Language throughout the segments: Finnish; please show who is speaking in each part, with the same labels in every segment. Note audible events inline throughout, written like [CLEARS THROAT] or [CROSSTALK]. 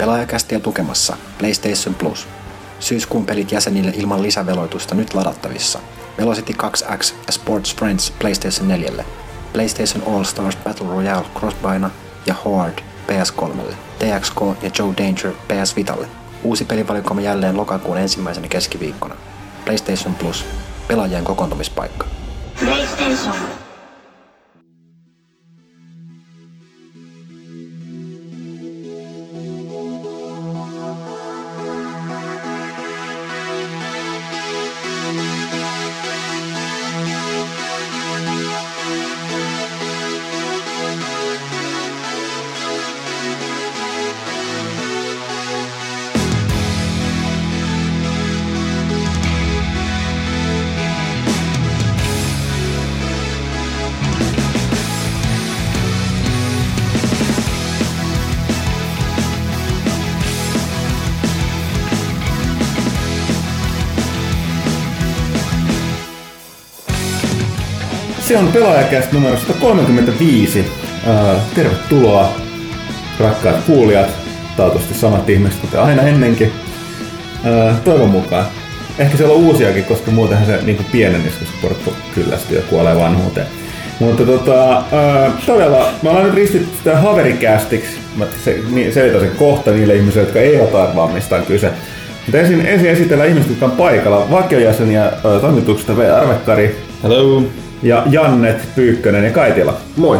Speaker 1: Pelaajakästiä tukemassa PlayStation Plus. Syyskuun pelit jäsenille ilman lisäveloitusta nyt ladattavissa. Velocity 2X ja Sports Friends PlayStation 4, PlayStation All Stars Battle Royale Crossbina ja Horde PS3, TXK ja Joe Danger PS Vitalle. Uusi pelivalikoima jälleen lokakuun ensimmäisenä keskiviikkona. PlayStation Plus. Pelaajien kokoontumispaikka.
Speaker 2: PlayStation.
Speaker 3: On pelaajakäst numero 135. Äh, tervetuloa rakkaat kuulijat, taatusti samat ihmiset kuten aina ennenkin. Äh, toivon mukaan. Ehkä siellä on uusiakin, koska muutenhan se niin pienenisi, koska porukka kyllästyy ja kuolee vanhuuteen. Mutta tota, todella, me ollaan nyt ristitty sitä haverikästiksi. Mä se, niin, selitän sen kohta niille ihmisille, jotka eivät arvaa mistä on kyse. Mutta ensin, ensin esitellään ihmiset, jotka on paikalla. Vakiojäseniä äh, toimituksesta V. Arvekkari
Speaker 4: Hello.
Speaker 3: Ja Jannet, Pyykkönen ja Kaitila.
Speaker 5: Moi.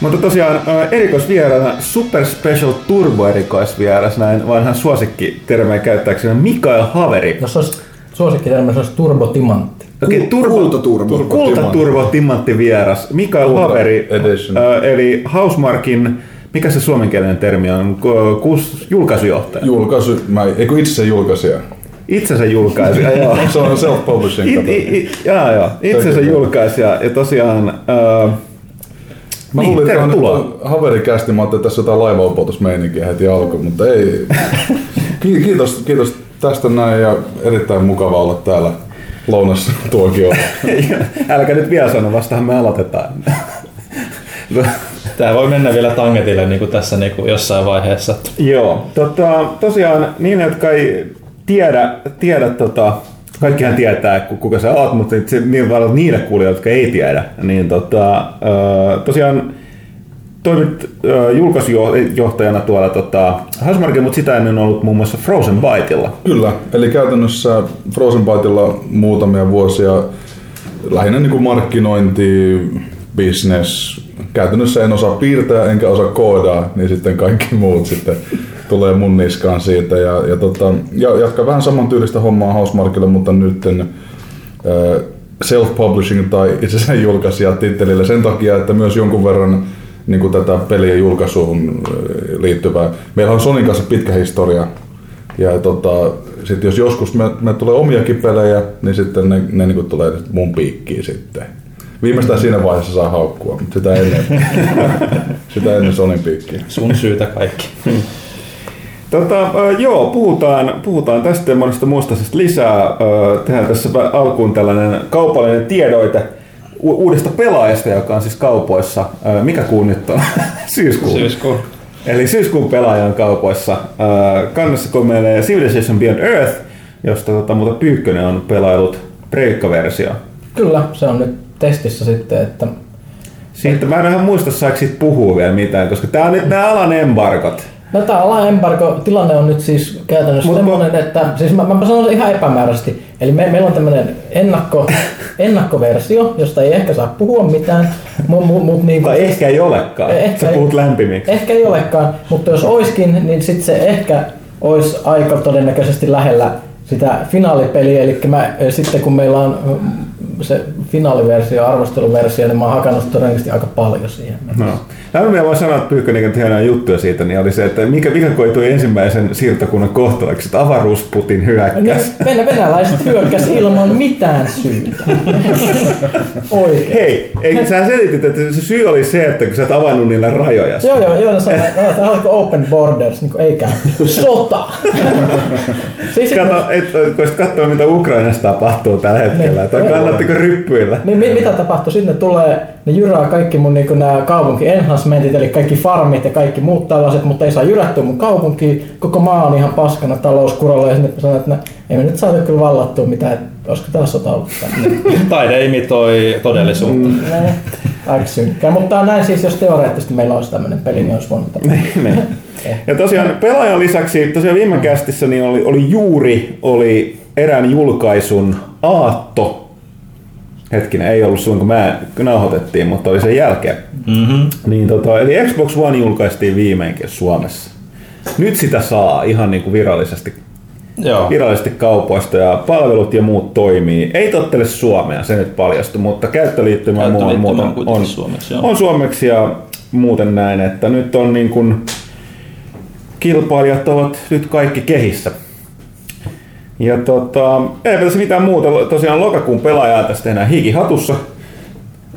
Speaker 3: Mutta tosiaan erikoisvieraana, super special turbo erikoisvieras, näin vanhan suosikkitermeen käyttääkseni, Mikael Haveri.
Speaker 6: Jos olisi suosikkitermi, se olisi Turbo Timantti.
Speaker 3: Okei, turbo,
Speaker 5: Kultaturbo.
Speaker 3: Kulta Turbo Timantti vieras, Mikael
Speaker 4: Kulta
Speaker 3: Haveri,
Speaker 4: edition.
Speaker 3: eli Housemarkin, mikä se suomenkielinen termi on, Ku- kuus, julkaisujohtaja.
Speaker 4: Julkaisu, mä, eikö itse se julkaisija?
Speaker 3: Itsensä julkaisija, [LAUGHS] joo.
Speaker 4: Se on self-publishing.
Speaker 3: It, it, it, jaa, joo, itsensä
Speaker 4: Toki.
Speaker 3: julkaisija ja tosiaan... Äh,
Speaker 4: Mä
Speaker 3: Niin,
Speaker 4: luulin, että tämä on haverikästi, mä ajattelin, että tässä jotain laivaopotusmeininkiä heti alkuun, mutta ei. [LAUGHS] Ki- Kiitos, kiitos tästä näin ja erittäin mukava olla täällä lounassa tuokiolla. [LAUGHS]
Speaker 3: Älkää nyt vielä sano, vastahan me aloitetaan.
Speaker 7: Tää voi mennä vielä tangetille niin kuin tässä niin kuin jossain vaiheessa.
Speaker 3: Joo, tota, tosiaan niin, jotka ei tiedä, tiedä tota, kaikkihan tietää, ku- kuka sä oot, mutta se, niin vaan niille kuulijoille, jotka ei tiedä, niin tota, tosiaan toimit julkaisujohtajana tuolla tota, Housemarque, mutta sitä ennen ollut muun muassa Frozen Byteilla.
Speaker 4: Kyllä, eli käytännössä Frozen Byteilla muutamia vuosia lähinnä niin kuin markkinointi, business. Käytännössä en osaa piirtää enkä osaa koodaa, niin sitten kaikki muut sitten tulee mun niskaan siitä. Ja, ja, tota, ja jatkan vähän samantyylistä hommaa Housemarkille, mutta nyt self-publishing tai itse asiassa julkaisija tittelillä sen takia, että myös jonkun verran niin kuin tätä pelien julkaisuun ö, liittyvää. Meillä on Sonin kanssa pitkä historia ja tota, sit jos joskus me, me tulee omiakin pelejä, niin sitten ne, ne niin tulee mun piikkiin sitten. Viimeistään siinä vaiheessa saa haukkua, mutta sitä ennen, [LAUGHS] sitä ennen Sonin piikkiä.
Speaker 7: Sun syytä kaikki. [LAUGHS]
Speaker 3: Tota, joo, puhutaan, puhutaan tästä ja monesta muusta asiasta lisää. Tehdään tässä alkuun tällainen kaupallinen tiedoite uudesta pelaajasta, joka on siis kaupoissa. Mikä kuu nyt on? [LAUGHS] Syyskuu.
Speaker 7: Syyskuun.
Speaker 3: Eli syyskuun pelaaja on kaupoissa. Kannessa kun menee Civilization Beyond Earth, josta tota, muuten Pyykkönen on pelailut preikkaversio.
Speaker 6: Kyllä, se on nyt testissä sitten, että
Speaker 3: Siitä mä en ihan muista, saako siitä puhua vielä mitään, koska tää on nyt nämä alan embargot.
Speaker 6: No tämä ala embargo tilanne on nyt siis käytännössä
Speaker 3: Mut
Speaker 6: semmoinen, että siis mä, mä sanon ihan epämääräisesti. Eli me, meillä on tämmöinen ennakko, [LAUGHS] ennakkoversio, josta ei ehkä saa puhua mitään, mutta mut, mut niin
Speaker 3: Tai ehkä ei olekaan.
Speaker 6: Ehkä
Speaker 3: Sä puhut lämpimiksi.
Speaker 6: Ehkä ei olekaan, mutta jos oiskin, niin sitten se ehkä olisi aika todennäköisesti lähellä sitä finaalipeliä. Eli mä, sitten kun meillä on se finaaliversio, arvosteluversio, niin mä oon hakannut todennäköisesti aika paljon siihen.
Speaker 3: No. Tämä vielä voi sanoa, että Pyykkönen hienoja juttuja siitä, niin oli se, että mikä, mikä koitui ensimmäisen siirtokunnan kohtalaksi, että avaruusputin hyökkäs.
Speaker 6: venä- venäläiset hyökkäs ilman mitään syytä. [LAUGHS] Oikein.
Speaker 3: Hei, ei, sä selitit, että se syy oli se, että kun sä et avannut niillä rajoja.
Speaker 6: Joo, joo, joo, tämä alkoi open borders, niin kuin ei käy. Sota! siis,
Speaker 3: Kato, et, kun sit katsoo, mitä Ukrainassa tapahtuu tällä hetkellä.
Speaker 6: Niin.
Speaker 3: Että kannatti Saatteko ryppyillä?
Speaker 6: Niin mi- mitä tapahtuu? Sitten tulee, ne jyrää kaikki mun niin nämä kaupunki enhancementit, eli kaikki farmit ja kaikki muut tällaiset, mutta ei saa jyrättyä mun kaupunkiin. Koko maa on ihan paskana talouskuralla ja sitten sanoin, että no, ei me nyt saada kyllä vallattua mitään, että olisiko taas sota ollut. [LAUGHS]
Speaker 7: Taide imitoi todellisuutta. Mm.
Speaker 6: Ne, Aika synkkää, mutta näin siis, jos teoreettisesti meillä olisi tämmöinen peli, niin olisi voinut tapahtua.
Speaker 3: Niin. Ja tosiaan pelaajan lisäksi, tosiaan viime kästissä niin oli, oli juuri oli erään julkaisun aatto. Hetkinen, ei ollut silloin kun mä nauhoitettiin, mutta oli sen jälkeen.
Speaker 7: Mm-hmm.
Speaker 3: Niin tota, eli Xbox One julkaistiin viimeinkin Suomessa. Nyt sitä saa ihan niin kuin virallisesti,
Speaker 7: Joo.
Speaker 3: virallisesti kaupoista ja palvelut ja muut toimii. Ei tottele Suomea, se nyt paljastui, mutta käyttöliittymä,
Speaker 7: Käyttöliittymä
Speaker 3: muuten
Speaker 7: on kuitenkin
Speaker 3: on,
Speaker 7: suomeksi, joo.
Speaker 3: on suomeksi ja muuten näin, että nyt on niin kuin kilpailijat ovat nyt kaikki kehissä. Ja tota, ei tässä mitään muuta. Tosiaan lokakuun pelaajaa tästä tehdään hikihatussa.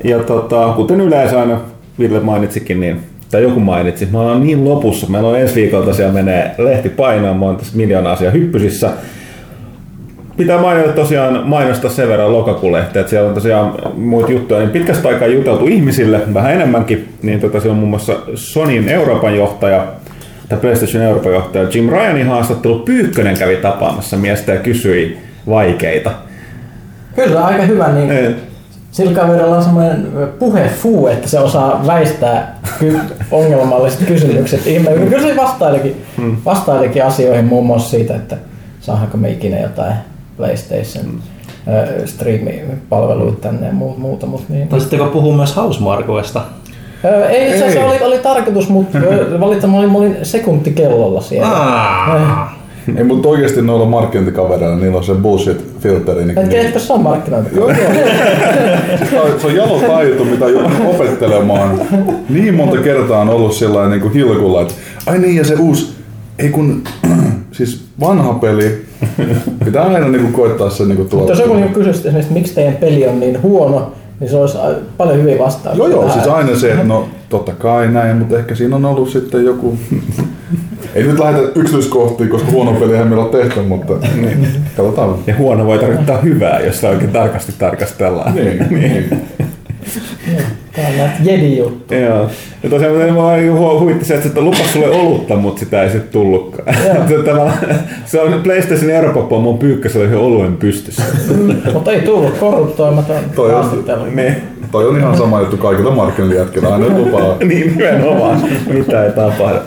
Speaker 3: Ja tota, kuten yleensä aina Ville mainitsikin, niin, tai joku mainitsi, mä oon niin lopussa. Meillä on ensi viikolla tosiaan menee lehti painoon, mä oon tässä miljoona asiaa hyppysissä. Pitää mainita tosiaan mainostaa sen verran lokakuulehtiä, että siellä on tosiaan muita juttuja, niin pitkästä aikaa juteltu ihmisille, vähän enemmänkin, niin tota, siellä on muun muassa Sonyin Euroopan johtaja, tai PlayStation Euroopan johtaja Jim Ryanin haastattelu Pyykkönen kävi tapaamassa miestä ja kysyi vaikeita.
Speaker 6: Kyllä, aika hyvä, niin
Speaker 3: Ei.
Speaker 6: sillä kaverilla on semmoinen puhefuu, että se osaa väistää ky- ongelmalliset kysymykset ihmeelle. Kyllä se vastailikin,
Speaker 3: Hmm.
Speaker 6: vastailikin asioihin muun muassa siitä, että saadaanko me ikinä jotain PlayStation
Speaker 3: Hmm.
Speaker 6: ö, striimipalveluita tänne ja muu- muuta. Mutta niin.
Speaker 7: Taisitteko puhua myös Housemarquesta?
Speaker 6: Ei itse asiassa oli, oli tarkoitus, mutta [LAUGHS] valitettavasti mä olin, sekuntikellolla siellä.
Speaker 7: Ah.
Speaker 4: Ei, mutta oikeasti noilla markkinointikavereilla, niillä on se bullshit-filteri. Niin,
Speaker 6: Et tiedätkö, se on markkinointi.
Speaker 4: Joo, joo. Se on jalo taito, mitä joudun opettelemaan. Niin monta kertaa on ollut sillä niin kuin hilkulla, että ai niin ja se uusi, ei kun, [CLEARS THROAT] siis vanha peli, pitää aina niin kuin koittaa se niin kuin
Speaker 6: Mutta jos joku niinku kysyisi esimerkiksi, miksi teidän peli on niin huono, niin se olisi paljon hyviä vastauksia.
Speaker 4: Joo joo,
Speaker 6: tähän.
Speaker 4: siis aina se, että no totta kai näin, mutta ehkä siinä on ollut sitten joku... Ei nyt lähdetä yksityiskohtiin, koska huono pelihän meillä on tehty, mutta niin, katsotaan.
Speaker 3: Ja huono voi tarkoittaa hyvää, jos sitä oikein tarkasti tarkastellaan.
Speaker 4: Niin, niin.
Speaker 6: Tää on näitä jedi-juttuja.
Speaker 3: Joo. Ja tosiaan mä hu- huvitti se, että se lupas sulle olutta, mutta sitä ei sitten tullutkaan. [LAUGHS] se, on PlayStation Euroopan mun pyykkäsellä yhden oluen pystyssä.
Speaker 6: Mutta ei tullut korruptoimaton
Speaker 4: Toi on-
Speaker 6: haastattelu.
Speaker 4: Toi on ihan sama juttu kaikilla markkinointijätkillä, aina lupaa. [LAUGHS]
Speaker 3: niin nimenomaan, mitä ei tapahdu.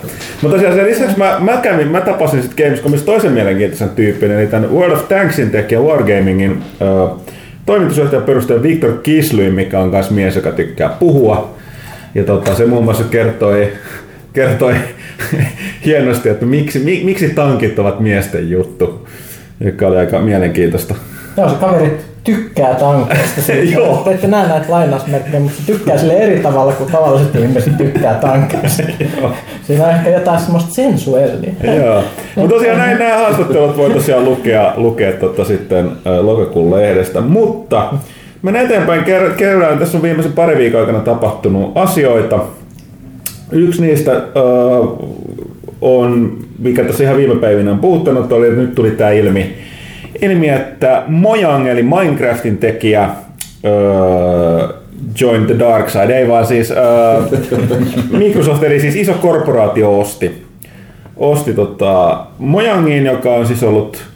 Speaker 3: Mutta tosiaan sen lisäksi mä, mä, kävin, mä tapasin sitten Gamescomissa toisen mielenkiintoisen tyypin, eli tämän World of Tanksin tekijä Wargamingin ö, toimitusjohtajan perustaja Victor Kislyin, mikä on myös mies, joka tykkää puhua. Ja tota, se muun muassa kertoi, kertoi [LAUGHS] hienosti, että miksi, mi, miksi tankit ovat miesten juttu, joka oli aika mielenkiintoista.
Speaker 6: Joo, se kaveri tykkää tankeista. [LAUGHS]
Speaker 3: Joo.
Speaker 6: Te ette näe näitä lainausmerkkejä, mutta se tykkää sille eri tavalla kuin tavalliset ihmiset tykkää tankeista. [LAUGHS] Siinä on ehkä jotain semmoista sensuellia.
Speaker 3: Joo. Mutta tosiaan näin nämä haastattelut voi tosiaan lukea, lukea totta sitten lokakuun lehdestä. Mutta mennään eteenpäin. Ker- Kerran tässä on viimeisen pari viikon aikana tapahtunut asioita. Yksi niistä ö, on, mikä tässä ihan viime päivinä on puhuttanut, oli, että nyt tuli tämä ilmi, ilmi, että Mojang eli Minecraftin tekijä öö, Join the Dark Side, ei vaan siis öö, Microsoft eli siis iso korporaatio osti, osti tota Mojangin, joka on siis ollut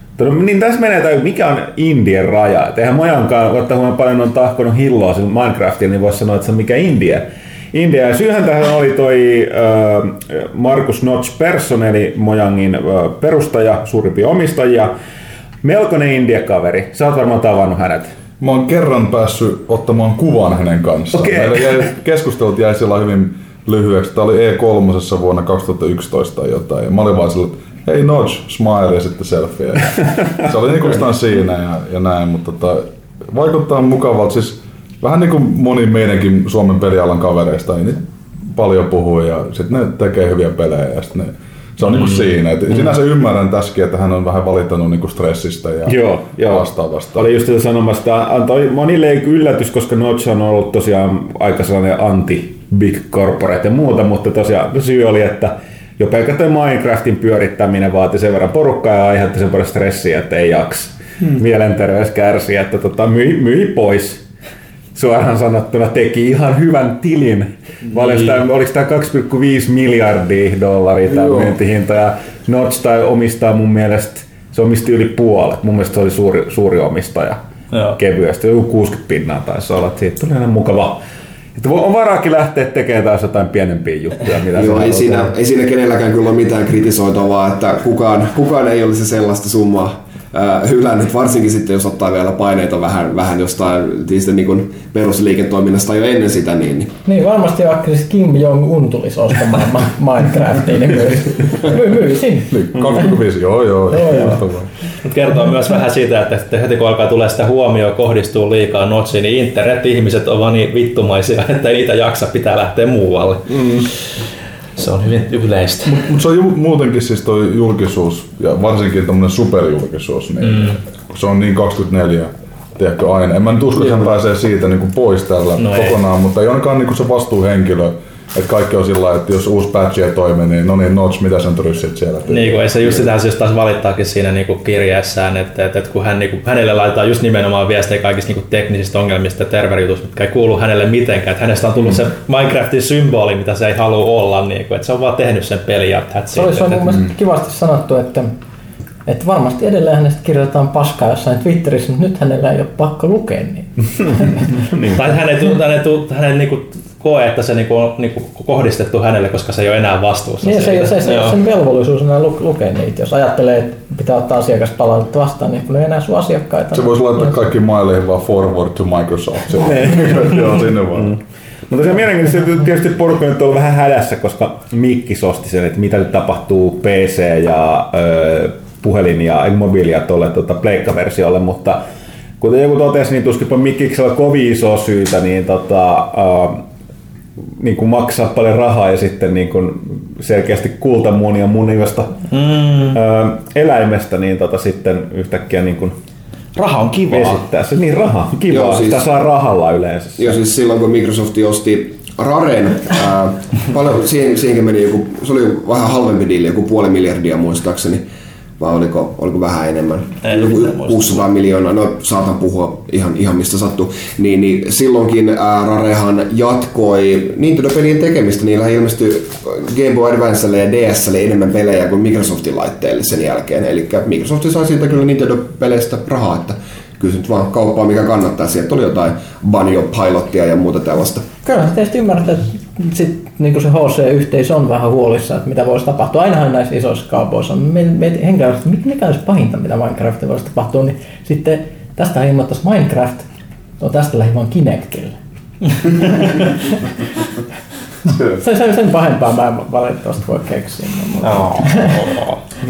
Speaker 3: niin tässä menee tämä, mikä on Indien raja. Et eihän Mojankaan, ottaa huomioon paljon on tahkonut hilloa sillä Minecraftilla, niin voisi sanoa, että se on mikä India. India. Ja syyhän tähän oli toi äh, Markus Notch Persson, eli Mojangin äh, perustaja, suurimpia omistajia. Melkoinen India-kaveri. Sä oot varmaan tavannut hänet.
Speaker 4: Mä oon kerran päässyt ottamaan kuvan hänen kanssaan.
Speaker 3: Okei.
Speaker 4: Meillä jäi, keskustelut jäi siellä hyvin lyhyeksi. Tää oli E3 vuonna 2011 tai jotain. Ja mä olin vaan sillä, että hei Notch, smile ja sitten selfie. Ja se oli niinku oikeastaan siinä ja, ja näin, mutta tota, vaikuttaa mukavalta. Siis vähän niin kuin moni meidänkin Suomen pelialan kavereista, niin paljon puhuu ja sitten ne tekee hyviä pelejä ja sitten ne, se on niinku siinä. Et Sinänsä ymmärrän tässäkin, että hän on vähän valittanut niinku stressistä ja
Speaker 3: Joo, joo.
Speaker 4: vastaavasta.
Speaker 3: Oli just sitä sanomassa, että antoi monille yllätys, koska Notch on ollut tosiaan aika sellainen anti-big corporate ja muuta, mutta tosiaan syy oli, että jo pelkästään Minecraftin pyörittäminen vaati sen verran porukkaa ja aiheutti sen paljon stressiä, että ei jaksa. mielenterveys kärsi, että tota, myi, myi pois suoraan sanottuna teki ihan hyvän tilin. Niin. Tämä, oliko tämä 2,5 miljardia dollaria tämä myyntihinta ja Notch tai omistaa mun mielestä, se omisti yli puolet. Mun mielestä se oli suuri, suuri omistaja
Speaker 7: Joo.
Speaker 3: kevyesti. Joku 60 pinnaa taisi olla, että siitä tuli ihan mukava. Että on varaakin lähteä tekemään taas jotain pienempiä juttuja. Mitä
Speaker 2: Joo, ei siinä, ei siinä kenelläkään kyllä ole mitään kritisoitavaa, että kukaan, kukaan ei olisi sellaista summaa äh, hylännyt, varsinkin sitten jos ottaa vielä paineita vähän, vähän jostain niin kuin perusliiketoiminnasta jo ennen sitä, niin, niin
Speaker 6: Niin varmasti vaikka siis Kim Jong-un tulisi ostamaan Ma- Minecraftiin, niin myy- myy- myisin.
Speaker 4: Niin, 25, joo joo.
Speaker 6: Joo, joo.
Speaker 7: Mutta kertoo myös vähän siitä, että sitten heti kun alkaa tulee sitä huomioon kohdistuu liikaa notsiin, niin internet-ihmiset ovat niin vittumaisia, että ei niitä jaksa, pitää lähteä muualle. Mm. Se on hyvin yleistä.
Speaker 4: Mutta se on ju- muutenkin siis toi julkisuus, ja varsinkin tämmöinen superjulkisuus, niin mm. se on niin 24, tiedätkö aina. En mä nyt usko, että hän pääsee siitä niin kuin pois tällä
Speaker 7: No ei.
Speaker 4: kokonaan, mutta ei ainakaan niin kuin se vastuuhenkilö. Että kaikki on sillä että jos uusi patch ei toimi, niin no niin, Notch, mitä sen tryssit siellä?
Speaker 7: Niin kuin ei se just sitä just taas valittaakin siinä niinku kirjeessään, että, että, että kun hän, niinku, hänelle laitetaan just nimenomaan viestejä kaikista niinku teknisistä ongelmista ja terveydenjutuista, mitkä ei kuulu hänelle mitenkään. Että hänestä on tullut se Minecraftin symboli, mitä se ei halua olla. Niinku, että se on vaan tehnyt sen pelin ja that's
Speaker 6: Se olisi mun
Speaker 7: Että-
Speaker 6: mielestä kivasti sanottu, että, että varmasti edelleen hänestä kirjoitetaan paskaa jossain Twitterissä, mutta nyt hänellä ei ole pakko lukea niin. [LAUGHS]
Speaker 7: Tai hän ei, hän ei, hän ei niinku koe, että se niinku on niinku kohdistettu hänelle, koska se ei ole enää vastuussa.
Speaker 6: Niin, se,
Speaker 7: siitä.
Speaker 6: se, se,
Speaker 7: Joo.
Speaker 6: sen velvollisuus on enää lu- lukea niitä. Jos ajattelee, että pitää ottaa asiakaspalautetta vastaan, niin kun ei enää sun asiakkaita.
Speaker 4: Se voisi laittaa kaikki maileihin vaan forward to Microsoft. Se [LAUGHS] on, joo, sinne vaan. Mm.
Speaker 3: Mutta se on mielenkiintoista, että tietysti porukka nyt on ollut vähän hädässä, koska Mikkis osti sen, että mitä nyt tapahtuu PC ja ö, puhelin ja mobiili ja tuolle tuota, pleikkaversiolle, mutta kuten joku totesi, niin tuskinpa Mikkiksellä kovin iso syytä niin tota, ö, niin kuin maksaa paljon rahaa ja sitten niin kuin selkeästi kultamuunia munivasta mm. ö, eläimestä, niin tota, sitten yhtäkkiä niin kuin
Speaker 7: Raha on kivaa.
Speaker 3: vesittää se. Niin raha, kivaa,
Speaker 2: Joo, siis-
Speaker 3: sitä saa rahalla yleensä.
Speaker 2: Ja siis silloin kun Microsoft osti Raren, ää, paljon, siihen, siihenkin meni joku, se oli vähän halvempi diili, joku puoli miljardia muistaakseni, vai oliko, oliko vähän enemmän?
Speaker 7: En
Speaker 2: joku
Speaker 7: mitään muista.
Speaker 2: 600 miljoonaa, no saatan puhua ihan, ihan mistä sattuu. Niin, niin silloinkin ää, Rarehan jatkoi Nintendo-pelien tekemistä, niillä ilmestyi Game Boy Advancelle ja DSlle enemmän pelejä kuin Microsoftin laitteille sen jälkeen. Eli Microsoft sai siitä kyllä Nintendo-peleistä rahaa, että kyllä se nyt vaan kauppaa mikä kannattaa. Sieltä oli jotain Banjo-pilottia ja muuta tällaista.
Speaker 6: Kyllä se tietysti ymmärtää, että sit, niin se HC-yhteisö on vähän huolissa, että mitä voisi tapahtua. Ainahan näissä isoissa kaupoissa on. Me, mit- mikä olisi pahinta, mitä Minecraftilla voisi tapahtua, niin sitten tästä ilmoittaisi Minecraft, on tästä lähi vaan Kinectille. sen, sen, sen pahempaa mä en valitettavasti voi keksiä.
Speaker 7: Joo.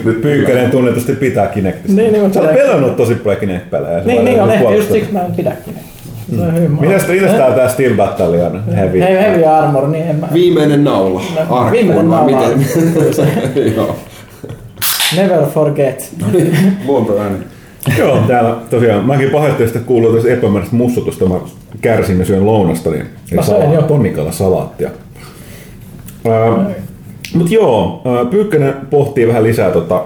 Speaker 3: Nyt Pyykkönen tunnetusti pitää Kinectista.
Speaker 6: Niin, niin, mutta
Speaker 3: Sä oot
Speaker 6: se-
Speaker 3: pelannut tosi paljon Kinect-pelejä. se
Speaker 6: Niin, niin on ehkä just siksi mä en pidä Kinectistä. Se on hyvin
Speaker 3: Mitäs tää tää Steel Battalion heavy?
Speaker 6: Hei, heavy armor, niin en mä...
Speaker 2: Viimeinen naula.
Speaker 6: No,
Speaker 2: Arkkuun,
Speaker 6: viimeinen naula.
Speaker 2: Miten? [LAUGHS] Joo.
Speaker 6: Never forget.
Speaker 2: Luontoääni.
Speaker 3: Joo, täällä tosiaan, mäkin pahoittelin sitä kuuluu tässä epämääräistä mussutusta, mä kärsin ja syön lounasta, niin
Speaker 6: Mä söin jo.
Speaker 3: ponnikalla salaattia. Ää, mut joo, Pyykkönen pohtii vähän lisää tota,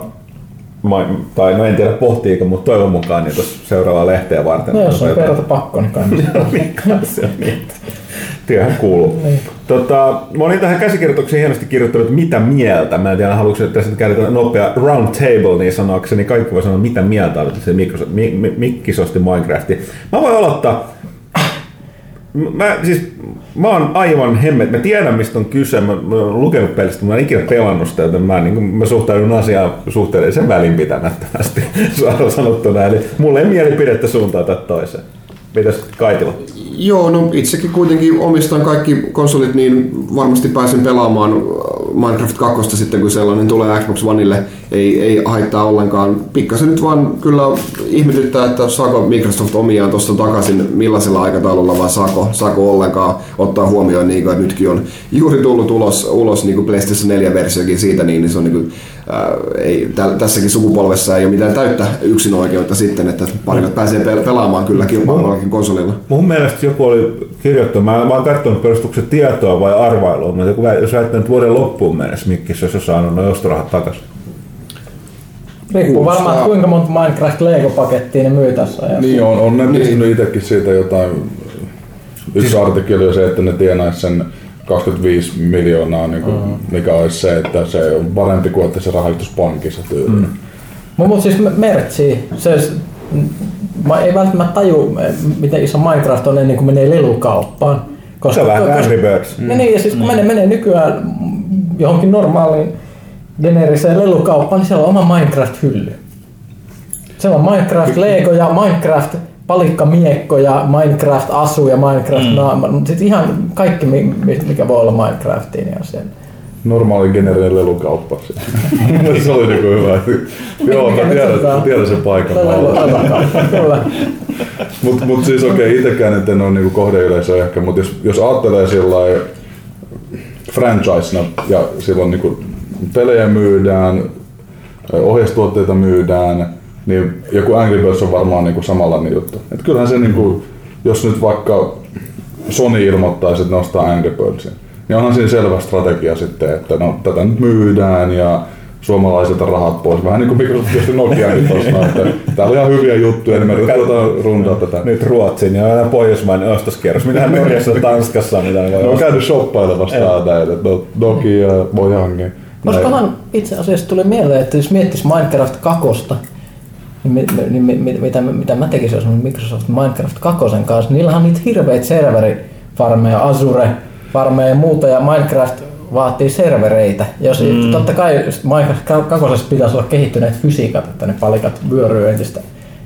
Speaker 3: tai no en tiedä pohtiiko, mutta toivon mukaan niin seuraavaa lehteä varten.
Speaker 6: No jos on perata pakko, niin [LAUGHS] kannattaa.
Speaker 3: se on niin. Työhän kuuluu.
Speaker 6: Niin.
Speaker 3: Tota, mä olin tähän käsikirjoitukseen hienosti kirjoittanut mitä mieltä. Mä en tiedä, haluatko että tässä käydä nopea round table, niin sanoakseni kaikki voi sanoa mitä mieltä on se Microsoft, mi, mi, Mikkis osti Minecrafti. Mä voin aloittaa. Mä, siis, mä oon aivan hemmet. Mä tiedän, mistä on kyse. Mä, mä oon lukenut pelistä, mä en ikinä pelannut sitä, joten mä, niin mä suhtaudun asiaan suhteellisen välinpitämättömästi [LAUGHS] suoraan sanottuna. Eli mulle ei mielipidettä suuntaan tai toiseen. Mitäs Kaitila?
Speaker 2: Joo, no itsekin kuitenkin omistan kaikki konsolit, niin varmasti pääsen pelaamaan Minecraft 2 sitten, kun sellainen tulee Xbox Oneille. Ei, ei haittaa ollenkaan. Pikkasen nyt vaan kyllä ihmetyttää, että saako Microsoft omiaan tuosta takaisin, millaisella aikataululla vai saako, saako ollenkaan ottaa huomioon, niin kuin, että nytkin on juuri tullut ulos, ulos niin kuin PlayStation 4-versiokin siitä, niin, niin se on niin kuin, ää, ei, tä, tässäkin sukupolvessa ei ole mitään täyttä yksin oikeutta sitten, että parinat pääsee pel- pelaamaan kyllä kilpailullakin konsolilla.
Speaker 3: Mun mielestä joku oli kirjoittanut, mä en vaan katsonut perustuksen tietoa vai arvailua, mutta joku, jos väittää, että vuoden loppuun mennessä Mikkis olisi saanut noin ostorahat takaisin.
Speaker 6: Riippuu varmaan, että kuinka monta Minecraft Lego-pakettia ne myy tässä ajassa.
Speaker 4: Niin on, on ne pistänyt itsekin siitä jotain. Yksi artikkeli on se, että ne tienaisi sen 25 miljoonaa, niin kuin, mikä olisi se, että se on parempi kuin että se rahoitus pankissa tyyliin. Mm.
Speaker 6: Mutta mut siis Mertsi, se, mä ei välttämättä taju, miten iso Minecraft on ennen kuin menee lelukauppaan. Koska,
Speaker 3: Se on vähän Angry Birds.
Speaker 6: Mm. Niin, ja siis kun menee, menee nykyään johonkin normaaliin geneeriseen lelukauppaan, niin siellä on oma Minecraft-hylly. Siellä on Minecraft Lego ja Minecraft palikkamiekko ja Minecraft asu ja Minecraft mm. naama. Sitten ihan kaikki, mi- mi- mikä voi olla Minecraftiin, niin on siellä.
Speaker 4: Normaali generinen lelukauppa. [LAUGHS] se oli niinku hyvä. Joo, mä tiedän,
Speaker 6: otetaan?
Speaker 4: tiedän sen paikan. Mutta mut siis okei, okay, itsekään nyt en ole niinku kohdeyleisö ehkä, mutta jos, jos ajattelee sillä franchisena ja silloin niinku pelejä myydään, ohjeistuotteita myydään, niin joku Angry Birds on varmaan niinku samanlainen juttu. Et kyllähän se, niinku, jos nyt vaikka Sony ilmoittaisi, että nostaa Angry Birdsin, niin onhan siinä selvä strategia sitten, että no, tätä nyt myydään ja suomalaisilta rahat pois. Vähän niin kuin Microsoft tietysti Nokiakin [LAUGHS] tuossa, että täällä on ihan hyviä juttuja, niin me yritetään rundaa tätä.
Speaker 3: Nyt Ruotsin ja aina Pohjoismainen ostoskierros. Mitähän Norjassa ja Tanskassa, mitä ne voi
Speaker 4: Ne on käynyt shoppailemassa täällä, että no, Nokia, Mojangi.
Speaker 6: Koskahan itse asiassa tuli mieleen, että jos miettis Minecraft kakosta, niin, mi, niin mi, mi, mitä, mitä mä tekisin, jos on Microsoft Minecraft kakosen kanssa, niillähän on niitä hirveitä serverifarmeja, Azure farmeja ja muuta, ja Minecraft vaatii servereitä. Jos, mm. Totta kai Minecraft kakosessa pitäisi olla kehittyneet fysiikat, että ne palikat vyöryy entistä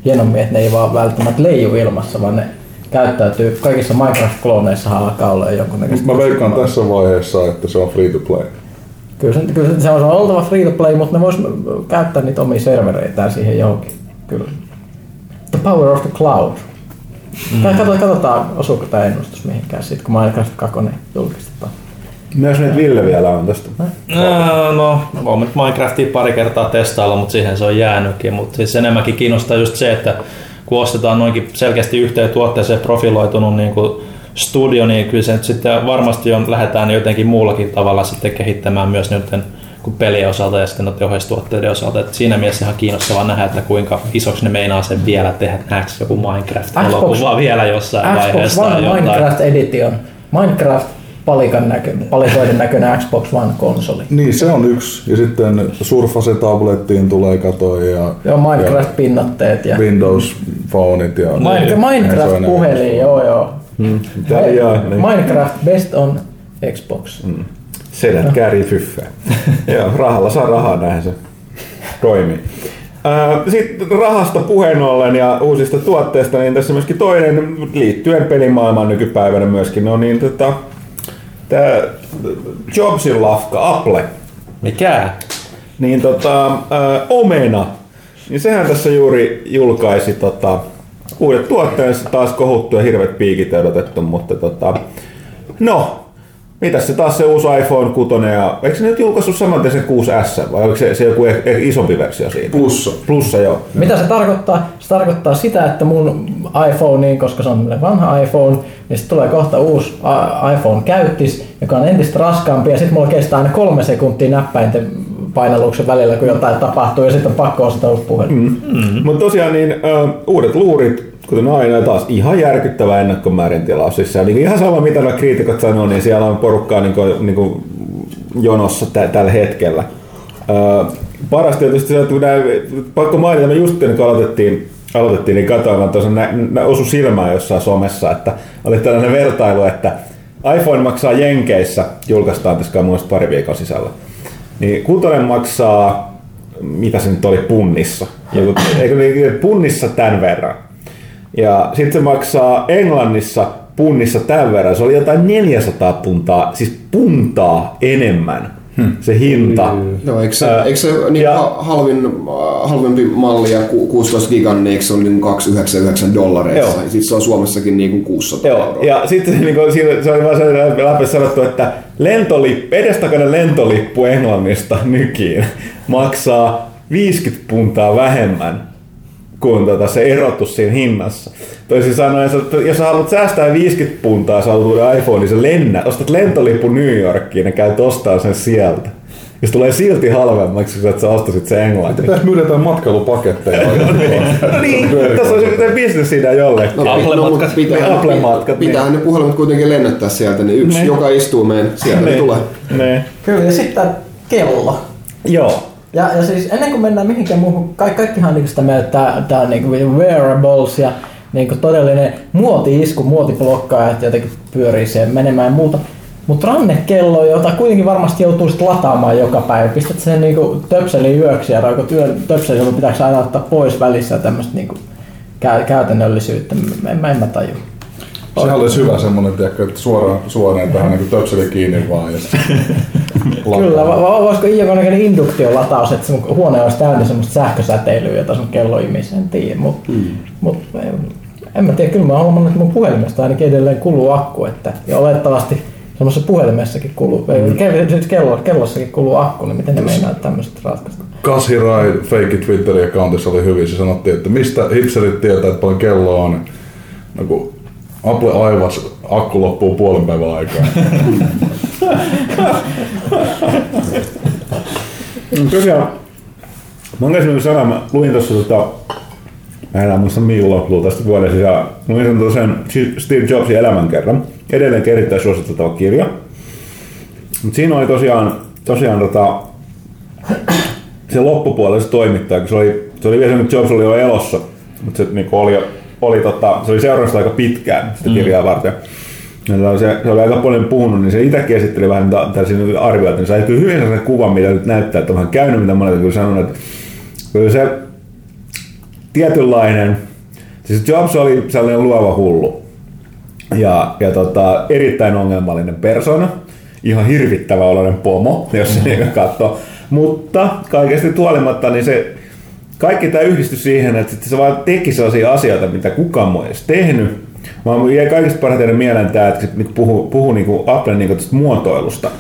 Speaker 6: hienommin, että ne ei vaan välttämättä leiju ilmassa, vaan ne käyttäytyy, kaikissa Minecraft-klooneissa alkaa olla jonkunnäköistä.
Speaker 4: Mä veikkaan tässä vaiheessa, että se on free to play.
Speaker 6: Kyllä se, kyllä se- se on oltava free to play, mutta ne vois käyttää niitä omia servereitään siihen johonkin. Kyllä. The power of the cloud. Mm. Tai katsotaan, katsotaan, osuuko tämä ennustus mihinkään siitä, kun Minecraft 2 julkistetaan.
Speaker 3: Myös nyt Ville vielä on tästä.
Speaker 7: No, no, olen nyt Minecraftia pari kertaa testailla, mutta siihen se on jäänytkin. Mutta siis enemmänkin kiinnostaa just se, että kun ostetaan noinkin selkeästi yhteen tuotteeseen profiloitunut niin kuin studio, niin kyllä se nyt sitten varmasti on, lähdetään jotenkin muullakin tavalla sitten kehittämään myös nyt kuin pelien osalta ja sitten noiden ohjeistuotteiden osalta. Et siinä mielessä ihan kiinnostavaa nähdä, että kuinka isoksi ne meinaa sen vielä tehdä. Nähdäänkö joku Minecraft-elokuva vielä jossain
Speaker 6: Xbox
Speaker 7: vaiheessa?
Speaker 6: One
Speaker 7: tai jotain?
Speaker 6: Minecraft Edition. Minecraft palikan näkö, palikoiden näköinen Xbox One-konsoli.
Speaker 4: Niin, se on yksi. Ja sitten Surface tablettiin tulee katoja ja,
Speaker 6: Joo, Minecraft-pinnotteet ja
Speaker 4: ja Windows Phoneit. Ja,
Speaker 6: Minecraft, Minecraft-puhelin, joo joo.
Speaker 3: Mitä jaa, niin.
Speaker 6: Minecraft Best on Xbox.
Speaker 3: Sedät käärii fyffeä. [LAUGHS] Joo, rahalla saa rahaa, näin se toimii. Sitten rahasta puheen ollen ja uusista tuotteista, niin tässä myöskin toinen liittyen pelimaailmaan nykypäivänä myöskin on niin tota, tämä Jobsin lafka, Apple,
Speaker 7: Mikä?
Speaker 3: niin tota, ää, Omena, niin sehän tässä juuri julkaisi tota, uudet tuotteensa taas kohuttu ja hirvet piikit odotettu, mutta tota, no, mitäs se taas se uusi iPhone 6 ja eikö se nyt julkaissut saman tien se 6S vai oliko se, se joku eh, eh, isompi versio siitä?
Speaker 2: Plussa.
Speaker 3: Plussa joo.
Speaker 6: Mitä se tarkoittaa? Se tarkoittaa sitä, että mun iPhoneen, koska se on vanha iPhone, niin sitten tulee kohta uusi iPhone käyttis, joka on entistä raskaampi ja sitten mulla kestää aina kolme sekuntia näppäinten painalluksen välillä, kun jotain tapahtuu ja sitten on pakko ostaa uusi puhelin. Mm.
Speaker 3: Mm-hmm. Mutta tosiaan niin uh, uudet luurit, kuten aina, ja taas ihan järkyttävä ennakkomäärin tilaus. Siis niin ihan sama, mitä nuo kriitikot sanoo, niin siellä on porukkaa niin kuin, niin kuin jonossa tä- tällä hetkellä. Uh, parasta tietysti se, että nää, pakko mainita, me just kun aloitettiin, aloitettiin niin katsoin, vaan tuossa nä, nä, osu silmään jossain somessa, että oli tällainen vertailu, että iPhone maksaa Jenkeissä, julkaistaan tässä muista pari viikon sisällä. Niin kutonen maksaa, mitä se nyt oli punnissa? Joku, eikö niin, punnissa tämän verran. Ja sitten se maksaa Englannissa punnissa tämän verran. Se oli jotain 400 puntaa, siis puntaa enemmän hmm. se hinta.
Speaker 2: Joo, eikö se, eikö se niin
Speaker 3: ja-
Speaker 2: ha- halvin, halvempi malli ja ku- 16 gigan, niin eikö se on niin 299 dollareissa?
Speaker 3: Joo.
Speaker 2: Ja sitten se on Suomessakin niin kuin 600
Speaker 3: Joo,
Speaker 2: euroa.
Speaker 3: ja sitten [LAUGHS] niin kuin, siinä, se oli vaan sellainen läpi sanottu, että lentolippu, edestakainen lentolippu Englannista nykiin maksaa 50 puntaa vähemmän kuin tota se erotus siinä hinnassa. Toisin sanoen, että jos sä haluat säästää 50 puntaa, sä haluat uuden iPhone, niin sä lennät, ostat lentolippu New Yorkiin ja käyt ostaa sen sieltä. Ja se tulee silti halvemmaksi, kun sä ostasit se englanti.
Speaker 4: Pitäis myydä jotain matkailupaketteja. [LAUGHS]
Speaker 3: No niin, tässä olisi jotain bisnesidea jollekin.
Speaker 2: No,
Speaker 7: Apple-matkat.
Speaker 2: no, mutta pitää,
Speaker 3: Apple-matkat, niin.
Speaker 2: pitäähän ne puhelimet kuitenkin lennättää sieltä, niin yksi,
Speaker 3: Ne.
Speaker 2: joka istuu meidän, sieltä ne
Speaker 3: Ne.
Speaker 2: tulee.
Speaker 3: Ne.
Speaker 6: Kyllä, ja sitten kello.
Speaker 3: Joo.
Speaker 6: Ja, ja siis ennen kuin mennään mihinkään muuhun, ka- kaikkihan on niinku sitä mieltä, että on niinku wearables ja niinku todellinen muoti-isku, muotiblokkaaja, jotenkin pyörii siihen menemään ja muuta. Mutta rannekello, jota kuitenkin varmasti joutuu sit lataamaan joka päivä. Pistät sen niinku töpselin yöksi ja raukot töpselin, jolloin pitääkö aina ottaa pois välissä tämmöistä niinku kä- käytännöllisyyttä. En, mä- en mä taju.
Speaker 4: Sehän olisi hyvä tiedätkö, että suoraan suoraan tähän niin töpseli kiinni vaan. Ja [LAUGHS]
Speaker 6: Kyllä, va- va- voisiko jonkinnäköinen induktiolataus, että sun huone olisi täynnä semmoista sähkösäteilyä, jota sun kello imisi, en tiedä. Mutta mm. mut, en, en mä tiedä, kyllä mä oon huomannut, että mun puhelimesta ainakin edelleen kuluu akku, että, ja olettavasti semmoisessa puhelimessakin kuluu, mm. siis kello, kellossakin kuluu akku, niin miten ne meinaa tämmöistä ratkaista?
Speaker 4: Kashirai Fake Twitterin accountissa oli hyvin. Se sanottiin, että mistä hipsterit tietää, että paljon kello on. No kun Apple aivas, akku loppuu puolen päivän aikaa. [LAUGHS]
Speaker 3: Mm, Tosiaan, mä oon käsinyt sana, mä luin tuossa tota, mä en muista milloin tästä vuoden sisään, luin sen tosiaan Steve Jobsin elämänkerran, edelleen erittäin suositeltava kirja. Mut siinä oli tosiaan, tosiaan tota, se loppupuolella se toimittaja, kun se oli, se oli vielä Jobs oli jo elossa, mutta se niinku oli, oli tota, se oli seurannut aika pitkään sitä kirjaa varten. Ja tota, se, se, oli aika paljon puhunut, niin se itsekin esitteli vähän tällaisia arvioita, niin sai kyllä hyvin sellaisen kuvan, mitä nyt näyttää, että on käynyt, mitä monet kyllä sanonut, että kyllä se tietynlainen, siis Jobs oli sellainen luova hullu ja, ja tota, erittäin ongelmallinen persona, ihan hirvittävä oloinen pomo, jos se mm. katsoo. Mutta kaikesta huolimatta, niin se kaikki tämä yhdistyi siihen, että se vaan teki sellaisia asioita, mitä kukaan muu ei edes tehnyt. Mä jäi kaikista parhaiten mieleen tämä, että se puhuu, puhuu niinku Applen niinku muotoilusta.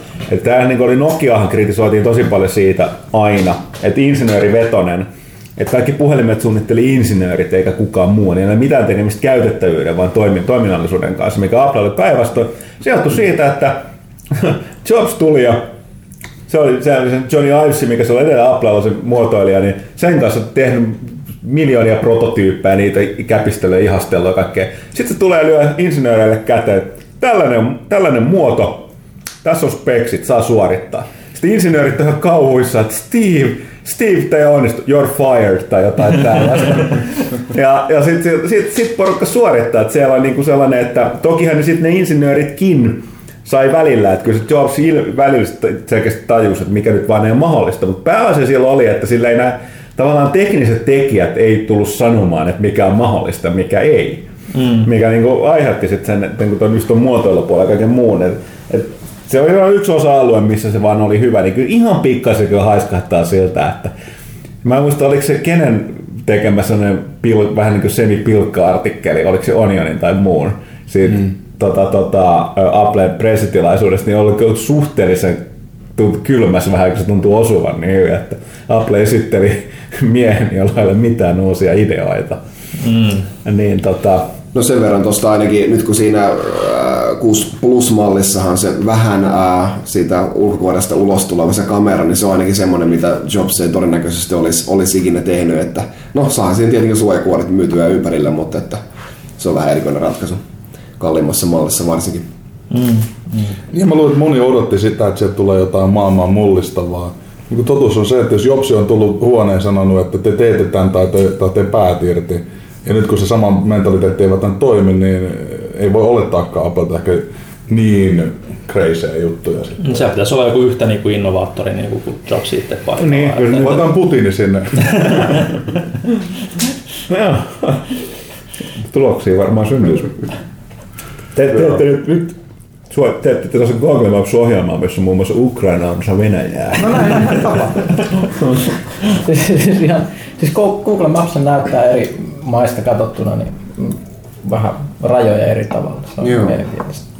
Speaker 3: Tämä niinku oli Nokiahan kritisoitiin tosi paljon siitä aina, että insinöörivetonen, että kaikki puhelimet suunnitteli insinöörit eikä kukaan muu, niin ei ole mitään tekemistä käytettävyyden, vaan toimi- toiminnallisuuden kanssa, mikä Applelle kaivasto. Se johtui siitä, että [LAUGHS] Jobs tuli ja se oli, se oli Johnny Ives, mikä se oli edellä Applella se muotoilija, niin sen kanssa tehnyt miljoonia prototyyppejä, niitä käpistelee, ihastellut ja kaikkea. Sitten se tulee lyö insinööreille käteen, tällainen, tällainen muoto, tässä on speksit, saa suorittaa. Sitten insinöörit on kauhuissa, että Steve, Steve, te onnistu, you're fired tai jotain tällaista. ja ja sitten sit, sit porukka suorittaa, että siellä on niinku sellainen, että tokihan ne sitten ne insinööritkin sai välillä, että kyllä se Jobs il- välillä selkeästi tajusi, että mikä nyt vaan ei ole mahdollista, mutta pääasia siellä oli, että sillä ei nämä tavallaan tekniset tekijät ei tullut sanomaan, että mikä on mahdollista ja mikä ei. Mm. Mikä niinku aiheutti sitten sen, että niinku ton, just ton muotoilupuolella ja kaiken muun. Et, et se oli vain yksi osa-alue, missä se vaan oli hyvä, niin kyllä ihan pikkasen kyllä haiskahtaa siltä, että mä en muista, oliko se kenen tekemä sellainen pil, vähän niin kuin semipilkka-artikkeli, oliko se Onionin tai muun, siitä mm. tota, tota, Applen pressitilaisuudesta, niin oli suhteellisen kylmässä vähän, kun se tuntuu osuvan niin hyvin, että Apple esitteli miehen, jolla ei ole mitään uusia ideoita. Mm. Niin tota,
Speaker 2: No sen verran tuosta ainakin, nyt kun siinä äh, 6 Plus-mallissahan se vähän äh, siitä ulkokuoresta ulos tuleva se kamera, niin se on ainakin semmoinen, mitä Jobs ei todennäköisesti olisi, olisi ikinä tehnyt. Että, no saahan siinä tietenkin suojakuoret myytyä ympärillä, mutta että se on vähän erikoinen ratkaisu kalliimmassa mallissa varsinkin.
Speaker 4: Niin mä luulen, että moni odotti sitä, että sieltä tulee jotain maailman mullistavaa. Niin totuus on se, että jos Jopsi on tullut huoneen sanonut, että te teette tämän tai te, tai te päät irti, ja nyt kun se sama mentaliteetti ei välttämättä toimi, niin ei voi olettaakaan Applelta ehkä niin crazyä juttuja sitten.
Speaker 7: Se pitäisi olla joku yhtä niin kuin innovaattori niin kuin Jobs itse paikalla.
Speaker 3: Niin, kyllä
Speaker 7: Että-
Speaker 4: Laitetaan Putini sinne. [LAUGHS]
Speaker 3: no tuloksia varmaan syntyisi. Te teette nyt, nyt sua- teette tuossa Google Maps-ohjelmaa, missä on muun muassa Ukraina on osa Venäjää.
Speaker 6: No näin tapahtuu. siis, siis, ihan, siis Google Maps näyttää eri maista katsottuna niin mm, vähän rajoja eri tavalla. Se on
Speaker 2: Joo.
Speaker 6: mielenkiintoista.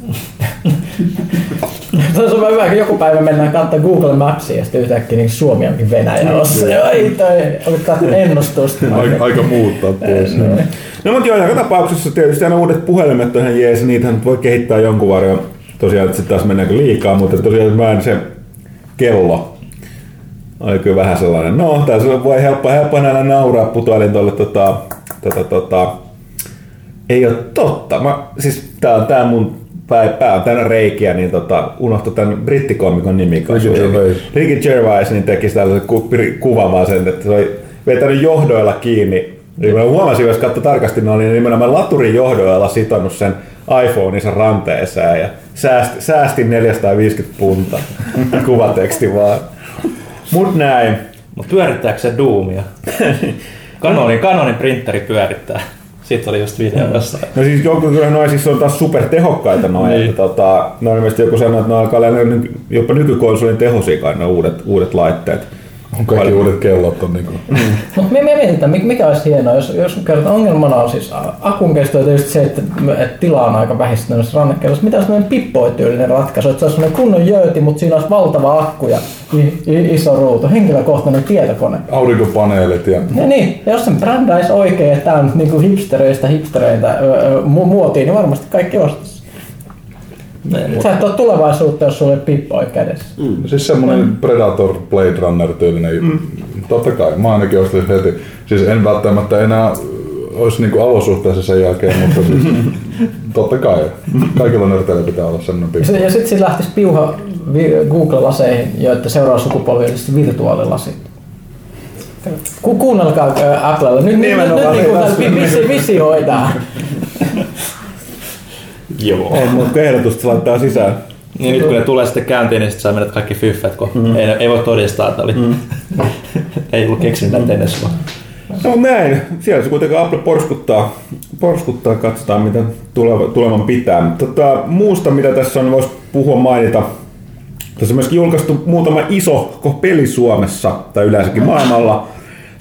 Speaker 6: Se on hyvä, kun joku päivä mennään katsomaan Google Mapsia ja sitten yhtäkkiä niin Suomi onkin Venäjä ossa. Ja Ai toi, katsomaan ennustusta.
Speaker 4: Aika, aika muuttaa pois.
Speaker 3: No mutta joo, joka tapauksessa tietysti aina uudet puhelimet on ihan jees, niitähän voi kehittää jonkun varjon. Tosiaan, sitten taas mennäänkö liikaa, mutta tosiaan mä en se kello. oli kyllä vähän sellainen, no tässä voi helppo, helppo näillä nauraa, putoilin tuolle tota, tota, tota, ei ole totta. Mä, siis tää on tää mun pää, pää on täynnä reikiä, niin tota, unohtu tämän brittikomikon nimi.
Speaker 4: Ricky Gervais.
Speaker 3: Niin teki tällaisen ku, vaan sen, että se oli vetänyt johdoilla kiinni. Niin mä huomasin, jos katsoi tarkasti, ne oli nimenomaan laturin johdoilla sitonut sen iPhoneinsa ranteeseen ja säästi, säästin 450 punta [LAUGHS] kuvateksti vaan. Mut näin.
Speaker 7: Mutta pyörittääkö se Doomia? [LAUGHS] Kanonin, Kanonin printeri pyörittää. Siitä oli just video jossain.
Speaker 3: No siis joku kyllä noin siis on taas super tehokkaita noin,
Speaker 7: Niin.
Speaker 3: että tota, no ilmeisesti joku sanoi, että ne alkaa olla jopa nykykonsolin tehosia kai ne uudet, uudet laitteet.
Speaker 4: On kaikki uudet kellot on niinku... [LAUGHS]
Speaker 6: Mutta me, me mietitään, mik- mikä olisi hienoa, jos, jos kerrotaan ongelmana on siis akun kesto ja tietysti se, että, että tila on aika vähistä noissa rannekelloissa. Mitä olisi tämmöinen pippoityylinen ratkaisu, että se olisi semmoinen kunnon jööti, mutta siinä olisi valtava akku ja i- i- iso ruutu, henkilökohtainen tietokone.
Speaker 4: Aurinkopaneelit ja...
Speaker 6: Ja niin, ja jos sen brändäisi oikein, että tämä on niinku hipstereistä hipstereitä muotiin, niin varmasti kaikki ostaisi. Sä et ole tulevaisuutta, jos sulla ei pippoi kädessä.
Speaker 4: Siis semmonen Predator Blade Runner tyylinen, mm. totta kai, mä ainakin ostin heti. Siis en välttämättä enää olisi niinku alosuhteessa sen jälkeen, mutta siis [LAUGHS] totta kai. Kaikilla nörteillä pitää olla semmonen
Speaker 6: Ja,
Speaker 4: pikku.
Speaker 6: se- ja sitten siinä lähtisi piuha Google-laseihin, joiden seuraava sukupolvi olisi virtuaalilasit. Ku, kuunnelkaa äh, Applella. Nyt, nyt, nyt, nyt
Speaker 3: Nimenomaan,
Speaker 6: niin
Speaker 3: tässä-
Speaker 6: kuin visi, visioidaan. [LAUGHS]
Speaker 7: Joo.
Speaker 3: Ei muuta ehdotusta laittaa sisään.
Speaker 7: Niin nyt kun ne tulee sitten käyntiin, niin sitten saa mennä kaikki fyffet, kun mm. ei, ei, voi todistaa, että oli, mm. [LAUGHS] ei ollut keksinyt näitä ennen sua.
Speaker 3: No näin, siellä se kuitenkin Apple porskuttaa, porskuttaa katsotaan mitä tuleva, tulevan pitää. Tota, muusta mitä tässä on, voisi puhua mainita. Tässä on myöskin julkaistu muutama iso peli Suomessa tai yleensäkin maailmalla.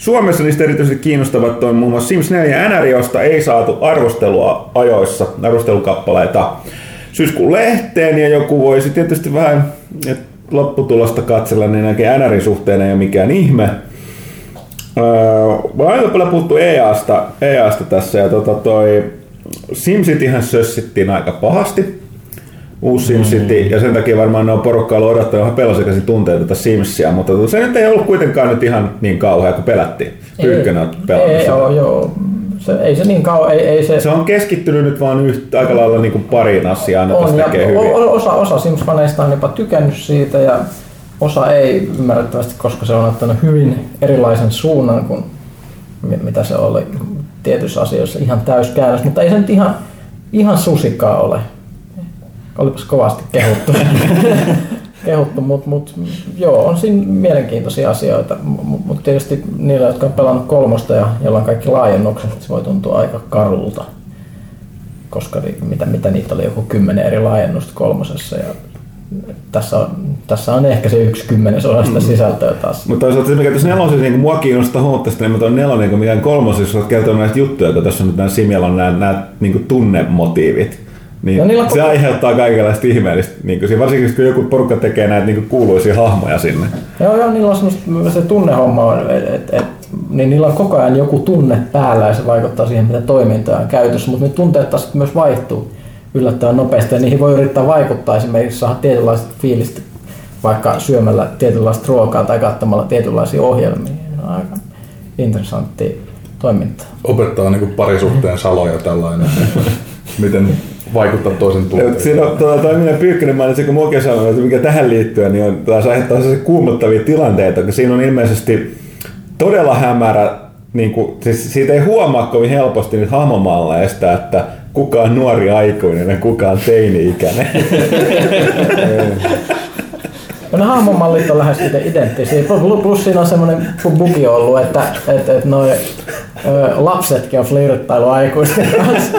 Speaker 3: Suomessa niistä erityisesti kiinnostavat on muun muassa Sims 4 NR, josta ei saatu arvostelua ajoissa, arvostelukappaleita syyskuun lehteen ja joku voisi tietysti vähän lopputulosta katsella, niin näkee NRin suhteen ei ole mikään ihme. Öö, aika paljon puhuttu EAsta, EAsta tässä ja tota toi SimCityhän sössittiin aika pahasti. Uusi SimCity, ja sen takia varmaan ne on porukka ollut odottanut vähän pelosekaisin tunteita tätä Simsia, mutta tota, se nyt ei ollut kuitenkaan nyt ihan niin kauhea kuin pelättiin. Pyykkönä on pelannut
Speaker 6: ei, joo, joo. Se, ei se niin kauan, ei, ei se,
Speaker 3: Se on keskittynyt nyt vaan yhtä, aika lailla niin kuin pariin asiaan, että se
Speaker 6: on.
Speaker 3: Tekee hyvin.
Speaker 6: osa, osa Sims-faneista on jopa tykännyt siitä ja osa ei ymmärrettävästi, koska se on ottanut hyvin erilaisen suunnan kuin mi- mitä se oli tietyissä asioissa ihan täyskäännös, mutta ei se nyt ihan, ihan susikaa ole. Olipas kovasti kehuttu. [LAUGHS] kehuttu, mutta mut, joo, on siinä mielenkiintoisia asioita, mutta tietysti niillä, jotka on pelannut kolmosta ja joilla on kaikki laajennukset, se voi tuntua aika karulta, koska mitä, mitä niitä oli joku kymmenen eri laajennusta kolmosessa ja tässä on, tässä on ehkä se yksi kymmenesosa sitä sisältöä taas.
Speaker 3: Mutta toisaalta se, mikä tässä nelosessa niin mua kiinnostaa huomattavasti enemmän tuon nelonen kuin mikään kolmosessa, jos olet kertonut näistä juttuja, kun tässä on nyt nämä Simialla on nämä, nämä niin tunnemotiivit. Niin
Speaker 6: No niillä on
Speaker 3: se
Speaker 6: koko-
Speaker 3: aiheuttaa kaikenlaista ihmeellistä, niin kuin, varsinkin kun joku porukka tekee näitä niin kuin kuuluisia hahmoja sinne.
Speaker 6: Joo, joo, niillä on semmoista, se tunnehomma on, et, niin niillä on koko ajan joku tunne päällä ja se vaikuttaa siihen, mitä toimintaa on käytössä, mutta ne tunteet taas myös vaihtuu yllättävän nopeasti ja niihin voi yrittää vaikuttaa esimerkiksi saada tietynlaista fiilistä vaikka syömällä tietynlaista ruokaa tai katsomalla tietynlaisia ohjelmia. Aika interessanttia toimintaa.
Speaker 4: Opettaa niinku parisuhteen saloja tällainen. [LAUGHS] Miten vaikuttaa toisen tunteisiin.
Speaker 3: Siinä on tuota, toiminnan pyykkönen mainitsi, kun muokin sanoi, että mikä tähän liittyen, niin on taas aiheuttaa sellaisia kuumottavia tilanteita, kun siinä on ilmeisesti todella hämärä, niin kuin, siis siitä ei huomaa kovin helposti niitä hahmomalleista, että kuka on nuori aikuinen ja kuka on teini-ikäinen. [LAUGHS] [LAUGHS]
Speaker 6: No ne hahmomallit on lähes ide- identtisiä. Plus- siinä on semmoinen bugi ollut, että et, et noi lapsetkin on flirttailu aikuisten kanssa.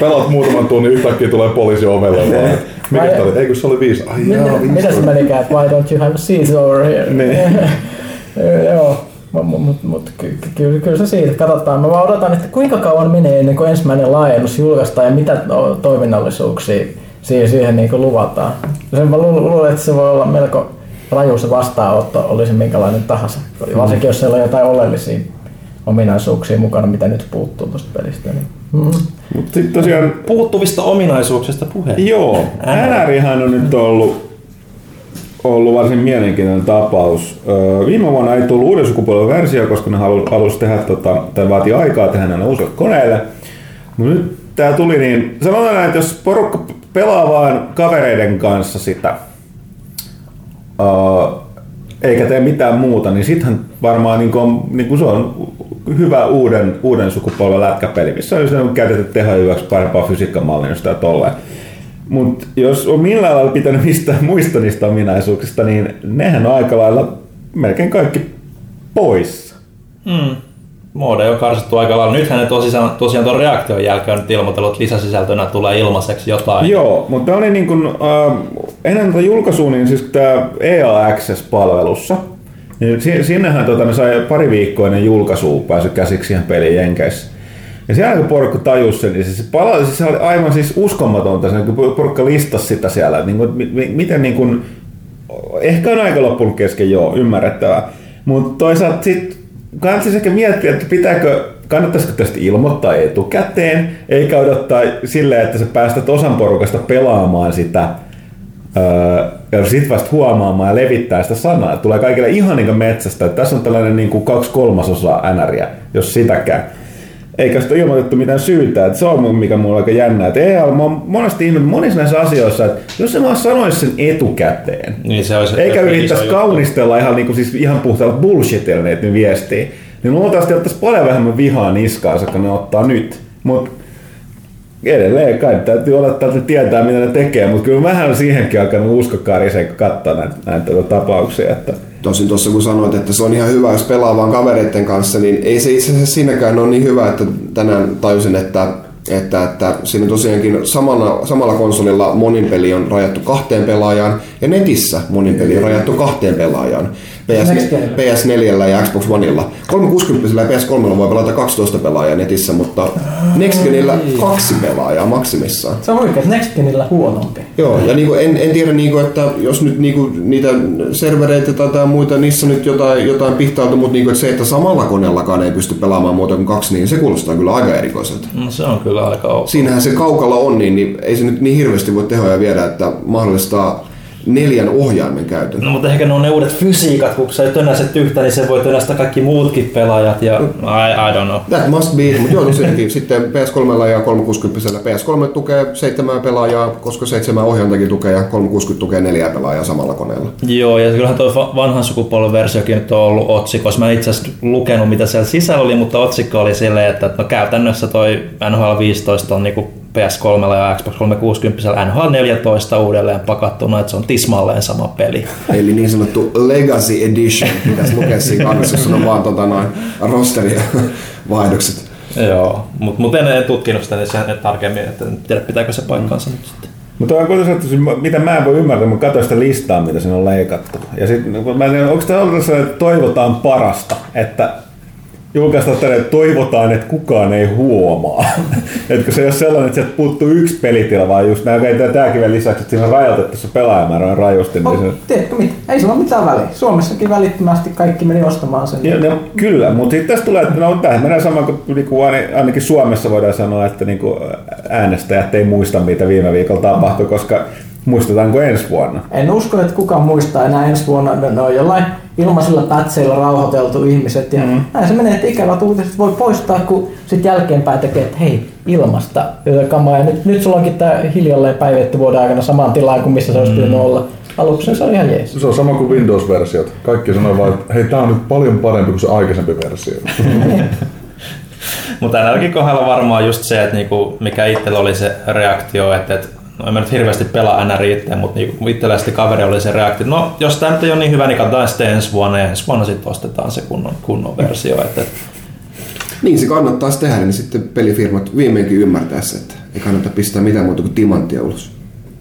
Speaker 4: Pelaat muutaman tunnin, yhtäkkiä tulee poliisi ovelle vaan. Mikä
Speaker 6: Vai-
Speaker 4: tää oli? Ei kun se oli viisi. Ai jaa,
Speaker 6: Mitä,
Speaker 4: viisi.
Speaker 6: mitä se menikään, että why don't you have a seat over here?
Speaker 3: Niin. [LAUGHS]
Speaker 6: Joo, mutta mut, mut, ky- ky- kyllä, kyllä se siitä. Katsotaan. Mä vaan odotan, että kuinka kauan menee ennen kuin ensimmäinen laajennus julkaistaan ja mitä toiminnallisuuksia siihen, siihen niin luvataan. Sen mä lu- luulen, että se voi olla melko raju se vastaanotto, oli se minkälainen tahansa. Varsinkin jos siellä on jotain oleellisia ominaisuuksia mukana, mitä nyt puuttuu tuosta pelistä. Niin. Mm.
Speaker 3: Mutta sitten tosiaan
Speaker 7: Puuttuvista ominaisuuksista puheen.
Speaker 3: Joo,
Speaker 7: NR.
Speaker 3: NRihan on nyt ollut, ollut varsin mielenkiintoinen tapaus. Öö, Viime vuonna ei tullut uuden sukupolven versio, koska ne halu- halusi tehdä, tota, tai vaati aikaa tehdä näille uusille koneille. Mutta nyt tää tuli niin, sanotaan näin, että jos porukka pelaa vaan kavereiden kanssa sitä, eikä tee mitään muuta, niin sittenhän varmaan niin on, niin se on hyvä uuden, uuden sukupolven lätkäpeli, missä on just käytetty tehdä hyväksi parempaa fysiikkamallinnosta ja tolleen. Mutta jos on millään lailla pitänyt mistään muista niistä ominaisuuksista, niin nehän on aika lailla melkein kaikki pois.
Speaker 7: Mm. Moode on karsittu aika lailla. Nythän ne tosiaan, tosiaan tuon reaktion jälkeen nyt ilmoitellut, että lisäsisältönä tulee ilmaiseksi jotain.
Speaker 3: Joo, mutta oli niin kuin, äh, ennen tätä julkaisua, niin siis tämä EA Access-palvelussa, niin si- sinnehän tota, ne sai pari viikkoa ennen julkaisua pääsy käsiksi siihen peliin Jenkeissä. Ja siellä kun porukka tajusi sen, niin se, pala- siis se oli aivan siis uskomatonta, se, kun porukka listasi sitä siellä, että niin kuin, mi- miten niin kuin, ehkä on aika loppunut kesken, joo, ymmärrettävää. Mutta toisaalta sitten kannattaisi ehkä miettiä, että pitääkö, kannattaisiko tästä ilmoittaa etukäteen, eikä odottaa silleen, että sä päästät osan porukasta pelaamaan sitä, öö, ja sitten vasta huomaamaan ja levittää sitä sanaa. Tulee kaikille ihan niin kuin metsästä, että tässä on tällainen niin kuin kaksi kolmasosaa NRiä, jos sitäkään. Eikä sitä ilmoitettu mitään syytä. Että se on mikä mulla on aika jännä. Että EA on monesti ihme monissa näissä asioissa, että jos se vaan sanoisi sen etukäteen,
Speaker 7: Niin se olisi
Speaker 3: eikä yrittäisi kaunistella ihan, niin kuin, siis ihan puhtaalla bullshitilla niitä viestiä, niin luultavasti ottaisi paljon vähemmän vihaa niskaansa, kun ne ottaa nyt. Mutta edelleen kai täytyy olettaa, että tietää mitä ne tekee, mutta kyllä vähän siihenkin alkanut uskokaariseen, kun katsoo näitä, näitä tapauksia. Että
Speaker 2: Tosin tuossa kun sanoit, että se on ihan hyvä, jos pelaa vaan kavereiden kanssa, niin ei se itse asiassa siinäkään ole niin hyvä, että tänään tajusin, että, että, että siinä tosiaankin samalla, samalla konsolilla monin peli on rajattu kahteen pelaajaan ja netissä monin peli on rajattu kahteen pelaajaan. PS,
Speaker 6: Next Genillä.
Speaker 2: PS4 ja Xbox Oneilla. 360 ja PS3 voi pelata 12 pelaajaa netissä, mutta Next Genillä kaksi pelaajaa maksimissaan.
Speaker 6: Se on oikein, Next Genillä huonompi.
Speaker 2: Joo, ja niinku en, en tiedä, niinku, että jos nyt niinku niitä servereitä tai, tai muita, niissä nyt jotain, jotain pihtautuu, mutta niinku, että se, että samalla koneellakaan ei pysty pelaamaan muuta kuin kaksi, niin se kuulostaa kyllä aika erikoiselta.
Speaker 7: No, se on kyllä aika ok.
Speaker 2: Siinähän se kaukalo on, niin, niin ei se nyt niin hirveästi voi tehoja viedä, että mahdollistaa neljän ohjaimen käytön.
Speaker 7: No mutta ehkä ne on ne uudet fysiikat, kun sä tönäset yhtä, niin se voi tönästä kaikki muutkin pelaajat ja I, I don't know.
Speaker 2: That must be, mutta joo, tosiaankin sitten PS3 ja 360 PS3 tukee seitsemää pelaajaa, koska seitsemän ohjaintakin tukee ja 360 tukee neljää pelaajaa samalla koneella.
Speaker 7: Joo, ja kyllähän tuo va- vanhan sukupolven versiokin nyt on ollut otsikossa. Mä en itse asiassa lukenut, mitä siellä sisällä oli, mutta otsikko oli silleen, että no käytännössä toi NHL 15 on niinku PS3 ja Xbox 360 NHL 14 uudelleen pakattuna, että se on tismalleen sama peli.
Speaker 2: Eli niin sanottu Legacy Edition, pitäisi lukea siinä kannessa, jos on vaan tota noin rosteri ja vaihdokset.
Speaker 7: Joo, mutta mut en, en tutkinut sitä niin sen tarkemmin, että en tiedä pitääkö se paikkaansa nyt sitten.
Speaker 3: Mutta on kuitenkin, että mitä mä en voi ymmärtää, mä katsoin sitä listaa, mitä siinä on leikattu. Ja sitten mä en tiedä, onko tämä ollut sellainen, että toivotaan parasta, että julkaistaan tänne, että toivotaan, että kukaan ei huomaa. [LAUGHS] että se ei ole sellainen, että sieltä puuttuu yksi pelitila, vaan just näin vielä tämäkin vielä lisäksi, että siinä on rajoitettu se pelaajamäärä on rajusti. Niin
Speaker 6: Oh,
Speaker 3: se,
Speaker 6: tiedätkö mitä? Ei sillä ole mitään väliä. Suomessakin välittömästi kaikki meni ostamaan sen.
Speaker 3: Ja, no, kyllä, mutta sitten tässä tulee, että no, tähän menee sama kuin niinku, ain- ainakin Suomessa voidaan sanoa, että niinku, äänestäjät ei muista, mitä viime viikolla tapahtui, koska muistetaanko ensi vuonna.
Speaker 6: En usko, että kukaan muistaa enää ensi vuonna. Ne- on jollain ilmaisilla pätseillä rauhoiteltu ihmiset. Ja mm. näin se menee, että ikävät uutiset voi poistaa, kun sitten jälkeenpäin tekee, että hei, ilmasta kamaa. Ja nyt, nyt sulla onkin tämä hiljalleen päivitetty vuoden aikana samaan tilaan kuin missä se olisi pitänyt olla. Aluksi se oli ihan jees.
Speaker 4: Se on sama kuin Windows-versiot. Kaikki sanoo vaan, että hei, tää on nyt paljon parempi kuin se aikaisempi versio. [LAUGHS]
Speaker 7: Mutta NRkin kohdalla varmaan just se, että niinku, mikä itsellä oli se reaktio, että, että no en mä nyt hirveästi pelaa NR itse, mutta niinku, itsellä sitten kaveri oli se reaktio, no jos tämä nyt ei ole niin hyvä, niin katsotaan sitten ensi vuonna ja ensi vuonna sitten ostetaan se kunnon, kunnon versio. Että,
Speaker 2: Niin se kannattaisi tehdä, niin sitten pelifirmat viimeinkin ymmärtää se, että ei kannata pistää mitään muuta kuin timanttia ulos.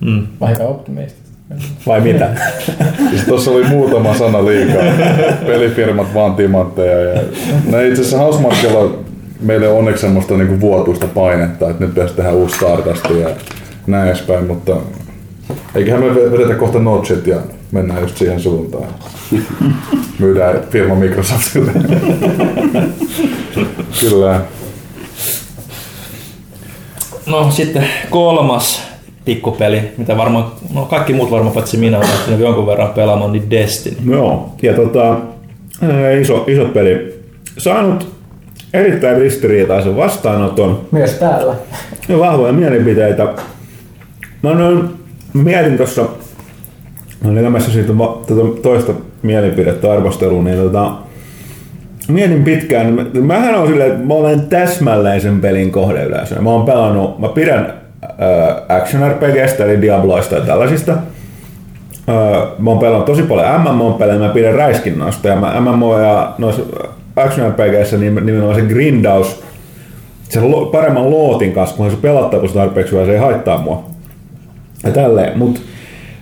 Speaker 7: mm.
Speaker 6: Aika optimistista.
Speaker 3: Vai mitä? [LAUGHS]
Speaker 4: Siis tuossa oli muutama sana liikaa. Pelifirmat vaan timantteja. Ja... No itse asiassa Housemarkilla meillä on onneksi semmoista niinku vuotuista painetta, että nyt pitäisi tehdä uusi Stardust ja näin edespäin, mutta eiköhän me vedetä kohta notchit ja mennään just siihen suuntaan. [LAUGHS] Myydään firma Microsoftille. Kyllä.
Speaker 7: No sitten kolmas pikkupeli, mitä varmaan, no kaikki muut varmaan paitsi minä olen ehtinyt jonkun verran pelaamaan, niin Destiny.
Speaker 3: Joo, ja tota, iso, iso peli. Saanut erittäin ristiriitaisen vastaanoton.
Speaker 6: Myös täällä.
Speaker 3: Ja vahvoja mielipiteitä. Mä noin, mietin tuossa, mä olin elämässä siitä tota toista mielipidettä arvosteluun, niin tota, mietin pitkään. Mä- Mähän on silleen, että mä olen täsmälleen sen pelin kohdeyleisö. Mä oon pelannut, mä pidän äh, action RPGstä, eli Diabloista ja tällaisista. Öö, mä oon pelannut tosi paljon MMO-pelejä, mä pidän räiskinnasta ja mä MMO ja noissa action RPGissä nimenomaan se grindaus, lo- paremman lootin kanssa, kun se pelattavuus tarpeeksi hyvä, se ei haittaa mua. Ja tälleen, mut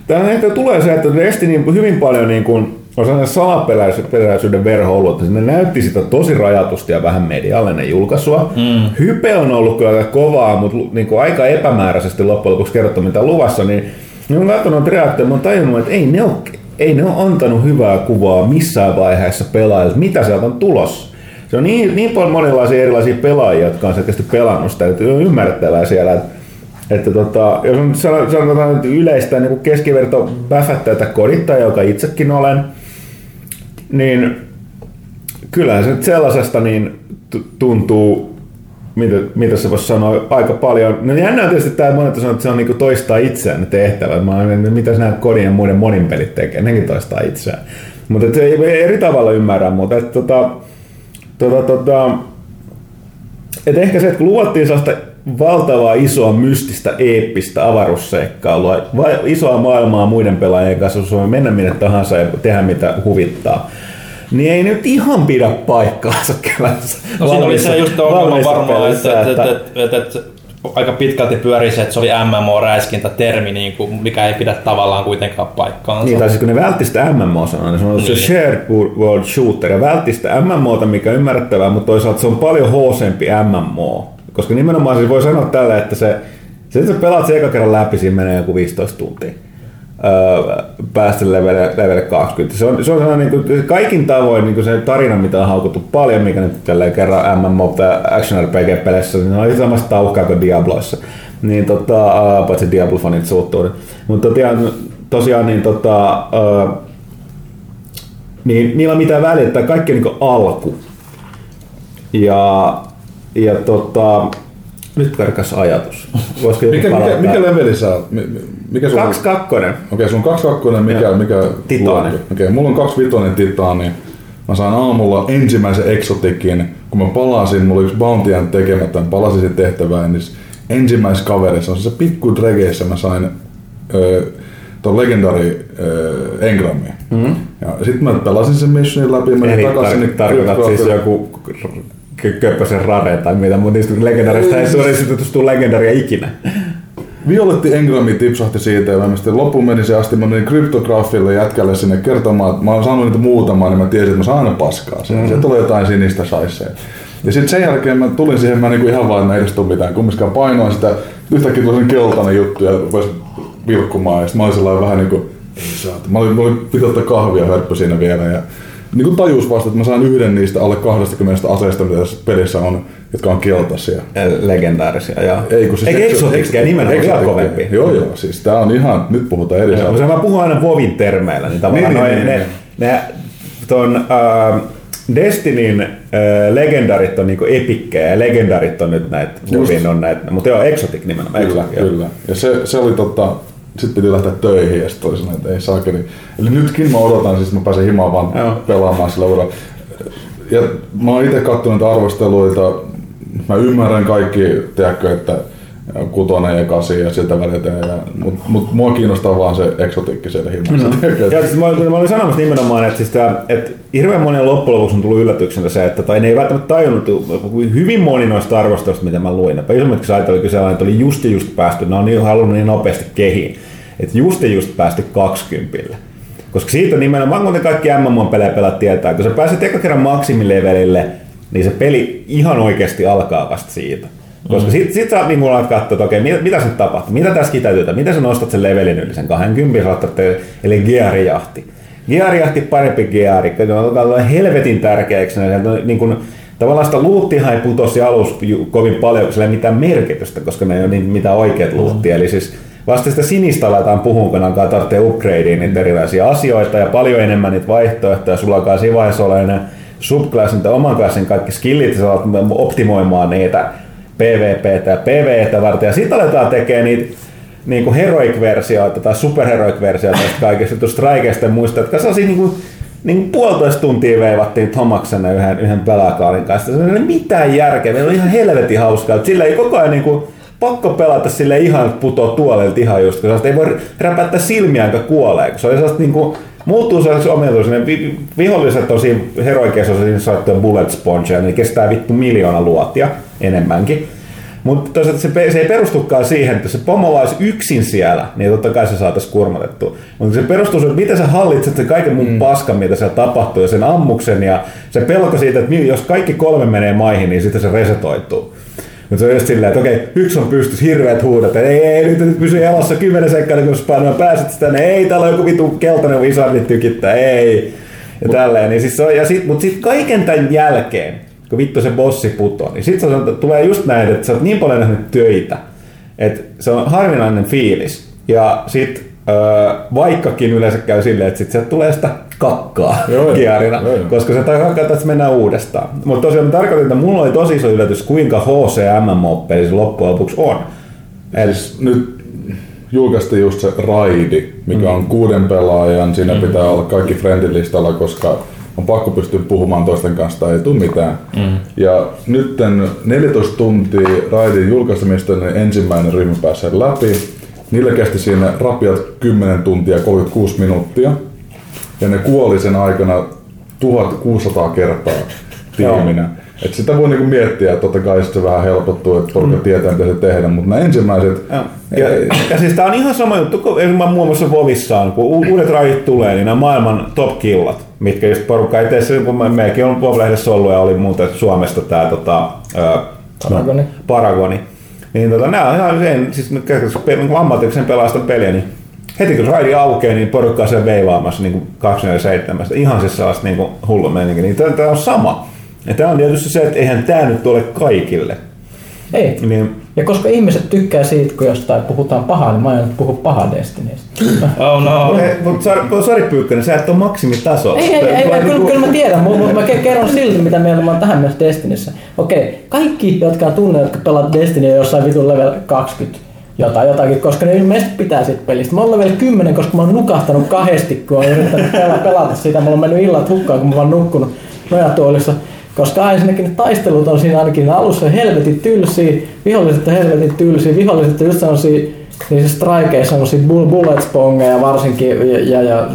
Speaker 3: tähän ehkä tulee se, että Destiny hyvin paljon niin kuin, on sellainen salaperäisyyden verho ollut, että ne näytti sitä tosi rajatusti ja vähän mediallinen julkaisua. Mm. Hype on ollut kyllä kovaa, mutta niin kuin aika epämääräisesti loppujen lopuksi kerrottu mitä luvassa, niin niin on katsonut reaktioita, mä oon tajunnut, että ei ne, ole, ei ne ole antanut hyvää kuvaa missään vaiheessa pelaajille, mitä sieltä on tulossa. Se on niin, niin paljon monenlaisia erilaisia pelaajia, jotka on selkeästi pelannut sitä, että on ymmärrettävää siellä, että että tota, jos on sano- sanotaan nyt yleistä niin keskiverto bäfättäjätä kodittaja, joka itsekin olen, niin kyllähän se nyt sellaisesta niin tuntuu, mitä, mitä se voisi sanoa, aika paljon. No jännä on tietysti tämä, että monet sanoo, että se on niin toistaa itseään ne tehtävät. Mä olen, mitä nämä kodin ja muiden monin pelit tekee, nekin toistaa itseään. Mutta se ei eri tavalla ymmärrä, mutta että tota, tota, tota, et ehkä se, että kun luvattiin sellaista valtavaa, isoa, mystistä, eeppistä avaruusseikkailua, vai isoa maailmaa muiden pelaajien kanssa, jos voi mennä minne tahansa ja tehdä mitä huvittaa, niin ei nyt ihan pidä paikkaansa kyllä.
Speaker 7: No siinä oli se just ongelma varmaan, että, että, että, että, että aika pitkälti pyöri se, että se oli MMO-räiskintätermi, niin kuin, mikä ei pidä tavallaan kuitenkaan paikkaansa.
Speaker 3: Niin, tai siis kun ne vältti sitä MMO-sanaa, niin se on se shared world shooter, ja vältti sitä MMOta, mikä on ymmärrettävää, mutta toisaalta se on paljon hoosempi MMO. Koska nimenomaan siis voi sanoa tällä, että se, se että sä pelaat se eka kerran läpi, siinä menee joku 15 tuntia. Öö, päästä level, level 20. Se on, se on sellainen niin kuin, kaikin tavoin niin kuin se tarina, mitä on haukuttu paljon, mikä nyt tälleen kerran MMO tai Action RPG-peleissä, niin on samasta tauhkaa kuin Diabloissa. Niin tota, uh, paitsi Diablo-fanit suuttuu. Mutta tosiaan, tosiaan niin tota, niin niillä on mitään väliä, että kaikki on niin alku. Ja, ja tota, nyt karkas ajatus. Voisiko
Speaker 4: Mikä, mikä, mikä leveli sä oot? Mi- mi- Mikä sulla
Speaker 3: Kaksi kakkonen.
Speaker 4: Okei, sun kaksi kakkonen, mikä, mikä
Speaker 3: Titaani.
Speaker 4: Okei, mulla on kaksi vitonen titaani. Mä sain aamulla ensimmäisen exotikin. Kun mä palasin, mulla oli yksi bounty jäänyt tekemättä, mä palasin sen tehtävään, niin ensimmäisessä kaverissa on se pikku dregeissä mä sain öö, ton legendari engrammi. Mm-hmm. Ja sit mä pelasin sen missionin läpi, menin
Speaker 3: Eli
Speaker 4: takaisin.
Speaker 3: tar- tarkoitat siis joku köppösen rare tai mitä, mutta niistä legendarista ei suoritettu legendaria ikinä.
Speaker 4: Violetti Engrammi tipsahti siitä ja mä sitten loppuun menin se asti, mä menin kryptograafille jätkälle sinne kertomaan, että mä oon saanut niitä muutamaa, niin mä tiesin, että mä saan aina paskaa. Mm. Se tulee jotain sinistä saisee. Ja sitten sen jälkeen mä tulin siihen, mä niinku ihan vaan, edes tuu mitään, kumminkaan painoin sitä, yhtäkkiä tuli sellainen keltainen juttu ja rupesi vilkkumaan ja sit mä olin sellainen vähän niinku, ei saa. Mä olin, mä olin kahvia hörppö siinä vielä ja niin kuin tajus vasta, että mä saan yhden niistä alle 20 aseista, mitä tässä pelissä on, jotka on keltaisia.
Speaker 3: Legendaarisia, joo.
Speaker 4: Ei kun siis
Speaker 3: Eikä eksotikkeja nimenomaan vielä kovempi.
Speaker 4: Joo joo, siis tää on ihan, nyt puhutaan eri
Speaker 3: Joo. Mä puhun aina Vovin termeillä, niin tavallaan
Speaker 4: Niin,
Speaker 3: niin,
Speaker 4: niin,
Speaker 3: ne,
Speaker 4: niin,
Speaker 3: ne, ne, ton äh, Destinyn äh, legendarit on niinku epikkejä ja legendarit on nyt näitä, Vovin on näitä, mutta joo, Exotic nimenomaan.
Speaker 4: Kyllä,
Speaker 3: Exotic,
Speaker 4: kyllä. Ja se, se oli tota, sitten piti lähteä töihin ja sitten oli sellainen, että ei saakeli. Eli nytkin mä odotan, siis mä pääsen himaan vaan
Speaker 3: Joo.
Speaker 4: pelaamaan sillä uudella. Ja mä oon itse katsonut arvosteluita. Mä ymmärrän kaikki, tiedätkö, että kutonen ja kasi ja siltä väliltä. Ja, mut, mut mua kiinnostaa vaan se eksotikki siellä himmassa. No. [LAUGHS]
Speaker 3: Ja siis mä, olin- mä olin sanomassa nimenomaan, että, siis tää, että hirveän monen loppujen lopuksi on tullut yllätyksenä se, että tai ne ei välttämättä tajunnut, hyvin moni noista arvosteluista, mitä mä luin, esimerkiksi ajattelin kyllä sellainen, että oli just ja just päästy, ne on niin halunnut niin nopeasti kehiin, että just ja just päästy 20. Koska siitä nimenomaan, kuten kaikki MMO-pelejä pelaat tietää, kun sä pääset eka kerran maksimilevelille, niin se peli ihan oikeasti alkaa vasta siitä. Koska sit, sit sä niin alat katsoa, että okei, mitä, mitä nyt tapahtuu, mitä tässä kiteytetään, mitä sä nostat sen levelin yli sen 20, sä otat, te- eli gearijahti. Gearijahti parempi geari, on helvetin tärkeäksi, niin kun, tavallaan sitä luuttihan ei putosi alussa ju- kovin paljon, sillä ei mitään merkitystä, koska ne ei ole niin mitään oikeat luuttia. Eli siis Vasta sitä sinistä aletaan puhua, kun alkaa tarvitsee upgradea niitä erilaisia asioita ja paljon enemmän niitä vaihtoehtoja. Sulla alkaa siinä vaiheessa olla ne subclassin tai oman klassin kaikki skillit, sä alat optimoimaan niitä PvPtä ja PvEtä varten. Ja sitten aletaan tekemään niitä niin kuin heroic-versioita tai superheroic-versioita tästä kaikesta tuosta strikeista muista, jotka sellaisia niin kuin, niin kuin puolitoista tuntia veivattiin Tomaksena yhden, yhden pelakaalin kanssa. Se ei mitään järkeä. Meillä oli ihan helvetin hauskaa. Sillä ei koko ajan niin kuin, pakko pelata sille ihan, putoo tuolelta ihan just, kun ei voi räpättää silmiä enkä kuolee. Kun se oli sellaista niin kuin, muuttuu sellaiseksi omituisen. Ne vi- viholliset on siinä heroikeissa on siinä bullet sponge, niin kestää vittu miljoona luotia enemmänkin. Mutta toisaalta se, se ei perustukaan siihen, että se pomo olisi yksin siellä, niin totta kai se saataisiin kurmatettua. Mutta se perustuu siihen, että miten sä hallitset sen kaiken muun mm. paskan, mitä siellä tapahtuu, ja sen ammuksen, ja se pelko siitä, että jos kaikki kolme menee maihin, niin sitten se resetoituu. Mutta se on just silleen, että okei, yksi on pystys, hirveät huudat, ei, ei, nyt, nyt pysy elossa kymmenen sekkaa, kun painoa pääset sitä, niin ei, täällä on joku vitu keltainen wizardit tykittää, ei. Ja tälleen, niin siis se on, ja sit, mutta sitten kaiken tämän jälkeen, kun vittu se bossi putoo, niin sitten tulee just näin, että sä oot niin paljon nähnyt töitä, että se on harvinainen fiilis. Ja sit öö, vaikkakin yleensä käy silleen, että sit sieltä tulee sitä kakkaa
Speaker 4: Joo,
Speaker 3: kierina,
Speaker 4: Joo, joo.
Speaker 3: koska se tarkoittaa, että mennään uudestaan. Mutta tosiaan mä tarkoitin, että mulla oli tosi iso yllätys, kuinka HC MMO-peli se loppujen lopuksi on. Eli
Speaker 4: Nyt julkaistiin just se raidi, mikä on kuuden pelaajan. Siinä pitää olla kaikki friendilistalla, koska on pakko pystyä puhumaan toisten kanssa tai ei tule mitään. Mm. Ja nyt 14 tuntia raidin julkaisemista, niin ensimmäinen ryhmä pääsee läpi. Niillä kesti siinä rapiat 10 tuntia 36 minuuttia. Ja ne kuoli sen aikana 1600 kertaa tiiminä. Et sitä voi niinku miettiä, että totta kai se vähän helpottuu, että porukka tietää mitä se tehdä, mutta nämä ensimmäiset
Speaker 3: Joo. Ja, ja siis tää on ihan sama juttu kuin esimerkiksi muun muassa Vovissaan, kun uudet raidit tulee, niin nämä maailman top killat, mitkä just porukka itse asiassa, kun me- mekin on Vov-lehdessä ollut ja oli muuten Suomesta tää tota,
Speaker 6: Paragoni.
Speaker 3: Paragoni. Niin tota, nämä on ihan sen, siis pe- niin ammatillisen pelaajasta peliä, niin heti kun raidi aukeaa, niin porukka on siellä veivaamassa niin kuin 247. Ihan siis sellaista niin kuin hullu meininki. Niin tämä on sama. Ja tämä on tietysti se, että eihän tämä nyt ole kaikille.
Speaker 6: Ei.
Speaker 3: Niin
Speaker 6: Ja koska ihmiset tykkää siitä, kun jostain puhutaan pahaa, niin mä aion puhua pahaa Destinystä.
Speaker 7: Oh no.
Speaker 3: Mutta sori Pyykkönen, sä et ole maksimitaso.
Speaker 6: Ei, ei, ei, ei kyllä, kyllä mä tiedän, mutta mä ke- kerron silti, mitä mieltä mä oon tähän mennessä Destinissä. Okei, kaikki, jotka on tunne, jotka pelaat Destinyä jossain vitun level 20 jotain, jotakin, koska ne ilmeisesti pitää siitä pelistä. Mä oon level 10, koska mä oon nukahtanut kahdesti, kun oon yrittänyt pelata, pelata sitä. Mulla on mennyt illat hukkaan, kun mä oon nukkunut nojatuolissa. Koska ensinnäkin ne taistelut on siinä ainakin alussa helvetin tylsiä, viholliset on helvetin tylsiä, viholliset on just sellaisia niissä strikeissa bull- bullet spongeja varsinkin ja, ja, ja,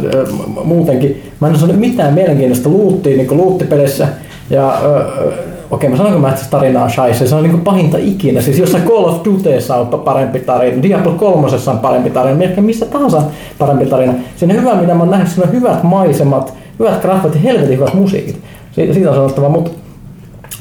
Speaker 6: muutenkin. Mä en osannut mitään mielenkiintoista luuttia niin luuttipelissä. Ja ö, ö, okei, mä sanonko mä, että se tarina on shaise, se on niin pahinta ikinä. Siis jossain Call of Dutyssa on pa- parempi tarina, Diablo 3 on parempi tarina, melkein missä tahansa on parempi tarina. Siinä hyvä, mitä mä oon nähnyt, siinä on hyvät maisemat, hyvät graffat ja helvetin hyvät musiikit. Si- siitä on sanottava, mutta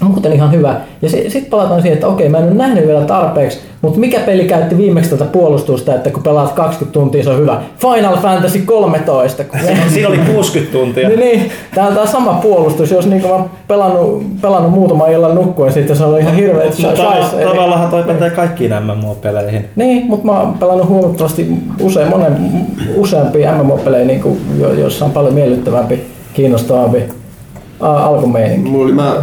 Speaker 6: muuten ihan hyvä. Ja sitten palataan siihen, että okei, mä en ole nähnyt vielä tarpeeksi, mutta mikä peli käytti viimeksi tätä puolustusta, että kun pelaat 20 tuntia, se on hyvä. Final Fantasy 13. Kun [LAUGHS]
Speaker 7: Siinä oli 60 tuntia.
Speaker 6: niin, niin. Tää on tää sama puolustus, jos niinku mä oon pelannut, pelannut muutaman illan nukkuen, sitten se on ihan hirveä
Speaker 7: Mutta tavallaan toi pätee kaikkiin MMO-peleihin.
Speaker 6: Niin, mutta mä oon pelannut huomattavasti usein, monen, useampia MMO-pelejä, niin joissa on paljon miellyttävämpi, kiinnostavampi alkumeininki.
Speaker 2: Mulla oli, mä,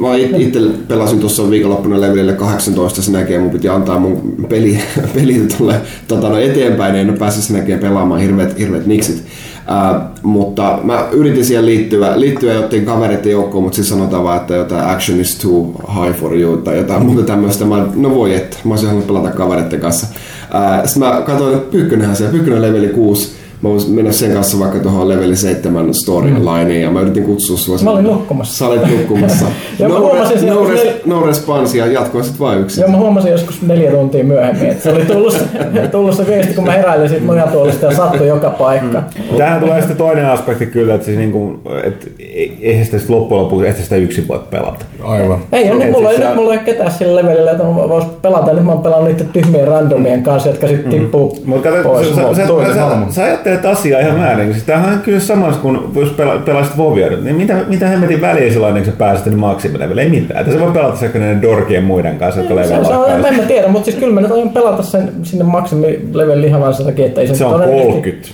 Speaker 2: mä itse pelasin tuossa viikonloppuna levelille 18 sen jälkeen mun piti antaa mun peli, [LAUGHS] peli tulle tota, no eteenpäin, en päässyt sen jälkeen pelaamaan hirveät, hirveät niksit. Ää, mutta mä yritin siihen liittyä, liittyä jotain kavereiden joukkoon, mutta siis sanotaan vaan, että jotain action is too high for you tai jotain muuta tämmöistä. Mä, no voi että, mä olisin halunnut pelata kavereiden kanssa. Ää, sitten mä katsoin, että Pyykkönenhän siellä, Pyykkönen leveli 6. Mä voisin mennä sen kanssa vaikka tuohon leveli 7 storylineen ja mä yritin kutsua sua.
Speaker 6: Mä olin nukkumassa.
Speaker 2: Sä olit nukkumassa. [LAUGHS]
Speaker 6: Ja mä
Speaker 2: no,
Speaker 6: huomasin
Speaker 2: re, no, res,
Speaker 6: se-
Speaker 2: no response ja jatkoin sit vaan yksin.
Speaker 6: Joo, mä huomasin joskus neljä tuntia myöhemmin, että se oli tullut, [LAUGHS] tullut se viesti, kun mä heräilin siitä nojatuolista ja sattui joka paikka.
Speaker 3: Tähän tulee sitten toinen aspekti kyllä, että siis niinku, et, eihän sitä sit loppujen lopuksi, että sitä yksin voi pelata.
Speaker 4: Aivan.
Speaker 6: Ei, ja nyt
Speaker 3: Et
Speaker 6: mulla, ei,
Speaker 3: siis
Speaker 6: nyt
Speaker 3: sä-
Speaker 6: mulla ei ole ketään sillä levelillä, että mä vois pelata. Nyt mä oon pelannut niiden tyhmien randomien kanssa, jotka sitten tippuu
Speaker 3: Mutta kato,
Speaker 6: pois.
Speaker 3: sä, sä, sä,
Speaker 4: toinen
Speaker 3: sä,
Speaker 4: hahmo.
Speaker 3: sä, ajattelet asiaa ihan väärin. Siis tämähän on kyllä samassa kuin jos pela, pelaisit Vovia, niin mitä, mitä hemmetin väliä sillä on, niin sä pääset sinne maksimilevelle? Ei mitään. Että sä voi pelata sekä näiden dorkien muiden kanssa, jotka
Speaker 6: Se, se on, en mä tiedä, mutta siis kyllä mä nyt aion pelata sen sinne maksimilevelin ihan vaan sen takia, että ei se,
Speaker 3: Se on
Speaker 6: todennäköisesti-
Speaker 3: 30.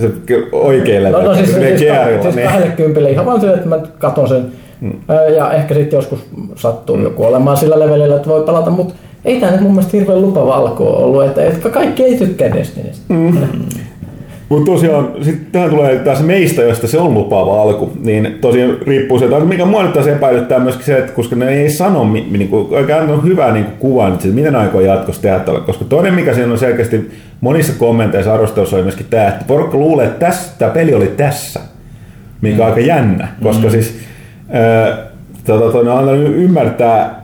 Speaker 3: Se oikein level.
Speaker 6: No, no siis, siis, siis, siis
Speaker 3: niin.
Speaker 6: 20 ihan vaan sille, että mä katon sen.
Speaker 3: Hmm.
Speaker 6: Ö, Ja ehkä sitten joskus sattuu joku olemaan sillä levelillä, että voi pelata, mutta ei tämä nyt mun mielestä hirveän lupava alku ole ollut, että, että kaikki ei tykkää Destinystä.
Speaker 3: Hmm. Mutta tosiaan, sitten tähän tulee taas meistä, josta se on lupaava alku, niin tosiaan riippuu se, että mikä mua nyt taas epäilyttää myöskin se, että koska ne ei sano mi- niinku, oikein on hyvä niinku, kuva nyt, siitä, miten aikoo jatkossa tehdä tällä, koska toinen mikä siinä on selkeästi monissa kommenteissa arvostelussa oli myöskin tämä, että porukka luulee, että tässä, tämä peli oli tässä, mikä on aika jännä, koska siis ää, tota, ne on antanut ymmärtää,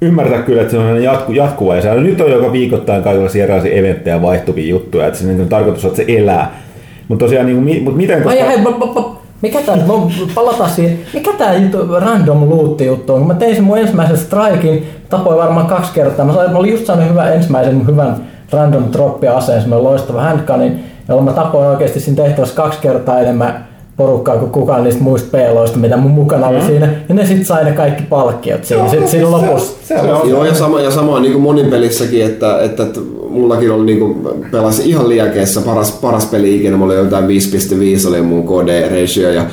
Speaker 3: ymmärtää kyllä, että se on jatku, jatkuva ja se nyt on joka viikoittain kaikenlaisia erilaisia eventtejä vaihtuvia juttuja, että se niin on tarkoitus, että se elää. Mutta tosiaan, niin, mi- mut miten, koska...
Speaker 6: Ai hei, pop, pop. mikä tää, no, palataan siihen, mikä tää juttu, random loot juttu on? Kun mä tein sen mun ensimmäisen strikin, tapoin varmaan kaksi kertaa. Mä, sain, mä olin just saanut hyvän, ensimmäisen hyvän random droppi aseen, semmoinen loistava handgunin, jolla mä tapoin oikeasti siinä tehtävässä kaksi kertaa enemmän porukkaa kuin kukaan niistä muista peloista, mitä mun mukana oli siinä. Ja ne sit sai ne kaikki palkkiot siinä, sit siinä lopussa.
Speaker 3: Se on,
Speaker 2: Joo, ja sama, ja sama niin kuin monin pelissäkin, että, että, että mullakin oli niin kuin, pelasin ihan liäkeessä paras, paras peli ikinä, mulla oli jotain 5.5 oli mun KD-ratio ja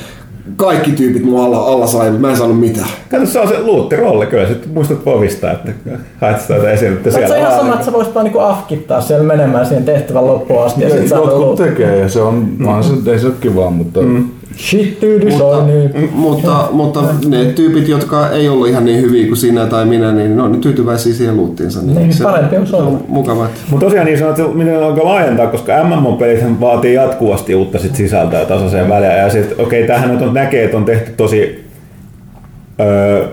Speaker 2: kaikki tyypit mun alla, alla sai, mutta mä en saanut mitään.
Speaker 3: Kato, se on se luuttirolle kyllä, sitten muistat povista, että haet sitä jotain esitettä
Speaker 6: Se on
Speaker 3: siellä.
Speaker 6: ihan sama, että sä voisit vaan niinku afkittaa siellä menemään siihen tehtävän loppuun asti ja sit saa
Speaker 4: Jotkut
Speaker 6: loot.
Speaker 4: tekee ja se on, mm. se, ei se ole kivaa, mutta mm.
Speaker 6: Shit dude,
Speaker 2: Mutta,
Speaker 6: soi niin.
Speaker 2: mutta, mutta ne tyypit, jotka ei ollut ihan niin hyviä kuin sinä tai minä, niin ne on tyytyväisiä siihen luuttiinsa.
Speaker 6: Niin, parempi on
Speaker 2: se on mukava.
Speaker 3: Mutta tosiaan niin sanot, että miten alkaa laajentaa, koska MMO-pelit vaatii jatkuvasti uutta sit sisältöä tasaiseen väliin. Ja sitten okei, okay, tämähän nyt on, näkee, että on tehty tosi... Öö,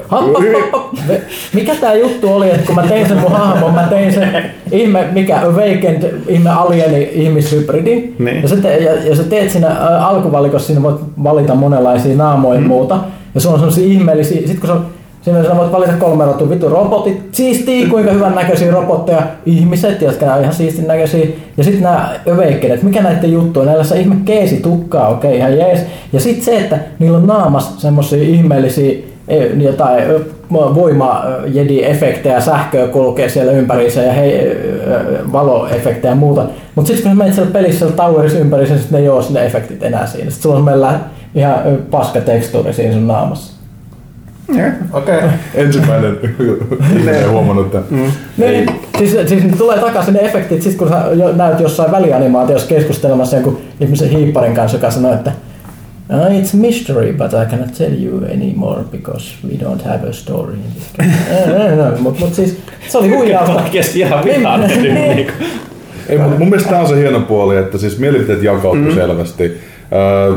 Speaker 6: Mikä tää juttu oli, että kun mä tein sen mun hahmon, mä tein sen ihme, mikä Awakened, ihme alieni ihmishybridin.
Speaker 3: Niin.
Speaker 6: Ja, sä te, ja, ja sä teet siinä alkuvalikossa, siinä voit valita monenlaisia naamoja ja muuta. Ja sulla on sellaisia ihmeellisiä, sit kun sä Siinä sä voit valita kolme rotua, vittu robotit, siistii, kuinka hyvän näköisiä robotteja, ihmiset, jotka on ihan siistin näköisiä, ja sitten nämä Awakened, mikä näiden juttu on, näillä ihme keesi tukkaa, okei, ihan jees. Ja sitten se, että niillä on naamas semmosia ihmeellisiä jotain ö, voima jedi efektejä, sähköä kulkee siellä ympäriinsä ja hei, valoefektejä ja muuta. Mutta sitten kun sä menet siellä pelissä siellä towerissa ympäriinsä, sitten ne ei oo ne efektit enää siinä. Sitten sulla on meillä ihan paska tekstuuri siinä sun naamassa.
Speaker 3: okei. Okay.
Speaker 4: ensimmäinen ei huomannut tämän. Mm.
Speaker 6: Niin, siis, siis ne tulee takaisin ne efektit, sit kun sä näyt jossain välianimaatiossa keskustelemassa jonkun ihmisen hiipparin kanssa, joka sanoo, että "Uh, it's a mystery, but I cannot tell you anymore because we don't have a story in this game. Eh, no, no, mut, mut siis se oli huijausta.
Speaker 7: Oikeesti ihan vihaan nyt niinku.
Speaker 4: Ei, [LAUGHS] mutta mun mielestä tämä on se hieno puoli, että siis mielipiteet jakautuu mm. selvästi. Öö,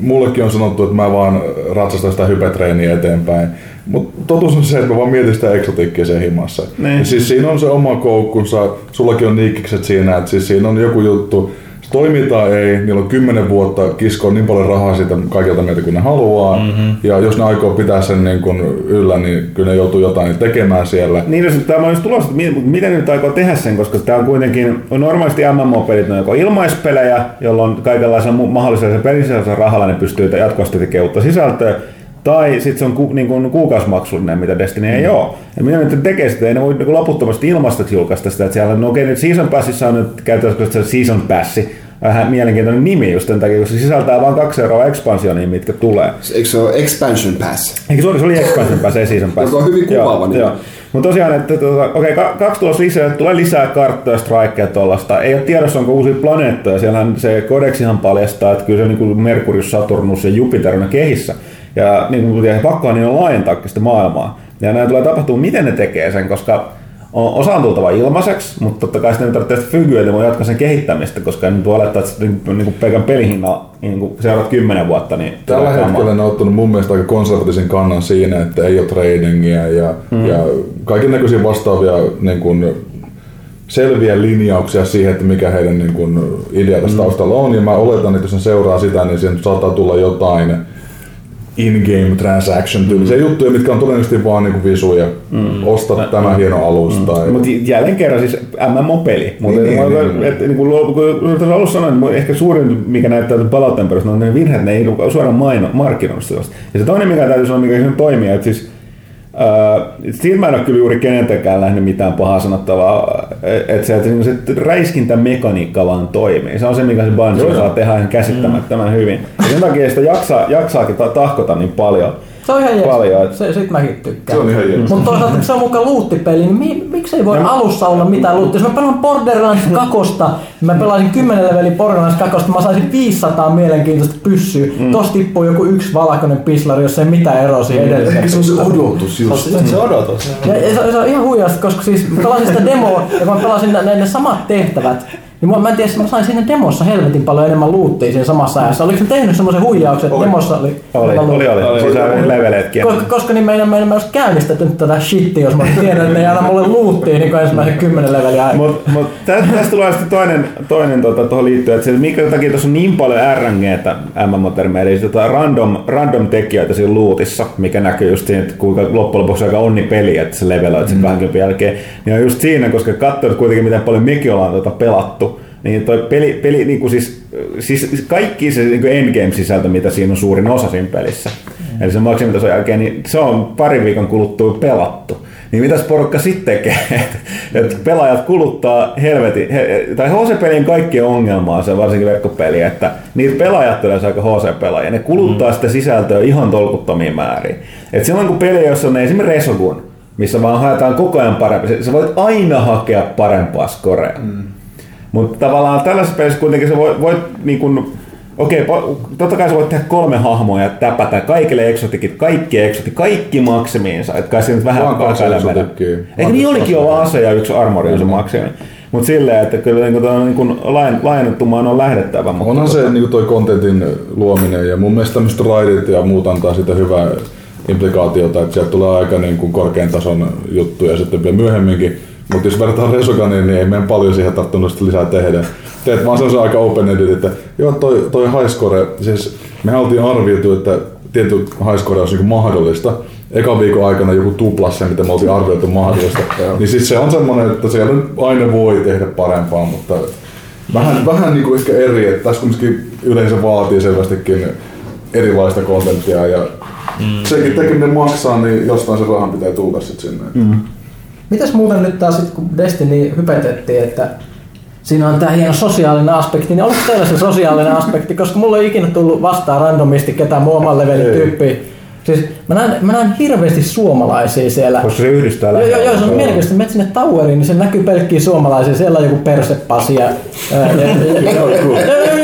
Speaker 4: mullekin on sanottu, että mä vaan ratsastan sitä hypetreeniä eteenpäin. Mutta totuus on se, että mä vaan mietin sitä eksotiikkia sen himassa.
Speaker 3: Niin.
Speaker 4: Ja siis siinä on se oma koukkunsa, sullakin on niikkikset siinä, että siis siinä on joku juttu, tai ei, niillä on kymmenen vuotta kiskoa niin paljon rahaa siitä kaikilta meiltä kuin ne haluaa. Mm-hmm. Ja jos ne aikoo pitää sen niin kun yllä, niin kyllä ne joutuu jotain tekemään siellä.
Speaker 3: Niin, jos tämä on just tulossa, että mi- miten ne nyt aikoo tehdä sen, koska tämä on kuitenkin, on normaalisti MMO-pelit, ne on joko ilmaispelejä, jolloin kaikenlaisella mu- mahdollisella pelisisällä rahalla ne pystyy jatkuvasti tekemään uutta sisältöä, tai sitten se on ku, niin kuin kuukausimaksullinen, mitä Destiny ei ole. Ja mitä nyt tekee sitä, ei ne voi niin loputtomasti ilmaiseksi julkaista sitä, että siellä on, no okei, nyt Season Passissa on nyt käytännössä se Season Passi, vähän mielenkiintoinen nimi just sen takia, koska se sisältää vain kaksi euroa expansionia, mitkä tulee.
Speaker 2: Eikö se ole Expansion Pass?
Speaker 3: Eikö se oli, se oli expansion pass, ei [LAUGHS] season pass.
Speaker 2: Joka on hyvin kuvaava nimi.
Speaker 3: Mutta tosiaan, että tuota, okei, okay, kaksi tulossa lisää, tulee lisää karttoja, strikeja tuollaista. Ei ole tiedossa, onko uusia planeettoja. Siellähän se kodeksihan paljastaa, että kyllä se niin kuin Merkurius, Saturnus ja Jupiter on kehissä. Ja niin kuin pakkoa niin on laajentaakin sitä maailmaa. Ja näin tulee tapahtua, miten ne tekee sen, koska on, osa on tultava ilmaiseksi, mutta totta kai sitten tarvitsee fygyä, että voi jatkaa sen kehittämistä, koska en voi olettaa, että niin, niin kuin pelkän pelihinnan niin kuin seuraavat kymmenen vuotta, niin
Speaker 4: Tällä hetkellä ne on ottanut mun mielestä aika konservatiivisen kannan siinä, että ei ole tradingia ja, mm. ja kaiken näköisiä vastaavia niin kuin, selviä linjauksia siihen, että mikä heidän niin kuin, idea tässä taustalla on. Ja mä oletan, että jos ne seuraa sitä, niin siihen saattaa tulla jotain in-game transaction tyylisiä mm. juttuja, mitkä on todennäköisesti vaan niinku visuja. Mm. Osta no, tämä hieno alus. Mm. Tai...
Speaker 3: Mutta jälleen kerran siis MMO-peli. Mutta niin, niin, niin, niin. niin, kuin alussa sanoin, niin ehkä suurin, mikä näyttää palautteen perusteella, on ne virheet, ne ei suoraan maino, markkinoista. Ja se toinen, mikä täytyy sanoa, mikä toimii, että siis siinä mä en ole kyllä juuri keneltäkään nähnyt mitään pahaa sanottavaa, että se, että se räiskintämekaniikka vaan toimii. Se on se, mikä se Bungie saa tehdä ihan käsittämättömän mm. hyvin. Ja sen takia sitä jaksaa, jaksaakin tahkota niin paljon.
Speaker 6: Se on ihan jees. Paljon. Se, sit mäkin tykkään.
Speaker 4: Se on ihan jees.
Speaker 6: Mutta toisaalta se on mukaan luuttipeli, niin mi, miksei voi no, alussa olla mitään luuttia? Jos mä pelaan Borderlands 2, mä pelaisin 10 levelin Borderlands 2, mä saisin 500 mielenkiintoista pyssyä. Mm. Tossa tippuu joku yksi valkoinen pislari, jos ei mitään eroa siihen mm. edelliseen.
Speaker 4: Se on se odotus just.
Speaker 7: Se, se odotus.
Speaker 6: Ja, se, se, on ihan huijasta, koska siis mä pelasin sitä demoa ja mä pelasin ne, ne samat tehtävät niin mä en tiedä, mä sain siinä demossa helvetin paljon enemmän luuttia siinä samassa ajassa. Oliko se tehnyt semmoisen huijauksen, että demossa oli...
Speaker 3: Oli, oli, oli. oli. Siis oli leveleetkin.
Speaker 6: Koska, koska niin meidän, meidän, olisi käynnistetty tätä shittiä, jos mä olisin tiennyt, että ne ei anna mulle luuttia niin kuin ensimmäisen kymmenen leveliä aikaa.
Speaker 3: Mutta mut, tästä tulee sitten toinen, toinen tota, tuohon liittyen, että se, minkä takia tuossa on niin paljon RNGtä MMO-termejä, eli tota random, random tekijöitä siinä luutissa, mikä näkyy just siinä, että kuinka loppujen lopuksi aika onni peli, että se leveloit sen mm. 20 jälkeen, niin on just siinä, koska katsoo kuitenkin miten paljon mekin ollaan tota pelattu, niin toi peli, peli niin kuin siis, siis kaikki se niin endgame-sisältö, mitä siinä on suurin osa siinä pelissä, mm. eli se maksimitason jälkeen, niin se on parin viikon kuluttua pelattu. Niin mitäs porukka sitten tekee? [LAUGHS] että pelaajat kuluttaa helvetin, he, tai HC-pelien kaikki ongelmaa, se varsinkin verkkopeli, että niitä pelaajat tulee aika HC-pelaajia, ne kuluttaa mm. sitä sisältöä ihan tolkuttomiin määriin. Et silloin kun peli, jossa on esimerkiksi Resogun, missä vaan haetaan koko ajan parempi, sä voit aina hakea parempaa skorea. Mm mutta tavallaan tällaisessa pelissä kuitenkin sä voit, voit niin kun, okei, totta kai sä voit tehdä kolme hahmoa ja täpätä kaikille eksotikit, kaikki eksotit, kaikki maksimiinsa. Että kai siinä nyt vähän
Speaker 4: kaksailemään.
Speaker 3: Eikö niin olikin jo ase ja yksi armori on se maksimi. Mutta silleen, että kyllä niin kuin, niin kuin lain, lainattumaan on lähdettävä. Mutta
Speaker 4: Onhan se niin toi kontentin luominen ja mun mielestä tämmöiset raidit ja muut antaa sitä hyvää implikaatiota, että sieltä tulee aika niin kuin korkean tason juttuja sitten vielä myöhemminkin mutta jos verrataan Resoganiin, niin ei meidän paljon siihen tarttunut lisää tehdä. Teet vaan se aika open edit, että joo toi, toi high score, siis me oltiin arvioitu, että tietty high score olisi niin mahdollista. Ekan viikon aikana joku tuplas sen, mitä me oltiin arvioitu mahdollista. [LAUGHS] niin siis se on semmoinen, että siellä aina voi tehdä parempaa, mutta vähän, vähän niin kuin ehkä eri, että tässä kumminkin yleensä vaatii selvästikin erilaista kontenttia ja mm. sekin tekeminen maksaa, niin jostain se rahan pitää tulla sitten sinne. Mm.
Speaker 6: Mitäs muuten nyt taas, kun Destiny hypetettiin, että siinä on tämä hieno sosiaalinen aspekti, niin oliko teillä se sosiaalinen aspekti, koska mulla ei ikinä tullut vastaan randomisti ketään muu oman levelin tyyppiä, Siis mä näen, mä näen hirveästi suomalaisia siellä.
Speaker 3: Koska se yhdistää
Speaker 6: Joo, joo, joo se on mielenkiintoista. Menet sinne toweriin, niin se näkyy pelkkiä suomalaisia. Siellä on joku persepasi [LAUGHS] ja,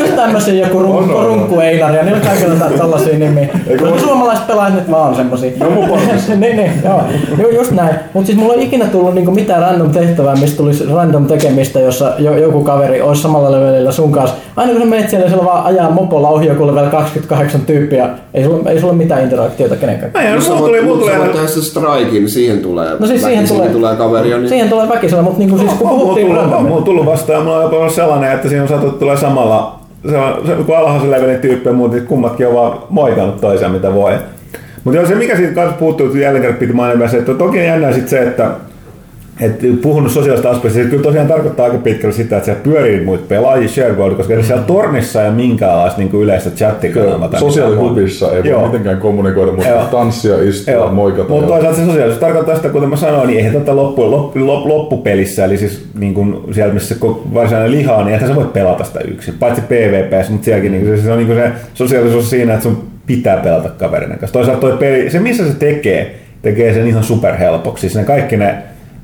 Speaker 6: just tämmöisiä joku runkku, runkku Einar ja niillä on kaikilla tällaisia nimiä. Mutta suomalaiset pelaajat nyt vaan on semmosia.
Speaker 4: No mun [LAUGHS]
Speaker 6: niin, niin, joo. joo. just näin. Mutta siis mulla ei ikinä tullut niinku mitään random tehtävää, mistä tulisi random tekemistä, jossa joku kaveri olisi samalla levelillä sun kanssa. Aina kun sä menet siellä, siellä vaan ajaa mopolla ohi joku level 28 tyyppiä. Ei sulla, ei sulla mitään interaktiota kenenkään.
Speaker 2: Ei, no, mulla tuli, mulla tuli tehdä se strikein, siihen tulee,
Speaker 6: no siis siihen tulee,
Speaker 2: tulee kaveri. Niin...
Speaker 6: Siihen tulee väkisellä, mutta niin kuin siis kun puhuttiin...
Speaker 3: Mulla on tullut vastaan, mulla on jopa sellainen, että siinä on saatu tulee samalla, se on, se, kun alhaisen levelin tyyppi ja muut, niin kummatkin on vaan moikannut toisiaan mitä voi. Mutta se mikä siitä kanssa puuttuu, että jälleen kerran piti mainita se, että toki jännää sit se, että et puhunut sosiaalista aspektista, kyllä tosiaan tarkoittaa aika pitkälle sitä, että siellä pyörii muita pelaajia ShareWorld, koska siellä tornissa ei ole minkäänlaista niin yleistä chattikanavaa.
Speaker 4: Sosiaalihubissa ei Joo. voi mitenkään kommunikoida, mutta Joo. tanssia, istua, Joo. moikata.
Speaker 3: Mutta toisaalta se sosiaalisuus tarkoittaa sitä, kuten mä sanoin, niin eihän tätä loppu, loppu, loppu, loppupelissä, eli siis niin kuin siellä missä varsinainen liha on, niin eihän sä voi pelata sitä yksin, paitsi PvP, mutta sielläkin niin se, se on niin kuin se sosiaalisuus siinä, että sun pitää pelata kaverinen kanssa. Toisaalta toi peli, se missä se tekee, tekee sen ihan superhelpoksi. Siis ne kaikki ne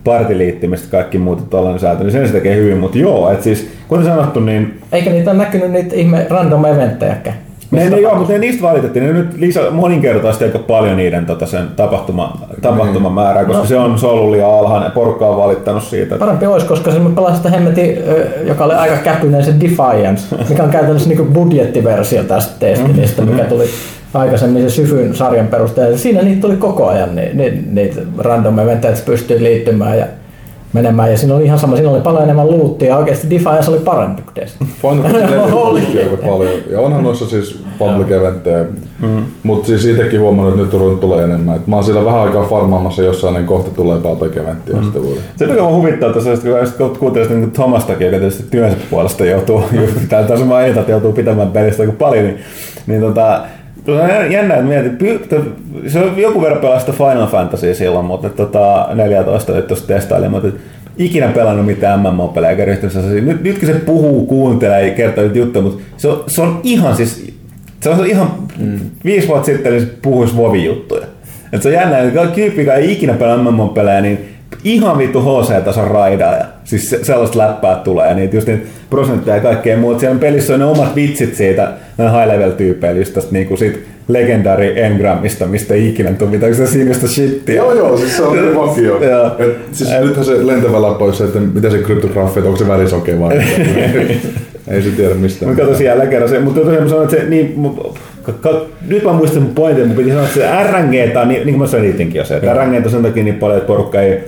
Speaker 3: partiliittymistä kaikki muuta tuollainen säätö, niin sen se tekee hyvin, mutta joo, että siis kuten sanottu, niin...
Speaker 6: Eikä niitä ole näkynyt niitä ihme random eventtejäkään.
Speaker 3: Ne, ne, joo, mutta ne niistä valitettiin. Ne nyt lisä, moninkertaisesti aika paljon niiden tota, sen tapahtuma, tapahtuman määrää, koska no. se on, se on ollut liian alhainen. Porukka on valittanut siitä.
Speaker 6: Parempi olisi, koska se pelasin sitä hemmetin, joka oli aika käpyinen, se Defiance, mikä on käytännössä niin budjettiversio tästä Destinistä, mikä tuli aikaisemmin se Syfyn sarjan perusteella. Siinä niitä tuli koko ajan, niin, niin, niitä random eventteja pystyy liittymään. Ja menemään. Ja siinä oli ihan sama, siinä oli paljon enemmän luuttia ja oikeasti Defiance oli parempi kuin Destiny. [LAUGHS]
Speaker 4: Final Fantasy [LAUGHS]
Speaker 6: Oli.
Speaker 4: 4 aika paljon. Ja onhan noissa siis public eventtejä. Mm. Mutta siis itsekin huomannut, että nyt on ruvennut tulee enemmän. Et mä oon siellä vähän aikaa farmaamassa jossain, niin kohta tulee public eventtiä mm. sitten vuoden.
Speaker 3: Se mikä on huvittaa että kun kuuntelee sitä niin Thomastakin, joka tietysti työnsä puolesta joutuu, [LAUGHS] tää taas mä että joutuu pitämään pelistä aika paljon, niin, niin tota, Tuo on jännä, että mietit, py- se on joku verran pelaa sitä Final Fantasy silloin, mutta tota, 14 nyt tuossa testailin, mutta ikinä pelannut mitään MMO-pelejä eikä ryhtynyt. Nyt, nytkin se puhuu, kuuntelee ja kertoo juttuja, mutta se on, se on ihan siis, se on ihan mm. viisi vuotta sitten niin se puhuisi Vovi-juttuja. Et se on jännä, että tyyppi, joka ei ikinä pelaa MMO-pelejä, niin ihan vittu HC-tason raidaaja. Siis se, sellaista läppää tulee ja niitä just niitä prosentteja ja kaikkea muuta. Siellä pelissä on ne omat vitsit siitä, nämä high level tyypeillä, just tästä niinku sit legendary engrammista, mistä ei ikinä tule mitään sitä sinistä shittiä.
Speaker 4: Joo joo, siis se on niin [LAUGHS] vakio. Et, siis nythän se lentävä läppä olisi se, että mitä se kryptografi, että onko se värisokea vai [LAUGHS] ei se tiedä mistään.
Speaker 3: Mutta kato siellä kerran se, mutta tosiaan mä sanoin, että se, niin, nyt mä muistan mun pointin, mun piti sanoa, että se RNG, on, niin, niin kuin mä sanoin itsekin jo se, että RNG on sen takia niin paljon, että porukka ei,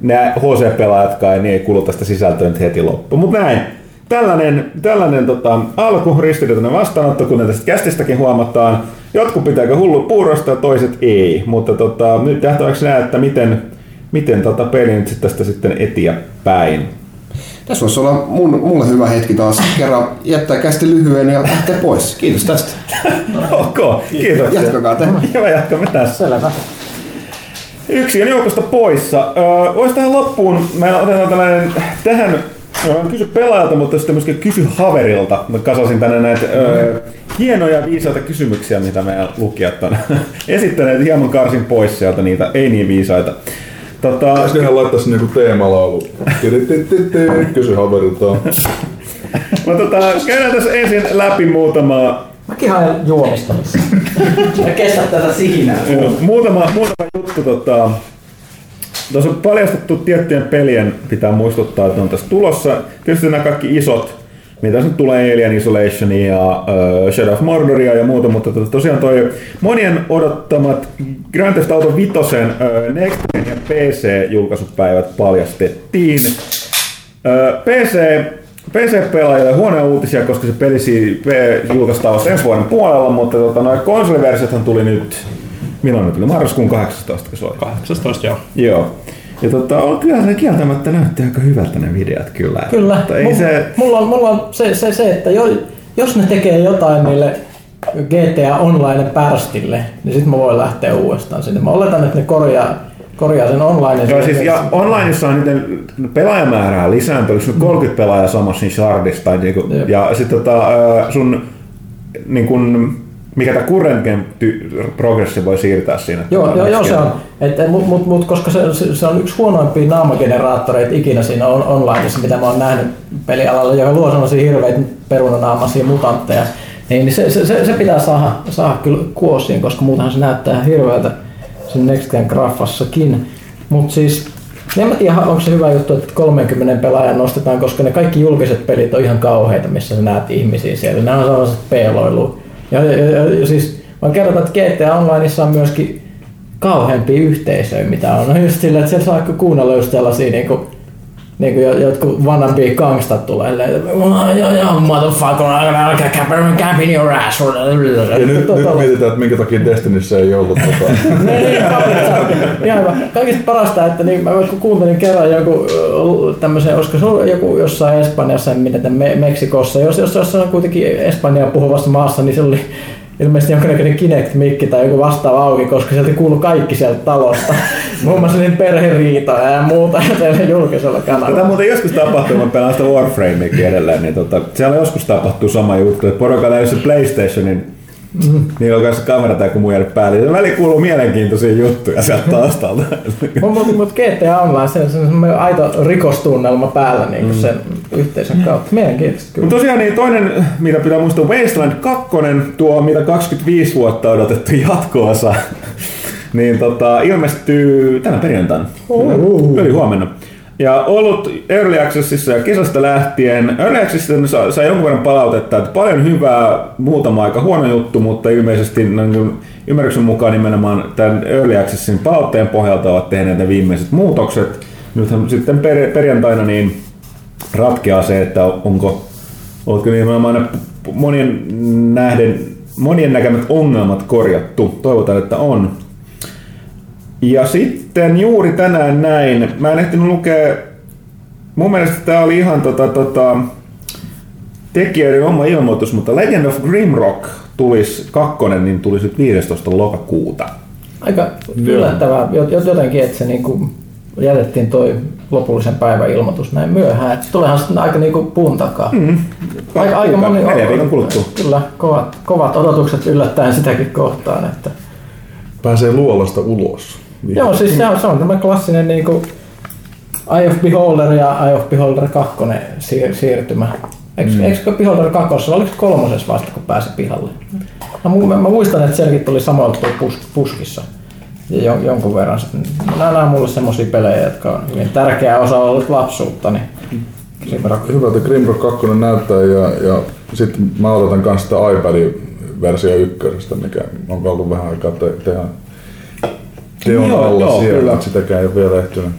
Speaker 3: nämä HC-pelaajatkaan niin ei kuluta sitä sisältöä nyt heti loppuun. Mutta näin, tällainen, tällainen tota, alku ristiriitainen vastaanotto, kuten tästä kästistäkin huomataan. Jotkut pitääkö hullu puurosta ja toiset ei, mutta tota, nyt nähtäväksi näe, että miten, miten tota peli nyt sit tästä sitten eteenpäin.
Speaker 2: Tässä voisi olla mun, mulle hyvä hetki taas kerran jättää kästi lyhyen ja lähteä pois. Kiitos tästä. [LAUGHS]
Speaker 3: ok, kiitos.
Speaker 2: Jatkakaa te.
Speaker 3: Hyvä, jatkamme tässä.
Speaker 6: Selvä.
Speaker 3: Yksi on joukosta poissa. Öö, Voisi tähän loppuun, meillä otetaan tällainen tähän kysy pelaajalta, mutta sitten myöskin kysy haverilta. Mä kasasin tänne näitä öö, hienoja viisaita kysymyksiä, mitä meidän lukijat on [LAUGHS] esittäneet. Hieman karsin pois sieltä niitä ei niin viisaita. Tota,
Speaker 4: Pitäisiköhän laittaa sinne joku teemalaulu? Kysy haverilta.
Speaker 3: mä [LAUGHS] tota, käydään tässä ensin läpi muutama
Speaker 6: Mäkin haen juomista. [LAUGHS] Mä kestä tätä sihinää.
Speaker 3: Joo, muutama, muutama juttu. Tota, tuossa on paljastettu tiettyjen pelien, pitää muistuttaa, että on tässä tulossa. Tietysti nämä kaikki isot, mitä nyt tulee Alien Isolation ja uh, Shadow of Mordoria ja muuta, mutta to- tosiaan toi monien odottamat Grand Theft Auto 5 uh, Next Gen ja PC-julkaisupäivät paljastettiin. Ö, PC, PC-pelaajille huonoja uutisia, koska se peli julkaistaan vasta ensi vuoden puolella, mutta tota, noin konsoliversiothan tuli nyt, milloin ne tuli? Marraskuun 18, kun se oli.
Speaker 7: 18 joo.
Speaker 3: Joo. Ja tota, on- kyllä ne kieltämättä näytti aika hyvältä ne videot kyllä.
Speaker 6: Kyllä.
Speaker 3: Mutta ei
Speaker 6: Mu-
Speaker 3: se,
Speaker 6: Mulla on, mulla on se, se, se, että jo, jos ne tekee jotain niille GTA Online pärstille, niin sitten mä voin lähteä uudestaan sinne. Mä oletan, että ne korjaa, korjaa sen online.
Speaker 3: Joo, siis, ja onlineissa on nyt pelaajamäärää lisääntynyt, sun 30 pelaajaa samassa siinä shardissa, tai niinku,
Speaker 6: Jep.
Speaker 3: ja sitten tota, sun niin kun, mikä tämä current game progressi voi siirtää siinä.
Speaker 6: Joo, joo, joo se on. Et, mut, mut, mut, koska se, se, on yksi huonoimpia naamageneraattoreita ikinä siinä on, onlineissa, mitä mä oon nähnyt pelialalla, joka luo sellaisia hirveitä perunanaamaisia mutantteja. Niin, niin se, se, se, se, pitää saada, saada kyllä kuosiin, koska muutenhan se näyttää hirveältä sen Next Gen graffassakin. Mutta siis, en mä tiedä, onko se hyvä juttu, että 30 pelaajan nostetaan, koska ne kaikki julkiset pelit on ihan kauheita, missä sä näet ihmisiä siellä. Nämä on sellaiset peloilu. Ja, ja, ja, ja siis, mä kerron, että GTA Onlineissa on myöskin kauheampia yhteisöjä, mitä on. No just sillä, että siellä saa kuunnella just tällaisia niinku, niinku jo- jotkut wannabe gangstat tulee että joo joo motherfucker, älkää cap- cap in your ass.
Speaker 4: Ja nyt, nyt mietitään, että minkä takia Destinissä ei ollut tota. [LAUGHS]
Speaker 6: Niin, niin, kaikista- ihan hyvä. Kaikista parasta, että niin, mä kun kuuntelin kerran joku tämmöisen, olisiko se joku jossain Espanjassa, en minä Me- Meksikossa, jos, jos, jos on kuitenkin Espanjaa puhuvassa maassa, niin se oli ilmeisesti jonkinnäköinen Kinect-mikki tai joku vastaava auki, koska sieltä kuului kaikki sieltä talosta. [LAUGHS] Muun muassa niin perheriitoja ja muuta [LAUGHS] siellä julkisella kanavalla.
Speaker 3: muuten joskus tapahtuu, mä pelaan sitä Warframeakin edelleen, niin tota, siellä joskus tapahtuu sama juttu, että porukalla ei ole se PlayStationin
Speaker 6: Mm.
Speaker 3: Niillä on kanssa kamerat kun muiden päälle. Ja väliin kuuluu mielenkiintoisia juttuja sieltä taustalta.
Speaker 6: Mutta [LAUGHS] mut, mut GTA Online, se on semmoinen aito rikostunnelma päällä niin sen yhteisön kautta. Mielenkiintoista kyllä.
Speaker 3: Mutta tosiaan niin toinen, mitä pitää muistaa, Wasteland 2, tuo mitä 25 vuotta odotettu jatkoosa, [LAUGHS] niin tota, ilmestyy tänä perjantaina. Eli huomenna. Ja ollut Early Accessissa ja kesästä lähtien. Early Accessissa sai, jonkun verran palautetta, että paljon hyvää, muutama aika huono juttu, mutta ilmeisesti niin kuin ymmärryksen mukaan nimenomaan tämän Early Accessin palautteen pohjalta ovat tehneet ne viimeiset muutokset. nythän sitten per, perjantaina niin ratkeaa se, että onko, oletko nimenomaan monien nähden, monien näkemät ongelmat korjattu. Toivotaan, että on. Ja sitten juuri tänään näin, mä en ehtinyt lukea, mun mielestä tää oli ihan tota, tota, tekijöiden oma ilmoitus, mutta Legend of Grimrock tulisi kakkonen, niin tulisi nyt 15. lokakuuta.
Speaker 6: Aika yllättävää jot- jot- jotenkin, että se niinku jätettiin toi lopullisen päivän ilmoitus näin myöhään. Et tuleehan sitten aika niinku puun takaa. Mm. Aika, aika moni
Speaker 3: Neljä viikon kuluttua.
Speaker 6: Kyllä, kovat, kovat odotukset yllättäen sitäkin kohtaan. Että.
Speaker 4: Pääsee luolasta ulos.
Speaker 6: Joo, siis se on, se on tämä klassinen niinku Eye of Beholder ja Eye of Beholder 2 siir- siirtymä. Eikö, mm. eikö Beholder 2, oliko se kolmosessa vasta kun pääsi pihalle? Mä, mu- mä, mä muistan, että sielläkin tuli samoilta pus, puskissa ja jon, jonkun verran. Nämä, on mulle semmosia pelejä, jotka on hyvin tärkeä osa ollut lapsuutta. Niin sen verran
Speaker 4: Hyvältä Grimrock 2 näyttää ja, ja sitten mä odotan myös sitä iPadin versio ykkösestä, mikä on ollut vähän aikaa te- tehdä teon
Speaker 3: Joo,
Speaker 4: alla
Speaker 3: joo,
Speaker 4: siellä,
Speaker 3: kyllä.
Speaker 4: sitäkään ei ole vielä ehtinyt.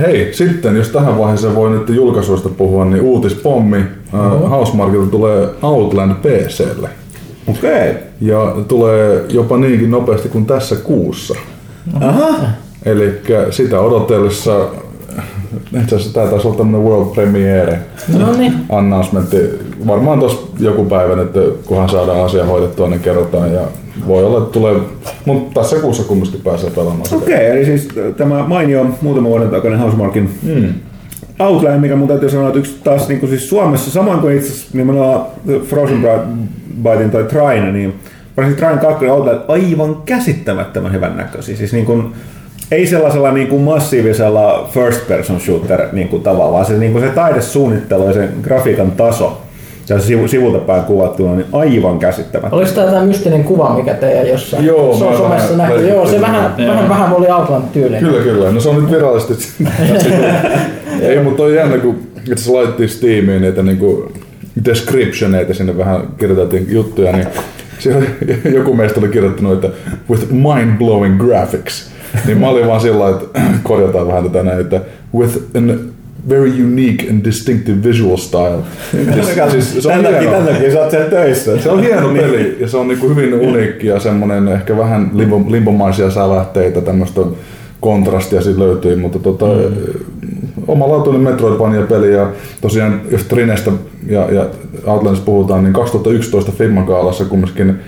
Speaker 4: Hei, sitten jos tähän vaiheeseen voi nyt julkaisuista puhua, niin uutispommi. Uh, Housemarquilta tulee Outland PClle.
Speaker 3: Okei.
Speaker 4: Ja tulee jopa niinkin nopeasti kuin tässä kuussa.
Speaker 3: Aha.
Speaker 4: Eli sitä odotellessa, itse asiassa tämä taisi olla tämmöinen world premiere
Speaker 6: No niin.
Speaker 4: announcementti. Varmaan tuossa joku päivä, että kunhan saadaan asia hoidettua, niin kerrotaan. Ja voi olla, että tulee, mutta tässä kuussa kumminkin pääsee pelaamaan.
Speaker 3: Okei, eli siis tämä mainio muutama vuoden takainen Housemarkin mm. Outline, mikä mun täytyy sanoa, että yksi taas niin kuin siis Suomessa, samoin kuin itse asiassa nimenomaan Frozen Bytein tai Trine, niin varsinkin Trine 2 Outline aivan käsittämättömän hyvän näköisiä. Siis niin kuin, ei sellaisella niin kuin massiivisella first person shooter niin kuin tavalla, vaan se, niin kuin se taidesuunnittelu ja sen grafiikan taso, se sivu- sivulta päin kuvattuna, niin aivan käsittämättömän.
Speaker 6: Oliko tämä tämä mystinen kuva, mikä teidän jossain
Speaker 4: Joo,
Speaker 6: se on
Speaker 4: mä
Speaker 6: somessa
Speaker 4: vähän
Speaker 6: näkyy? Joo, se
Speaker 4: leikittelin.
Speaker 6: vähän, vähän, vähän oli Outland tyylinen.
Speaker 4: Kyllä, kyllä. No se on nyt virallisesti. [LAUGHS] Ei, mutta on jännä, kun itse asiassa laitettiin Steamiin niitä niinku descriptioneita, sinne vähän kirjoiteltiin juttuja, niin siellä [LAUGHS] joku meistä oli kirjoittanut, että with mind-blowing graphics. Niin mä olin vaan sillä lailla, että [CLEARS THROAT] korjataan vähän tätä näin, että with an very unique and distinctive visual style. [LAUGHS] Siis, siis se on
Speaker 3: Tän
Speaker 4: hieno.
Speaker 3: takia sä oot siellä töissä.
Speaker 4: Se on hieno peli ja se on niinku hyvin uniikki ja semmonen ehkä vähän limbo, limbomaisia sälähteitä, tämmöistä kontrastia siitä löytyy, mutta tota, mm. omalaatuinen Metroidvania-peli ja tosiaan jos Trinestä ja, ja Outlandista puhutaan, niin 2011 Fimmagaalassa kumminkin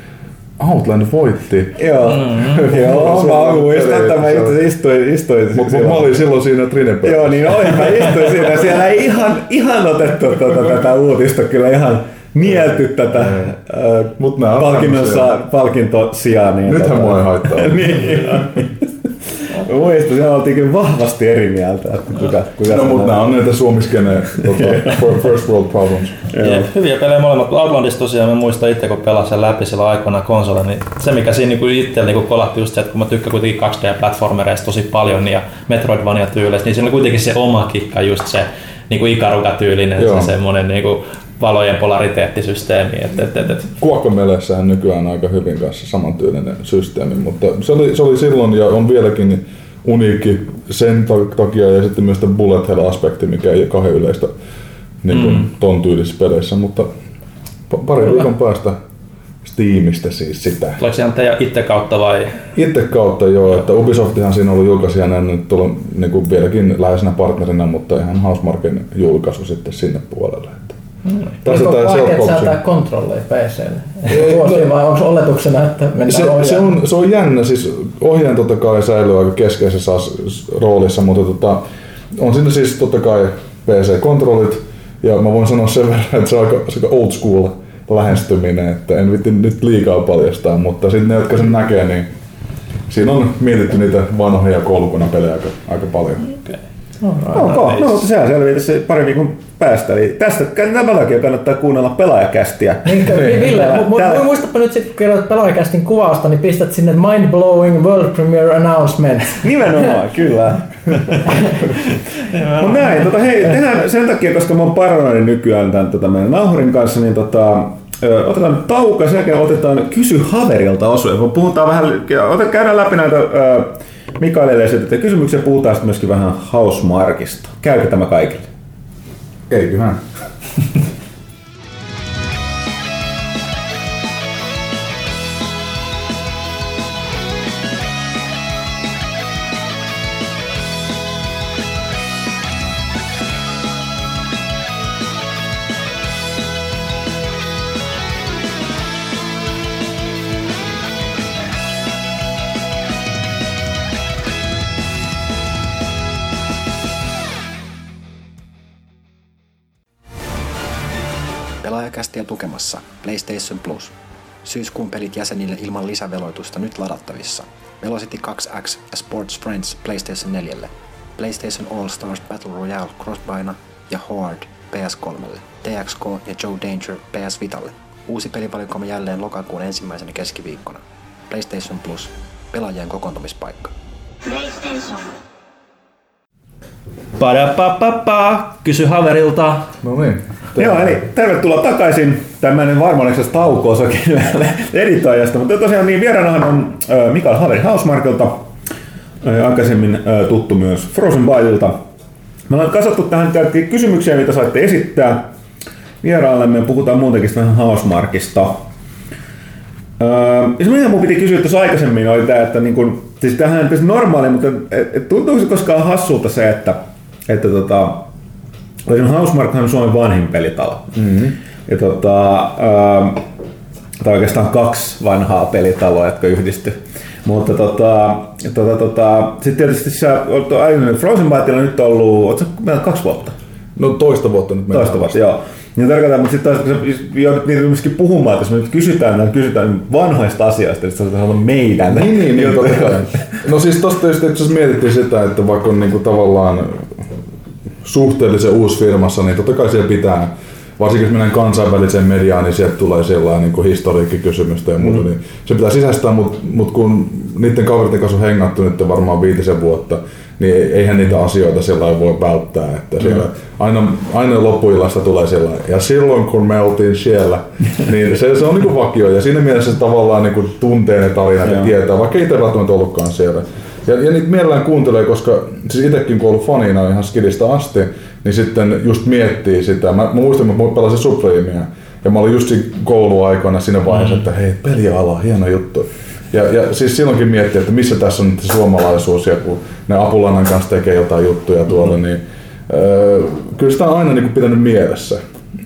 Speaker 4: Outland voitti.
Speaker 3: Joo, mm. joo [LAUGHS] mä muistan, että mä itse istuin, istuin
Speaker 4: Mutta
Speaker 3: siellä.
Speaker 4: mä olin silloin siinä trine
Speaker 3: Joo, niin olin. Mä istuin siinä. Siellä ei ihan, ihan otettu tuota, tätä uutista kyllä ihan mielty tätä äh,
Speaker 4: Mut nää on
Speaker 3: palkinnossa,
Speaker 4: tämmösiä.
Speaker 3: palkintosijaa. Niin,
Speaker 4: Nythän
Speaker 3: tota-
Speaker 4: mua ei haittaa. [LAUGHS]
Speaker 3: niin, muistan, siellä oltiin kyllä vahvasti eri mieltä. Että kuka, kuka
Speaker 4: No mutta nää on näitä suomiskeneen tota, [LAUGHS] first world problems.
Speaker 7: Jep, hyviä pelejä molemmat. Outlandista tosiaan mä muistan itse, kun pelasin sen läpi silloin aikoinaan konsolla, niin se mikä siinä niinku itsellä niinku kolahti just se, että kun mä tykkään kuitenkin 2D-platformereista tosi paljon ja Metroidvania tyyleistä, niin siinä oli kuitenkin se oma kikka, just se niinku Ikaruga-tyylinen,
Speaker 4: Joo.
Speaker 7: se semmonen niinku valojen polariteettisysteemi. Et, et, et, et.
Speaker 4: Kuokkameleissähän nykyään aika hyvin kanssa samantyylinen systeemi, mutta se oli, se oli silloin ja on vieläkin uniikki sen ta- takia ja sitten myös tämä bullet hell aspekti, mikä ei ole kauhean yleistä niin kuin mm. ton tyylisissä peleissä, mutta pa- pari viikon päästä Steamista siis sitä.
Speaker 7: Oliko se teidän itse kautta vai?
Speaker 4: Itse kautta joo, että Ubisoftihan siinä on ollut julkaisijana ja nyt tuolla niin kuin vieläkin läheisenä partnerina, mutta ihan Housemarkin julkaisu sitten sinne puolelle. Että. Tässä tää
Speaker 6: vaikea säätää kontrolleja PClle? Vuosi vai onko oletuksena, että mennään
Speaker 4: Se, se, on, se on jännä, siis ohjaan totta kai säilyy aika keskeisessä roolissa, mutta tota, on siinä siis totta kai PC-kontrollit, ja mä voin sanoa sen verran, että se on aika, se on aika old school lähestyminen, että en vitti nyt liikaa paljastaa, mutta sitten ne, jotka sen näkee, niin siinä on mietitty niitä vanhoja koulukunapelejä aika, aika paljon.
Speaker 3: Ok, no mutta sehän selvii tässä pari viikon päästä. Eli tästä tämän takia kannattaa kuunnella pelaajakästiä.
Speaker 6: Niin, [LAUGHS] Ville, mu- muistapa nyt sitten, kun kerroit pelaajakästin kuvausta, niin pistät sinne mind blowing world premiere announcement. [LAUGHS]
Speaker 3: Nimenomaan, kyllä. no näin, tota, hei, tehdään [LAUGHS] sen takia, koska mä oon paranoinen nykyään tämän tota, meidän nauhurin kanssa, niin tota, ö, otetaan tauko, sen jälkeen otetaan kysy haverilta osuja. Puhutaan vähän, käydään läpi näitä ö, Mikaelille esitetään kysymyksiä, puhutaan sitten myöskin vähän Housemarkista. Käykö tämä kaikille?
Speaker 1: Erik Johan. PlayStation Plus. Syyskuun pelit jäsenille ilman lisäveloitusta nyt ladattavissa. Velocity 2X ja Sports Friends PlayStation 4. PlayStation All Stars Battle Royale Crossbina ja Horde PS3. TXK ja Joe Danger PS Vitalle. Uusi pelivalikoima jälleen lokakuun ensimmäisenä keskiviikkona. PlayStation Plus. Pelaajien kokoontumispaikka.
Speaker 5: PlayStation.
Speaker 7: Padapapapa, kysy haverilta.
Speaker 4: No niin.
Speaker 3: Joo, eli tervetuloa takaisin tämmöinen varmallisesta tauko-osakin editoijasta. Mutta tosiaan niin vieraanahan on Mikael Haveri Hausmarkelta, äh, aikaisemmin tuttu myös Frozen Byteilta. Me ollaan kasattu tähän käytiin kysymyksiä, mitä saitte esittää vieraallemme puhutaan muutenkin vähän Hausmarkista. Öö, ja se mitä mun piti kysyä tuossa aikaisemmin oli tämä, että niin kun, siis tämähän on normaali, mutta et, et, tuntuuko se koskaan hassulta se, että, että tota, Housemarque on Suomen vanhin pelitalo. Mm-hmm. Ja tota, öö, tai oikeastaan kaksi vanhaa pelitaloa, jotka yhdisty. Mutta tota, tota, tota, sitten tietysti sä olet aiemmin Frozen Byteilla nyt ollut, ootko sä kaksi vuotta?
Speaker 4: No toista vuotta nyt mennään.
Speaker 3: Toista vuotta, joo. Niin tarkoitan, mutta sitten taas kun sä joudut niitä myöskin puhumaan, että jos me nyt kysytään, niin kysytään vanhoista asioista, niin sitten on meidän.
Speaker 4: Niin, niin, niin totta. No siis tosta tietysti itse asiassa mietittiin sitä, että vaikka on niinku tavallaan suhteellisen uusi firmassa, niin totta kai siellä pitää, varsinkin jos mennään kansainväliseen mediaan, niin sieltä tulee sellainen niin historiikkikysymystä ja muuta, mm. niin se pitää sisäistää, mutta mut kun niiden kaveritten kanssa on hengattu nyt varmaan viitisen vuotta, niin eihän niitä asioita sillä voi välttää, että siellä aina, aina loppuillasta tulee sellainen. Ja silloin kun me oltiin siellä, [LAUGHS] niin se, se on niin vakio ja siinä mielessä se tavallaan niin tuntee ne tarinat ja tietää, vaikka ei välttämättä ollutkaan siellä. Ja, ja niitä mielellään kuuntelee, koska siis itsekin kun ollut fanina ihan skidistä asti, niin sitten just miettii sitä. Mä, mä muistan, että mä pelasin Supremea ja mä olin just siinä kouluaikoina siinä vaiheessa, että hei, peliala, hieno juttu. Ja, ja siis silloinkin miettii, että missä tässä on nyt se suomalaisuus ja kun ne Apulannan kanssa tekee jotain juttuja tuolla, niin öö, kyllä sitä on aina niin kuin pitänyt mielessä.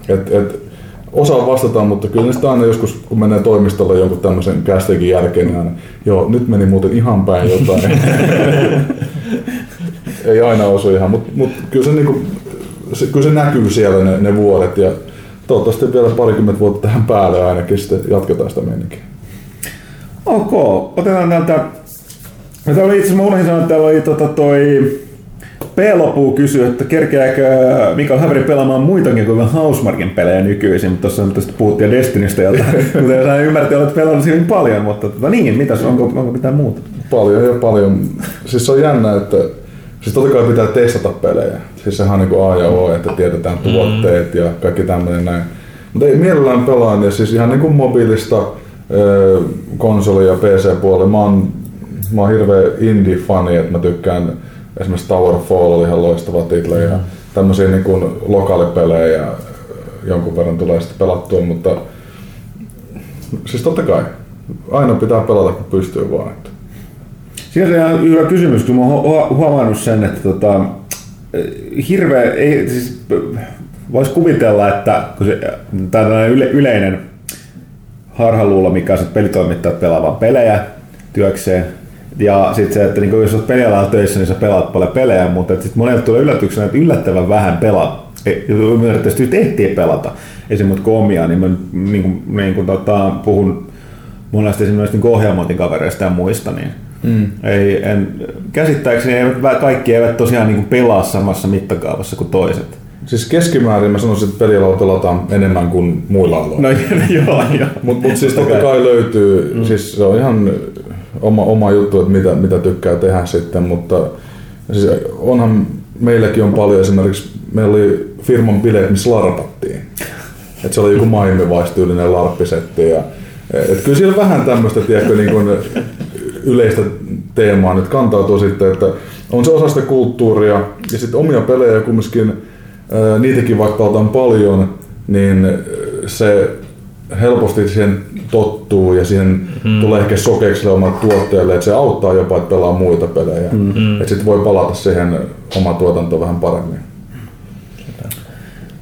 Speaker 4: Et, et, osaa vastata, mutta kyllä sitä aina joskus, kun menee toimistolle jonkun tämmöisen kästekin jälkeen, niin aina, joo, nyt meni muuten ihan päin jotain. [LAUGHS] Ei aina osu ihan, mutta mut kyllä, se niinku, se, kyllä se näkyy siellä ne, ne vuodet ja toivottavasti vielä parikymmentä vuotta tähän päälle ainakin sitten jatketaan sitä meininkiä.
Speaker 3: Ok, otetaan täältä. Täällä oli itse asiassa, mä unohdin sanoa, että täällä oli tota toi P-Lopu kysyy, että kerkeääkö Mikael Haveri pelaamaan muitakin kuin Housemarkin pelejä nykyisin, mutta tuossa tästä puhuttiin Destinistä jotain. [LAUGHS] Kuten sä ymmärrätte, olet pelannut hyvin paljon, mutta tota, niin, mitäs, onko, onko mitään muuta?
Speaker 4: Paljon ja paljon. Siis se on jännä, että siis totta kai pitää testata pelejä. Siis sehän on niin kuin A ja O, että tiedetään tuotteet ja kaikki tämmöinen näin. Mutta ei mielellään pelaa, ja siis ihan niin kuin mobiilista konsoli- ja PC-puolella. Mä oon, mä oon hirveä indie-fani, että mä tykkään esimerkiksi Tower of Fall oli ihan loistava title ja tämmöisiä niin kuin lokaalipelejä jonkun verran tulee sitten pelattua, mutta siis totta kai aina pitää pelata kun pystyy vaan.
Speaker 3: Siinä on ihan hyvä kysymys, kun mä oon huomannut sen, että tota, hirveä, ei, siis, voisi kuvitella, että kun se, tämä yle, yleinen harhaluulo, mikä on, että pelitoimittajat pelaavat pelejä työkseen, ja sitten se, että niin jos olet pelialalla töissä, niin sä pelaat paljon pelejä, mutta sitten monelle tulee yllätyksenä, että yllättävän vähän pelaa. Ymmärrettävästi nyt ehtii pelata esimerkiksi omia, niin mä niin kuin, niin kuin, tota, puhun monesti esimerkiksi niin ohjelmointin kavereista ja muista, niin mm. ei, en, käsittääkseni eivät, kaikki eivät tosiaan niin pelaa samassa mittakaavassa kuin toiset.
Speaker 4: Siis keskimäärin mä sanoisin, että pelialalla pelataan enemmän kuin muilla aloilla.
Speaker 3: No [LAUGHS] joo, joo.
Speaker 4: Mutta mut siis totta kai löytyy, mm. siis se on ihan oma, oma juttu, että mitä, mitä tykkää tehdä sitten, mutta siis onhan meilläkin on paljon esimerkiksi, meillä oli firman bileet, missä larpattiin. Et se oli joku maimivaistyylinen larppisetti ja et kyllä siellä vähän tämmöistä, tiedätkö, niin kuin yleistä teemaa nyt kantautuu sitten, että on se osa sitä kulttuuria ja sitten omia pelejä kumminkin, niitäkin vaikka paljon, niin se helposti siihen tottuu ja siihen mm. tulee ehkä sokeiksi omat tuotteelle, että se auttaa jopa, että pelaa muita pelejä. Mm. Että sitten voi palata siihen oma tuotantoon vähän paremmin.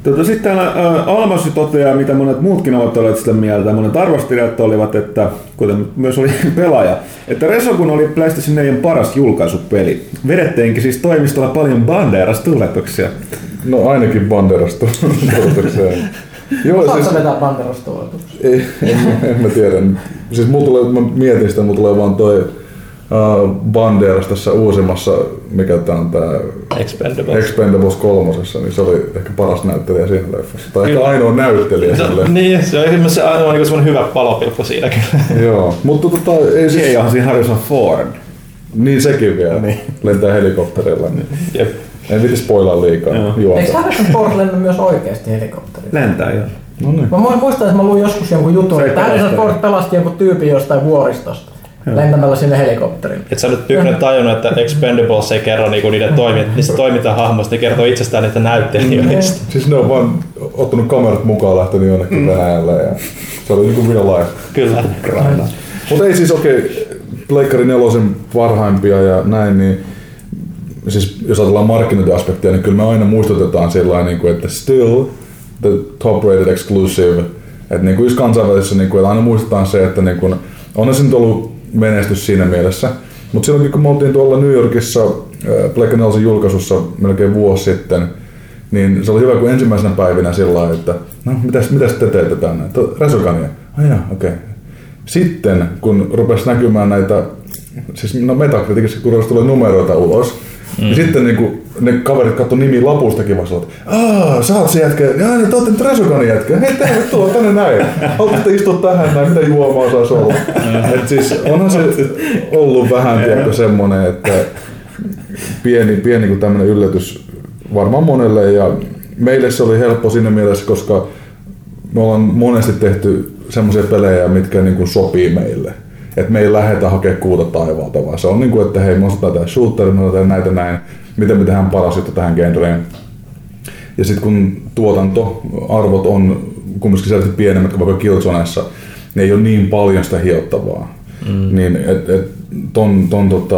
Speaker 3: Tota, sitten täällä äh, Almassi toteaa, mitä monet muutkin ovat olleet sitä mieltä, monet arvostelijat olivat, että, kuten myös oli [LAUGHS] pelaaja, että Resokun oli PlayStation 4 paras julkaisupeli. Vedetteinkin siis toimistolla paljon Banderas-tuletuksia.
Speaker 4: No ainakin Banderas-tuletuksia. [LAUGHS]
Speaker 6: Joo, Saatko siis... vetää?
Speaker 4: Ei, en, en, mä tiedä. Siis mulla tulee, mä mietin sitä, mulla tulee vaan toi uh, Banderas tässä uusimmassa, mikä tää on tää
Speaker 7: Expendables.
Speaker 4: Expendables kolmosessa, niin se oli ehkä paras näyttelijä siinä leffassa. Tai ehkä ainoa näyttelijä
Speaker 7: se,
Speaker 4: siinä
Speaker 7: Niin, se on esimerkiksi se ainoa niin semmoinen hyvä palopilkku siinä kyllä.
Speaker 4: Joo, mutta tota, ei siis...
Speaker 3: Ei onhan siinä Harrison Ford.
Speaker 4: Niin sekin vielä, niin. lentää helikopterilla. Niin.
Speaker 7: Jep.
Speaker 4: En viti spoilaa liikaa.
Speaker 6: Joo. Eikö Harrison Ford lennä myös oikeasti helikopterilla?
Speaker 3: Lentää joo.
Speaker 4: No niin.
Speaker 6: Mä muistan, että mä luin joskus jonkun jutun, että Harrison Ford pelasti jonkun tyypin jostain vuoristosta lentämällä sinne helikopterille.
Speaker 7: Et sä nyt tykännyt tajunnut, että Expendables ei kerro niinku niiden toimi, niistä toimintahahmoista, ne kertoo itsestään niitä näyttelijöistä.
Speaker 4: Siis ne on vaan ottanut kamerat mukaan lähtenyt jonnekin mm. Venäjälle ja se oli niinku real life.
Speaker 7: Kyllä.
Speaker 4: Mutta ei siis okei, okay, Pleikkari nelosen parhaimpia ja näin, niin siis jos ajatellaan markkinointiaspektia, niin kyllä me aina muistutetaan sillä niin kuin, että still the top rated exclusive. Että niin kuin just kansainvälisessä, niin kuin, että aina muistetaan se, että niin kuin, onhan se nyt ollut menestys siinä mielessä. Mutta silloin kun me oltiin tuolla New Yorkissa Black Nelson julkaisussa melkein vuosi sitten, niin se oli hyvä, kun ensimmäisenä päivinä sillä lailla, että no mitäs, mitäs te teette tänne? Resokania. Ai okei. Okay. Sitten kun rupesi näkymään näitä, siis no Metacriticissa kun tulee numeroita ulos, Mm. Ja sitten niin kuin, ne kaverit katsoi nimi lapustakin vasta, että aah, sä oot se jätkä, ja niin te ootte Tresukanin jätkä, hei tervetuloa tänne näin. Haluatte istua tähän näin, mitä juomaa saisi olla. Et siis onhan se ollut vähän tiedätkö, semmonen, että pieni, pieni kuin tämmöinen yllätys varmaan monelle. Ja meille se oli helppo siinä mielessä, koska me ollaan monesti tehty semmoisia pelejä, mitkä niin kuin sopii meille että me ei lähdetä hakemaan kuuta taivaalta, vaan se on niin kuin, että hei, me osataan tehdä shooter, me osataan näitä näin, miten me tehdään paras juttu tähän genreen. Ja sitten kun tuotantoarvot on kumminkin selvästi pienemmät kuin vaikka Killzoneessa, niin ei ole niin paljon sitä hiottavaa. Mm. Niin et, et ton, ton tota,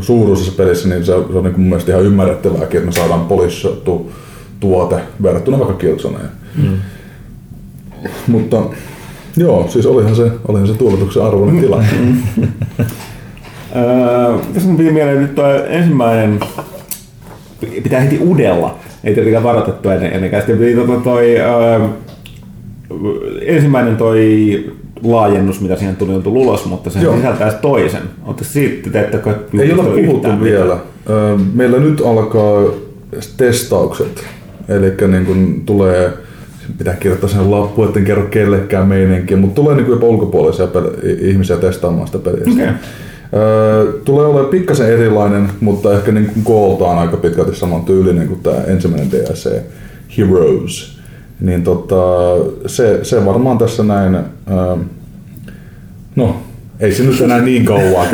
Speaker 4: suuruisessa pelissä niin se, se on niin mun mielestä ihan ymmärrettävääkin, että me saadaan polissattu tuote verrattuna vaikka Killzoneen. Mm. Mutta Joo, siis olihan se, olihan se tuuletuksen arvoinen tilanne.
Speaker 3: Tässä mun piti mieleen nyt toi ensimmäinen, pitää heti udella, ei tietenkään varoitettu ennen, ennen Sitten piti toi, toi uh, ensimmäinen toi laajennus, mitä siihen tuli, on tullut ulos, mutta se sisältää toisen. Olette siitä, teettekö
Speaker 4: Ei ole puhuttu vielä. Meillä nyt alkaa testaukset. Eli niin kun tulee pitää kirjoittaa sen lappu, etten kerro kellekään meininkiä, mutta tulee niin jopa ulkopuolisia peli- ihmisiä testaamaan sitä peliä. Okay. Öö, tulee olemaan pikkasen erilainen, mutta ehkä niin kuin kooltaan aika pitkälti saman tyylinen kuin tämä ensimmäinen DLC Heroes. Niin tota, se, se varmaan tässä näin, öö, no ei se nyt enää niin kauan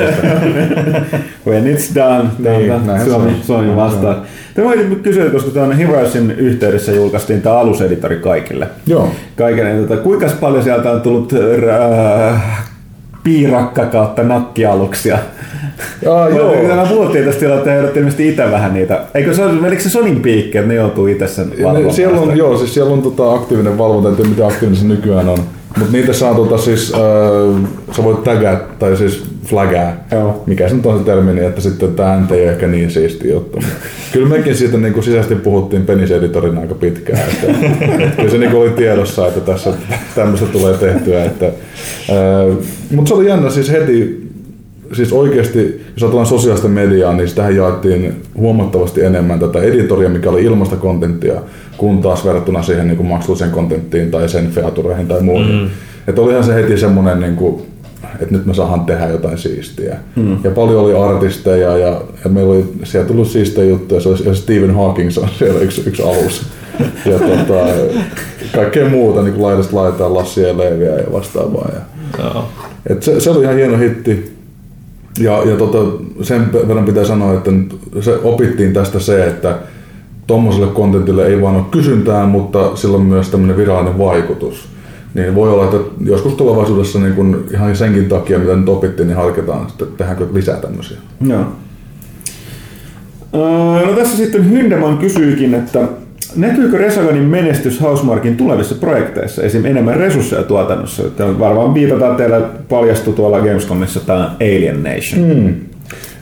Speaker 4: [LAUGHS]
Speaker 3: When it's done, niin, Suomi, Suomi vastaa. Te voitte kysyä, koska tuonne Heroesin yhteydessä julkaistiin tämä aluseditori kaikille.
Speaker 4: Joo.
Speaker 3: Kaikille, tota, kuinka paljon sieltä on tullut äh, piirakka kautta nakkialuksia?
Speaker 4: Jaa, joo.
Speaker 3: Tämä puhuttiin tästä tilaa, että ilmeisesti itse vähän niitä. Eikö se, oliko se Sonin piikki, että ne joutuu itse sen valvomaan?
Speaker 4: Siellä on, joo, siis siellä on tota aktiivinen valvonta, en tiedä mitä aktiivinen se nykyään on. Mutta niitä saa tota siis, äh, sä voit tagaa tai siis flagaa, Joo. mikä se nyt on se termi, niin että sitten tämä ääntä ei ole ehkä niin siisti juttu. Kyllä mekin siitä niin kuin sisäisesti puhuttiin peniseditorin aika pitkään. Että, että kyllä se niin kuin oli tiedossa, että tässä tämmöistä tulee tehtyä. Että, äh, mutta se oli jännä siis heti, siis oikeasti, jos ajatellaan sosiaalista mediaa, niin sitähän jaettiin huomattavasti enemmän tätä editoria, mikä oli ilmasta kontenttia, kun taas verrattuna siihen niin kuin maksulliseen kontenttiin tai sen featureihin tai muuhun. Mm. Että olihan se heti semmoinen, niin kuin, että nyt me saadaan tehdä jotain siistiä. Mm. Ja paljon oli artisteja ja, ja meillä oli siellä tullut siistejä juttuja. Se oli Stephen Hawking on siellä yksi, yksi alus. ja tota, kaikkea muuta, niin kuin laidasta laitaan Lassia ja Leeviä ja vastaavaa. Ja, et se, se, oli ihan hieno hitti. Ja, ja tota, sen verran pitää sanoa, että nyt se opittiin tästä se, että tuommoiselle kontentille ei vaan ole kysyntää, mutta sillä on myös tämmöinen virallinen vaikutus. Niin voi olla, että joskus tulevaisuudessa niin kun ihan senkin takia, mitä nyt opittiin, niin harkitaan, että tehdäänkö lisää tämmöisiä.
Speaker 3: Joo. Öö, No tässä sitten Hyndeman kysyykin, että näkyykö Resoganin menestys Housemarkin tulevissa projekteissa, esim. enemmän resursseja tuotannossa? Että varmaan viitataan teillä paljastui tuolla Gamescomissa tämä Alien Nation. Mm.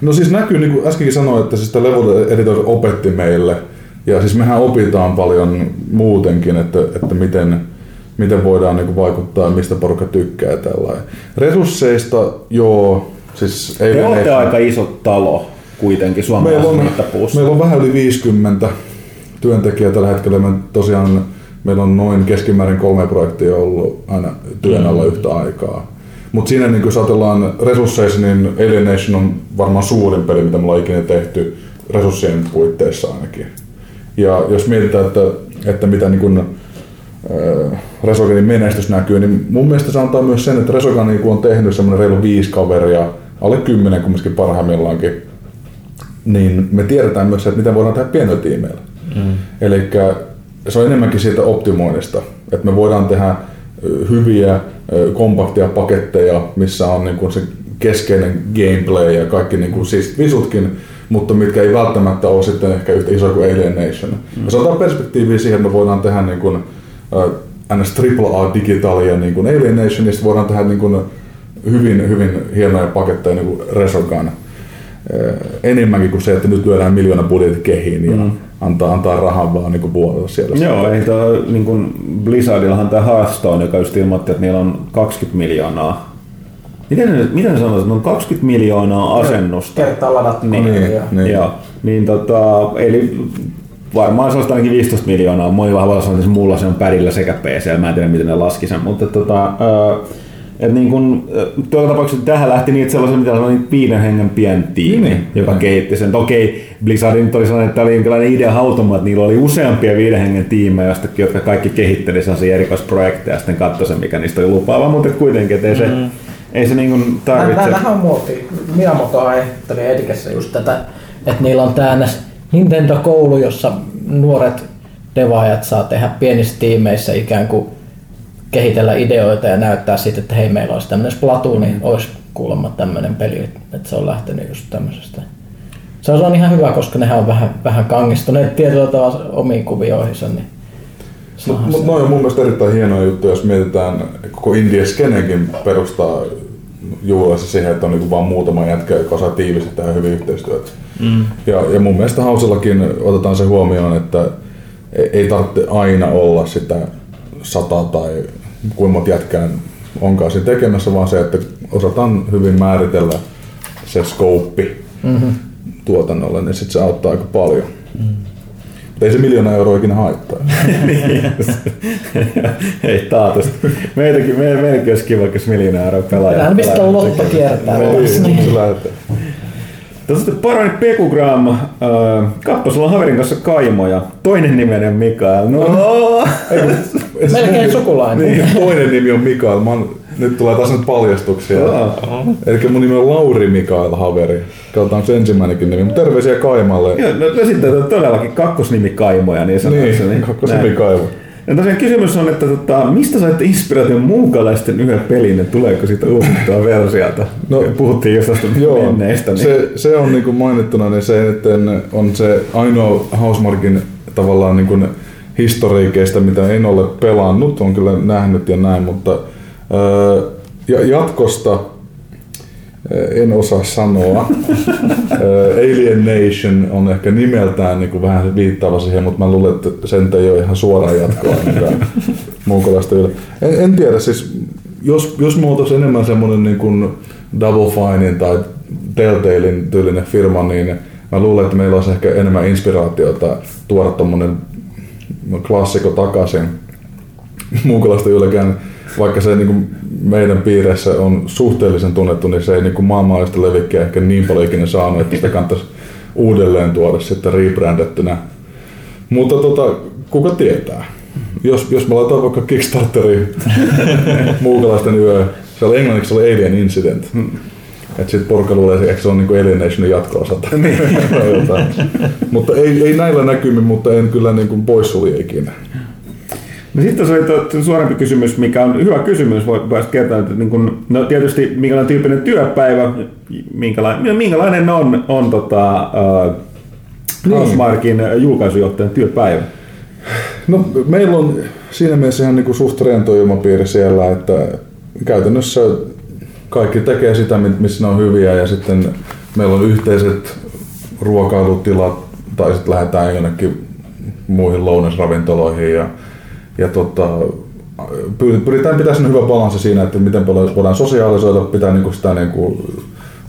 Speaker 4: No siis näkyy, niin kuin äskenkin sanoin, että siis tämä Level Editor opetti meille, ja siis mehän opitaan paljon muutenkin, että, että miten, miten voidaan niin kuin vaikuttaa ja mistä porukka tykkää ja tällainen. Resursseista, joo, siis
Speaker 3: Te
Speaker 4: Alien
Speaker 3: olette
Speaker 4: Nation-
Speaker 3: aika iso talo kuitenkin
Speaker 4: Meillä
Speaker 3: suomalaisessa
Speaker 4: on,
Speaker 3: mittapuussa.
Speaker 4: meillä on vähän yli 50 työntekijää tällä hetkellä. Me tosiaan meillä on noin keskimäärin kolme projektia ollut aina työn alla yhtä aikaa. Mutta siinä niin kun ajatellaan resursseissa, niin Alien Nation on varmaan suurin peli, mitä me ollaan ikinä tehty resurssien puitteissa ainakin. Ja jos mietitään, että, että mitä niin kun, Resoganin menestys näkyy, niin mun mielestä se antaa myös sen, että Resogan kun on tehnyt semmoinen reilu viisi kaveria, alle kymmenen kumminkin parhaimmillaankin, niin me tiedetään myös että miten voidaan tehdä pienellä tiimeillä. Mm. Eli se on enemmänkin siitä optimoinnista, että me voidaan tehdä hyviä, ö, kompaktia paketteja, missä on niin kuin se keskeinen gameplay ja kaikki niin kuin, siis visutkin, mutta mitkä ei välttämättä ole sitten ehkä yhtä iso kuin Alien Nation. Mm. Ja se antaa perspektiiviä siihen, että me voidaan tehdä niin kuin, ns. AAA-digitaalia niin kuin Alien Nationista, voidaan tehdä niin kuin hyvin, hyvin hienoja paketteja niin kuin Resogun enemmänkin kuin se, että nyt lyödään miljoona budjetit kehiin ja mm. antaa, antaa rahan vaan niin vuodella siellä.
Speaker 3: Joo, ei toi, niin kuin Blizzardillahan tämä Hearthstone, joka just ilmoitti, että niillä on 20 miljoonaa. Miten ne, miten ne sanoo, että on 20 miljoonaa asennusta?
Speaker 6: Kertaa ladattu.
Speaker 3: Niin,
Speaker 4: Niin,
Speaker 6: ja-
Speaker 4: niin.
Speaker 3: Joo, niin tota, eli varmaan se olisi ainakin 15 miljoonaa. Moi vahvalla sanoa, että mulla se on pärillä sekä PC, mä en tiedä miten ne laski sen, mutta tota, ää, et niin kun, tuolla tapauksessa tähän lähti niin, että sellaisen, mitä sanoin, viiden hengen pieni tiimi,
Speaker 4: Niin.
Speaker 3: joka
Speaker 4: Niin.
Speaker 3: kehitti sen. Okei, Blizzardin nyt oli sellainen, että tämä oli jonkinlainen idea hautoma, että niillä oli useampia viiden hengen tiimejä, josta, jotka kaikki kehitteli sellaisia erikoisprojekteja ja sitten katsoi sen, mikä niistä oli lupaava, mutta kuitenkin, että ei se, ei se niin kuin tarvitse.
Speaker 6: Nämähän on muoti. Miyamoto ajatteli Edikessä just tätä, että niillä on tää NS Nintendo-koulu, jossa nuoret devaajat saa tehdä pienissä tiimeissä ikään kuin kehitellä ideoita ja näyttää sitten, että hei meillä olisi tämmöinen Splatoon, niin olisi kuulemma tämmöinen peli, että se on lähtenyt just tämmöisestä. Se on ihan hyvä, koska nehän on vähän, vähän kangistuneet tietyllä tavalla omiin kuvioihinsa, niin
Speaker 4: Mutta
Speaker 6: se-
Speaker 4: noin on mun mielestä erittäin hienoja juttuja, jos mietitään koko India skenenkin perustaa juuressa siihen, että on niinku vaan muutama jätkä, joka osaa tiivistää hyvin yhteistyötä. Mm. Ja, ja mun mielestä Hausellakin otetaan se huomioon, että ei, ei tarvitse aina olla sitä sata tai kuinka monta jätkää onkaan siinä tekemässä, vaan se, että osataan hyvin määritellä se skouppi mm-hmm. tuotannolle, niin sit se auttaa aika paljon. Mm. Ei se miljoona euroa ikinä haittaa. [LAUGHS]
Speaker 3: Ei taatusti. Meitäkin, me, meilläkin olisi kiva, jos miljoonaa euroa pelaaja.
Speaker 6: Mistä on lotto kiertää.
Speaker 4: Niin,
Speaker 6: Niin.
Speaker 3: Tässä sitten parani Pekugram. Äh, on haverin kanssa Kaimo ja toinen nimeni on Mikael. No, [LAUGHS]
Speaker 6: Melkein sukulainen.
Speaker 4: Niin, toinen nimi on Mikael. Mä oon, nyt tulee taas nyt paljastuksia. Eli mun nimi on Lauri Mikael Haveri. Katsotaan se ensimmäinenkin nimi. Mutta terveisiä Kaimalle.
Speaker 3: Joo, no, no sitten on todellakin kakkosnimi Kaimoja, niin sanotaan.
Speaker 4: Niin, kakkosnimi Kaivo.
Speaker 3: Ja tosiaan kysymys on, että tota, mistä saitte inspiraation muukalaisten yhden pelin ja tuleeko siitä uusittua versiota?
Speaker 4: No,
Speaker 3: Puhuttiin just tästä
Speaker 4: Joo,
Speaker 3: menneestä. Niin.
Speaker 4: se, se on niin kuin mainittuna, niin se nyt on se ainoa Housemarkin tavallaan niin kuin historiikeista, mitä en ole pelannut, on kyllä nähnyt ja näin, mutta ää, ja jatkosta en osaa sanoa. Ää, [LAUGHS] Alien Nation on ehkä nimeltään niin kuin vähän viittaava siihen, mutta mä luulen, että sen ei ole ihan suoraan jatkoa ainakaan muukalaista yle. En, en tiedä, siis jos, jos me oltaisiin enemmän semmoinen niin kuin Double Finein tai Telltalein tyylinen firma, niin mä luulen, että meillä olisi ehkä enemmän inspiraatiota tuoda tommonen klassikko takaisin muukalaista ylläkään, vaikka se niin kuin meidän piirissä on suhteellisen tunnettu, niin se ei niin kuin maailmanlaista levikkiä ehkä niin paljon ikinä saanut, että sitä kannattaisi uudelleen tuoda sitten rebrandettynä. Mutta tota, kuka tietää? Jos, jos me laitetaan vaikka Kickstarteriin [LAUGHS] muukalaisten yö, se oli englanniksi se oli Alien Incident. Että sit porukka luulee, että se on niinku Alienationin jatko-osa. jotain. [LAUGHS] mutta ei, ei näillä näkymin, mutta en kyllä niinku poissulje ikinä.
Speaker 3: No sitten se oli suorempi kysymys, mikä on hyvä kysymys, voi voisi kertoa, että niin kun, no tietysti minkälainen tyyppinen työpäivä, minkälainen, minkälainen on, on tota, uh, Housemarkin julkaisujohtajan työpäivä?
Speaker 4: No, meillä on siinä mielessä ihan niin suht rento ilmapiiri siellä, että käytännössä kaikki tekee sitä, missä ne on hyviä ja sitten meillä on yhteiset ruokailutilat tai sitten lähdetään jonnekin muihin lounasravintoloihin ja, ja tota, pyritään pitämään sen hyvä balanssi siinä, että miten paljon voidaan sosiaalisoida, pitää niinku sitä niinku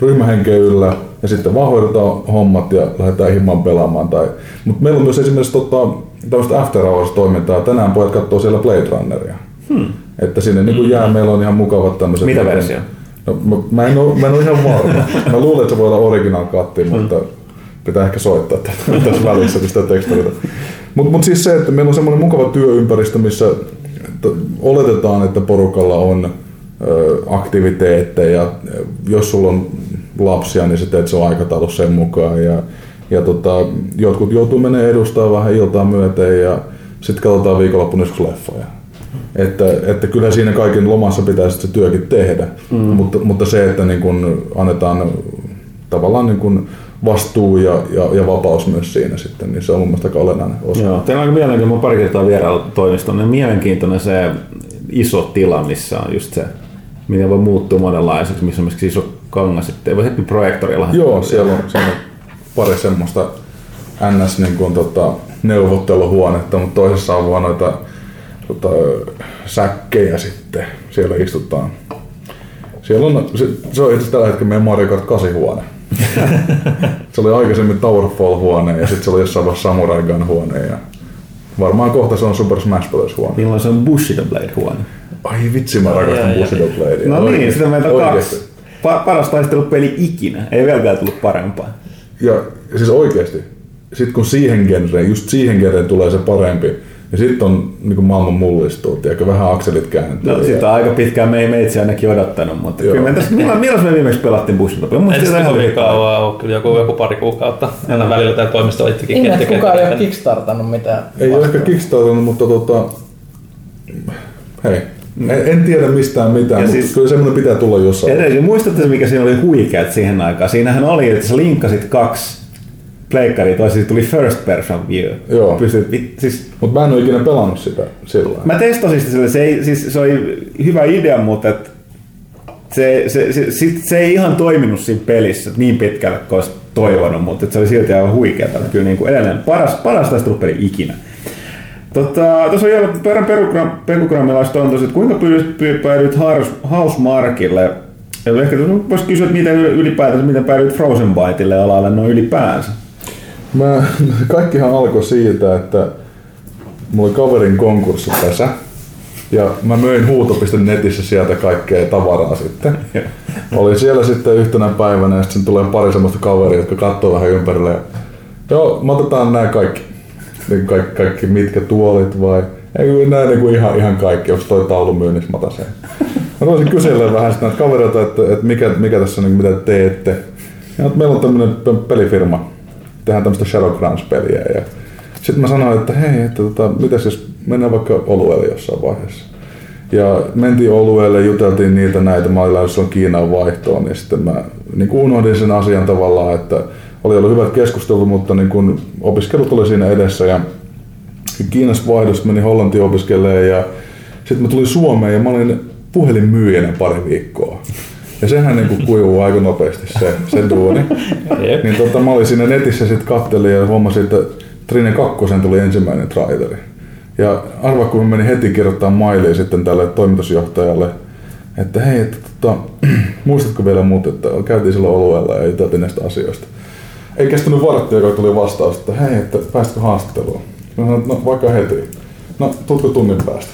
Speaker 4: ryhmähenkeä yllä ja sitten vahvoitetaan hommat ja lähdetään himman pelaamaan. Tai, mutta meillä on myös esimerkiksi tota, tämmöistä after hours toimintaa. Tänään pojat katsoo siellä Blade Runneria. Hmm. Että sinne niin kuin jää, meillä on ihan mukavat tämmöiset...
Speaker 3: Mitä versio?
Speaker 4: No, mä, mä, en ole, mä en ole ihan varma. [LAUGHS] mä luulen, että se voi olla original katti, hmm. mutta pitää ehkä soittaa tässä välissä sitä tekstiä. Mutta mut siis se, että meillä on semmoinen mukava työympäristö, missä oletetaan, että porukalla on aktiviteetteja. Jos sulla on lapsia, niin sä teet se aikataulu sen mukaan. Ja, ja tota, jotkut joutuu menemään edustaa vähän iltaa myöten ja sitten katsotaan viikonloppuna joskus leffoja. Että, että kyllä siinä kaiken lomassa pitäisi se työkin tehdä, mm. mutta, mutta se, että niin kun annetaan tavallaan niin kun vastuu ja, ja, ja, vapaus myös siinä sitten, niin se on mun mielestä aika olennainen osa.
Speaker 3: Joo, teillä on mielenkiintoinen, mä pari kertaa vierailla toimistoon, niin mielenkiintoinen se iso tila, missä on just se, miten voi muuttua monenlaiseksi, missä on myös iso kangas, ettei voi heti projektorilla.
Speaker 4: Joo, siellä on, siellä on pari semmoista NS niin kuin, tota, neuvotteluhuonetta, mutta toisessa on vaan noita tota, säkkejä sitten. Siellä istutaan. Siellä on, se, se on itse tällä hetkellä meidän Mario Kart 8 huone. [LAUGHS] se oli aikaisemmin Towerfall huone ja sitten se oli jossain vaiheessa Samurai Gun huone ja varmaan kohta se on Super Smash Bros. huone.
Speaker 3: Milloin se on Bushido Blade huone?
Speaker 4: Ai vitsi, mä rakastan Bushido Bladea.
Speaker 3: No niin, sitä meitä on kaksi. Pa- paras taistelupeli ikinä. Ei vieläkään tullut parempaa.
Speaker 4: Ja siis oikeasti, sitten kun siihen genreen, just siihen genreen tulee se parempi, ja sitten on niin maailman mullistuu, tiedätkö, vähän akselit kääntyy.
Speaker 3: No sitä on aika pitkään me ei meitsi ainakin odottanut, mutta Joo. kyllä me tässä, milloin, milloin me viimeksi pelattiin Bushin
Speaker 7: Mun Ei sitä kovin kauan ole, kyllä joku, joku pari kuukautta. Aina välillä tämä toimisto itsekin
Speaker 6: Ihme, että kukaan ei ole kickstartannut mitään.
Speaker 4: Ei ole ehkä kickstartannut, mutta tota, hei, en, en tiedä mistään mitään, ja mutta siis, kyllä semmoinen pitää tulla jossain.
Speaker 3: Edelleen, muistatte mikä siinä oli huikeat siihen aikaan? Siinähän oli, että sä linkkasit kaksi pleikkaria, toisi tuli first person view.
Speaker 4: Joo. Pystyt, siis, Mutta mä en ole ikinä pelannut sitä sillä
Speaker 3: Mä testasin sitä, se, ei, siis, se oli hyvä idea, mutta et se, se, se, se, se, ei ihan toiminut siinä pelissä niin pitkälle kuin olisi toivonut, mutta se oli silti aivan huikeaa. Kyllä niin kuin edelleen paras, paras tästä ikinä. Tota, tuossa on vielä perän perukrammilaista on tosi, että kuinka päädyit Housemarkille? Ja ehkä voisi kysyä, että miten ylipäätänsä, miten päädyit Frozen Byteille alalle noin ylipäänsä?
Speaker 4: Mä, [LAUGHS] kaikkihan alkoi siitä, että mulla oli kaverin konkurssipesä. Ja mä möin huuto.netissä netissä sieltä kaikkea tavaraa sitten. [LAUGHS] Oli siellä sitten yhtenä päivänä ja sitten tulee pari semmoista kaveria, jotka katsoo vähän ympärille. Joo, me otetaan nämä kaikki niin kaikki, kaikki mitkä tuolit vai ei näin niin kuin ihan, ihan kaikki, onko toi taulu myynnissä, mä sen. Mä voisin kysellä vähän sitä näitä kavereita, että, että mikä, mikä tässä on, niin mitä teette. Ja meillä on tämmöinen pelifirma, tehdään tämmöistä Shadowgrounds-peliä. Ja sitten mä sanoin, että hei, että tota, mitäs jos mennään vaikka olueelle jossain vaiheessa. Ja mentiin olueelle, juteltiin niitä näitä, mä olin lähdössä Kiinan vaihtoon, niin sitten mä niin unohdin sen asian tavallaan, että oli ollut hyvät keskustelut, mutta niin kun opiskelut oli siinä edessä ja Kiinasta vaihdos meni Hollantiin opiskelemaan ja sitten mä tulin Suomeen ja mä olin puhelinmyyjänä pari viikkoa. Ja sehän niin kuin kuivuu aika nopeasti se, se duuni. [LAUGHS] niin tota, mä olin siinä netissä sitten kattelin ja huomasin, että Trine 2 tuli ensimmäinen traileri. Ja arva, kun menin heti kirjoittaa mailia sitten tälle toimitusjohtajalle, että hei, että, tota, [CLEARS THROAT] muistatko vielä muut, että käytiin silloin olueella ja juteltiin näistä asioista ei kestänyt varttia, kun tuli vastaus, että hei, että päästkö haastatteluun? Mä sanoin, no vaikka heti. No, tutko tunnin päästä?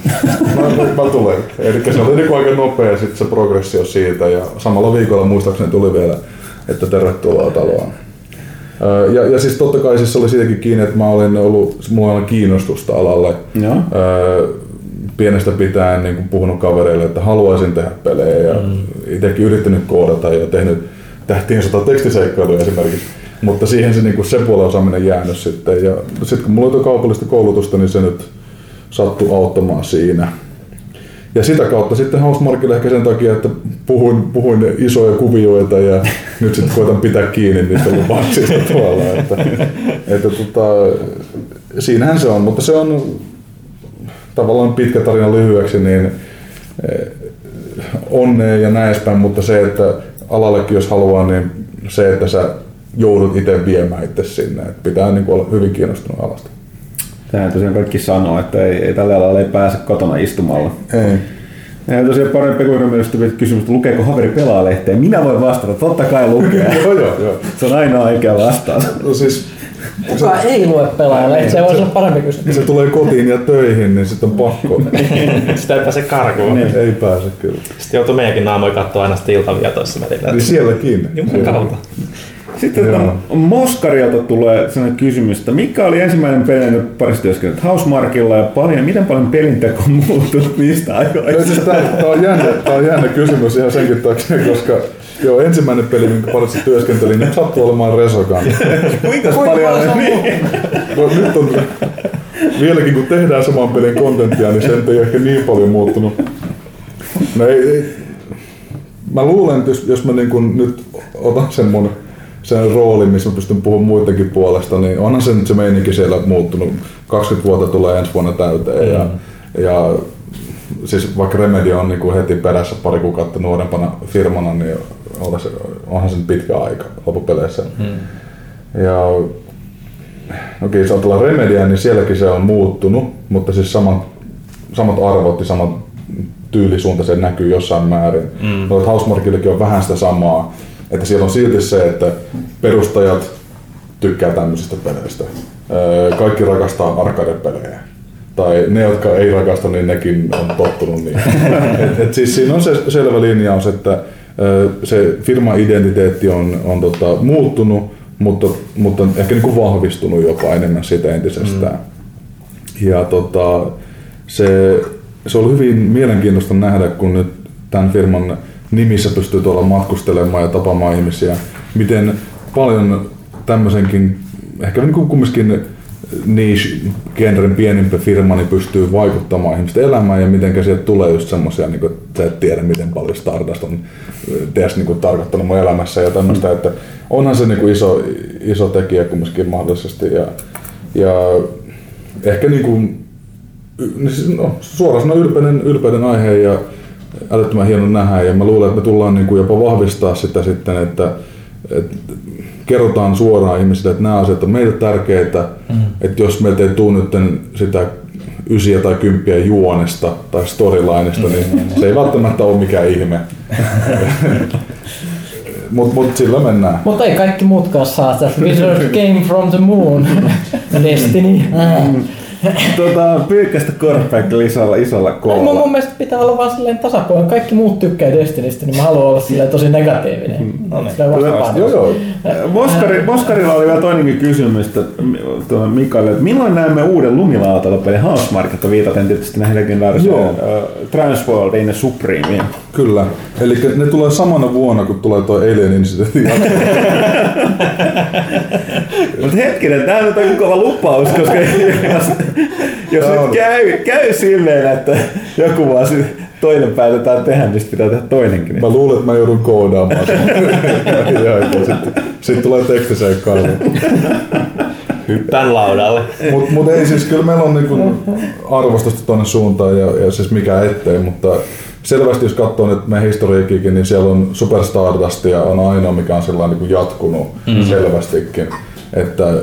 Speaker 4: no, mä tulen. Eli se oli niin aika nopea sit se progressio siitä ja samalla viikolla muistaakseni tuli vielä, että tervetuloa taloon. Ja, ja siis totta kai siis oli siitäkin kiinni, että mä olin ollut, mulla oli kiinnostusta alalle. Ja. Pienestä pitäen niin puhunut kavereille, että haluaisin tehdä pelejä ja mm. itsekin yrittänyt koodata ja tehnyt tähtien sota tekstiseikkailuja esimerkiksi. Mutta siihen se, niin kuin se puolen osaaminen jäänyt sitten. Ja sitten kun mulla oli kaupallista koulutusta, niin se nyt sattui auttamaan siinä. Ja sitä kautta sitten Housemarkille ehkä sen takia, että puhuin, puhuin isoja kuvioita ja [LAUGHS] nyt sitten koitan pitää kiinni niistä lupauksista [LAUGHS] tuolla. Että, että tota, siinähän se on, mutta se on tavallaan pitkä tarina lyhyeksi, niin eh, onnea ja näin edespäin, mutta se, että alallekin jos haluaa, niin se, että sä joudut itse viemään itse sinne. Että pitää niin kuin olla hyvin kiinnostunut alasta.
Speaker 3: Tähän tosiaan kaikki sanoo, että ei, ei tällä alalla ei pääse kotona istumalla.
Speaker 4: Ei.
Speaker 3: Ja tosiaan pari pekuryhmästä kysymys, että lukeeko haveri pelaa lehteä. Minä voin vastata, totta kai lukee. [LAUGHS]
Speaker 4: joo, joo, joo.
Speaker 3: Se on ainoa oikea vastaus.
Speaker 4: No siis,
Speaker 6: Kuka ei lue pelaajalle, se voisi olla parempi kysymys.
Speaker 4: se tulee kotiin ja töihin, niin sitten on pakko. [LAUGHS]
Speaker 7: Sitä ei pääse karkuun.
Speaker 4: Niin. Ei pääse kyllä.
Speaker 7: Sitten joutuu meidänkin naamoja katsoa aina sitten iltavietoissa välillä.
Speaker 4: Niin sielläkin.
Speaker 7: Juman kautta.
Speaker 3: Sitten
Speaker 4: Joo.
Speaker 3: tota, Moskarilta tulee sellainen kysymys, että mikä oli ensimmäinen peli, jonka parissa työskennellyt Housemarkilla ja paljon, miten paljon pelinteko on muuttunut niistä
Speaker 4: No,
Speaker 3: ajoista?
Speaker 4: siis tää, tää, on jännä, tää on jännä kysymys ihan senkin takia, koska joo, ensimmäinen peli, minkä parissa työskentelin, nyt sattuu olemaan Resogan.
Speaker 3: Kuinka paljon on niin?
Speaker 4: No, nyt on vieläkin kun tehdään saman pelin kontenttia, niin sen ei ehkä niin paljon muuttunut. No ei, ei. Mä luulen, että jos, jos mä niin kun nyt otan sen mun sen roolin, missä mä pystyn puhumaan muidenkin puolesta, niin onhan se nyt se meininki siellä muuttunut. 20 vuotta tulee ensi vuonna täyteen ja, ja siis vaikka Remedy on niin kuin heti perässä pari kuukautta nuorempana firmana, niin onhan se, pitkä aika loppupeleissä. Ja okei, jos ajatellaan Remedyä, niin sielläkin se on muuttunut, mutta siis samat, samat arvot ja samat tyylisuunta se näkyy jossain määrin. Mm. No, Housemarkillekin on vähän sitä samaa, että siellä on silti se, että perustajat tykkää tämmöisistä peleistä. Kaikki rakastaa arcade-pelejä. Tai ne, jotka ei rakasta, niin nekin on tottunut niin. [LAUGHS] et, et siis siinä on se selvä linjaus, että se firma-identiteetti on, on tota, muuttunut, mutta, mutta ehkä niin kuin vahvistunut jopa enemmän sitä entisestään. Mm. Ja tota, se, se oli hyvin mielenkiintoista nähdä, kun nyt tämän firman nimissä pystyy tuolla matkustelemaan ja tapaamaan ihmisiä, miten paljon tämmöisenkin, ehkä niin kuin kumminkin niche-genren pienimpi firma niin pystyy vaikuttamaan ihmisten elämään ja miten sieltä tulee just semmoisia, niin että sä et tiedä miten paljon Stardust on ties niin kuin, tarkoittanut mun elämässä ja tämmöistä, että onhan se niin kuin iso, iso tekijä kumminkin mahdollisesti ja, ja ehkä niin kuin, niin siis, no, suoraan ylpeinen, ylpeinen aihe ja älyttömän hieno nähdä ja mä luulen, että me tullaan niin kuin jopa vahvistaa sitä sitten, että, että kerrotaan suoraan ihmisille, että nämä asiat on meille tärkeitä, mm. että jos meiltä ei tule nyt sitä ysiä tai kymppiä juonesta tai storylineista, niin se ei välttämättä ole mikään ihme. [LAUGHS] Mutta mut sillä mennään.
Speaker 6: Mutta ei kaikki muutkaan saa sitä. Wizards came from the moon. [LAUGHS] Destiny. [LAUGHS]
Speaker 3: tota, pyykkästä korppeekki isolla, isolla
Speaker 6: Mun,
Speaker 3: koolla.
Speaker 6: mun mielestä pitää olla vaan silleen tasapuolinen. Kaikki muut tykkää Destinistä, niin mä haluan olla silleen tosi negatiivinen. No niin.
Speaker 4: Joo, joo.
Speaker 3: Moskari, Moskarilla oli vielä toinenkin kysymys tuohon Mikalle, että milloin näemme uuden lumilautalopelin Housemarketta viitaten tietysti näihin legendaarisiin
Speaker 4: Joo.
Speaker 3: uh, Transworldin ja Supremeen.
Speaker 4: Kyllä. Eli ne tulee samana vuonna, kun tulee tuo Alien Incidentin jatko. [LAUGHS]
Speaker 3: Mutta hetkinen, tämä on joku kova lupaus, koska [LAUGHS] jos, nyt käy, käy silleen, että joku vaan toinen päätetään tehdä, niin pitää tehdä toinenkin.
Speaker 4: Mä luulen, että mä joudun koodaamaan sen. [LAUGHS] ja sitten sit tulee tekstiseikkailu.
Speaker 7: Hyppään laudalle.
Speaker 4: Mutta mut ei siis, kyllä meillä on niinku arvostusta tuonne suuntaan ja, ja siis mikä ettei, mutta selvästi jos katsoo nyt meidän historiikikin, niin siellä on Super Stardust ja on ainoa, mikä on sellainen niin jatkunut mm. selvästikin. Että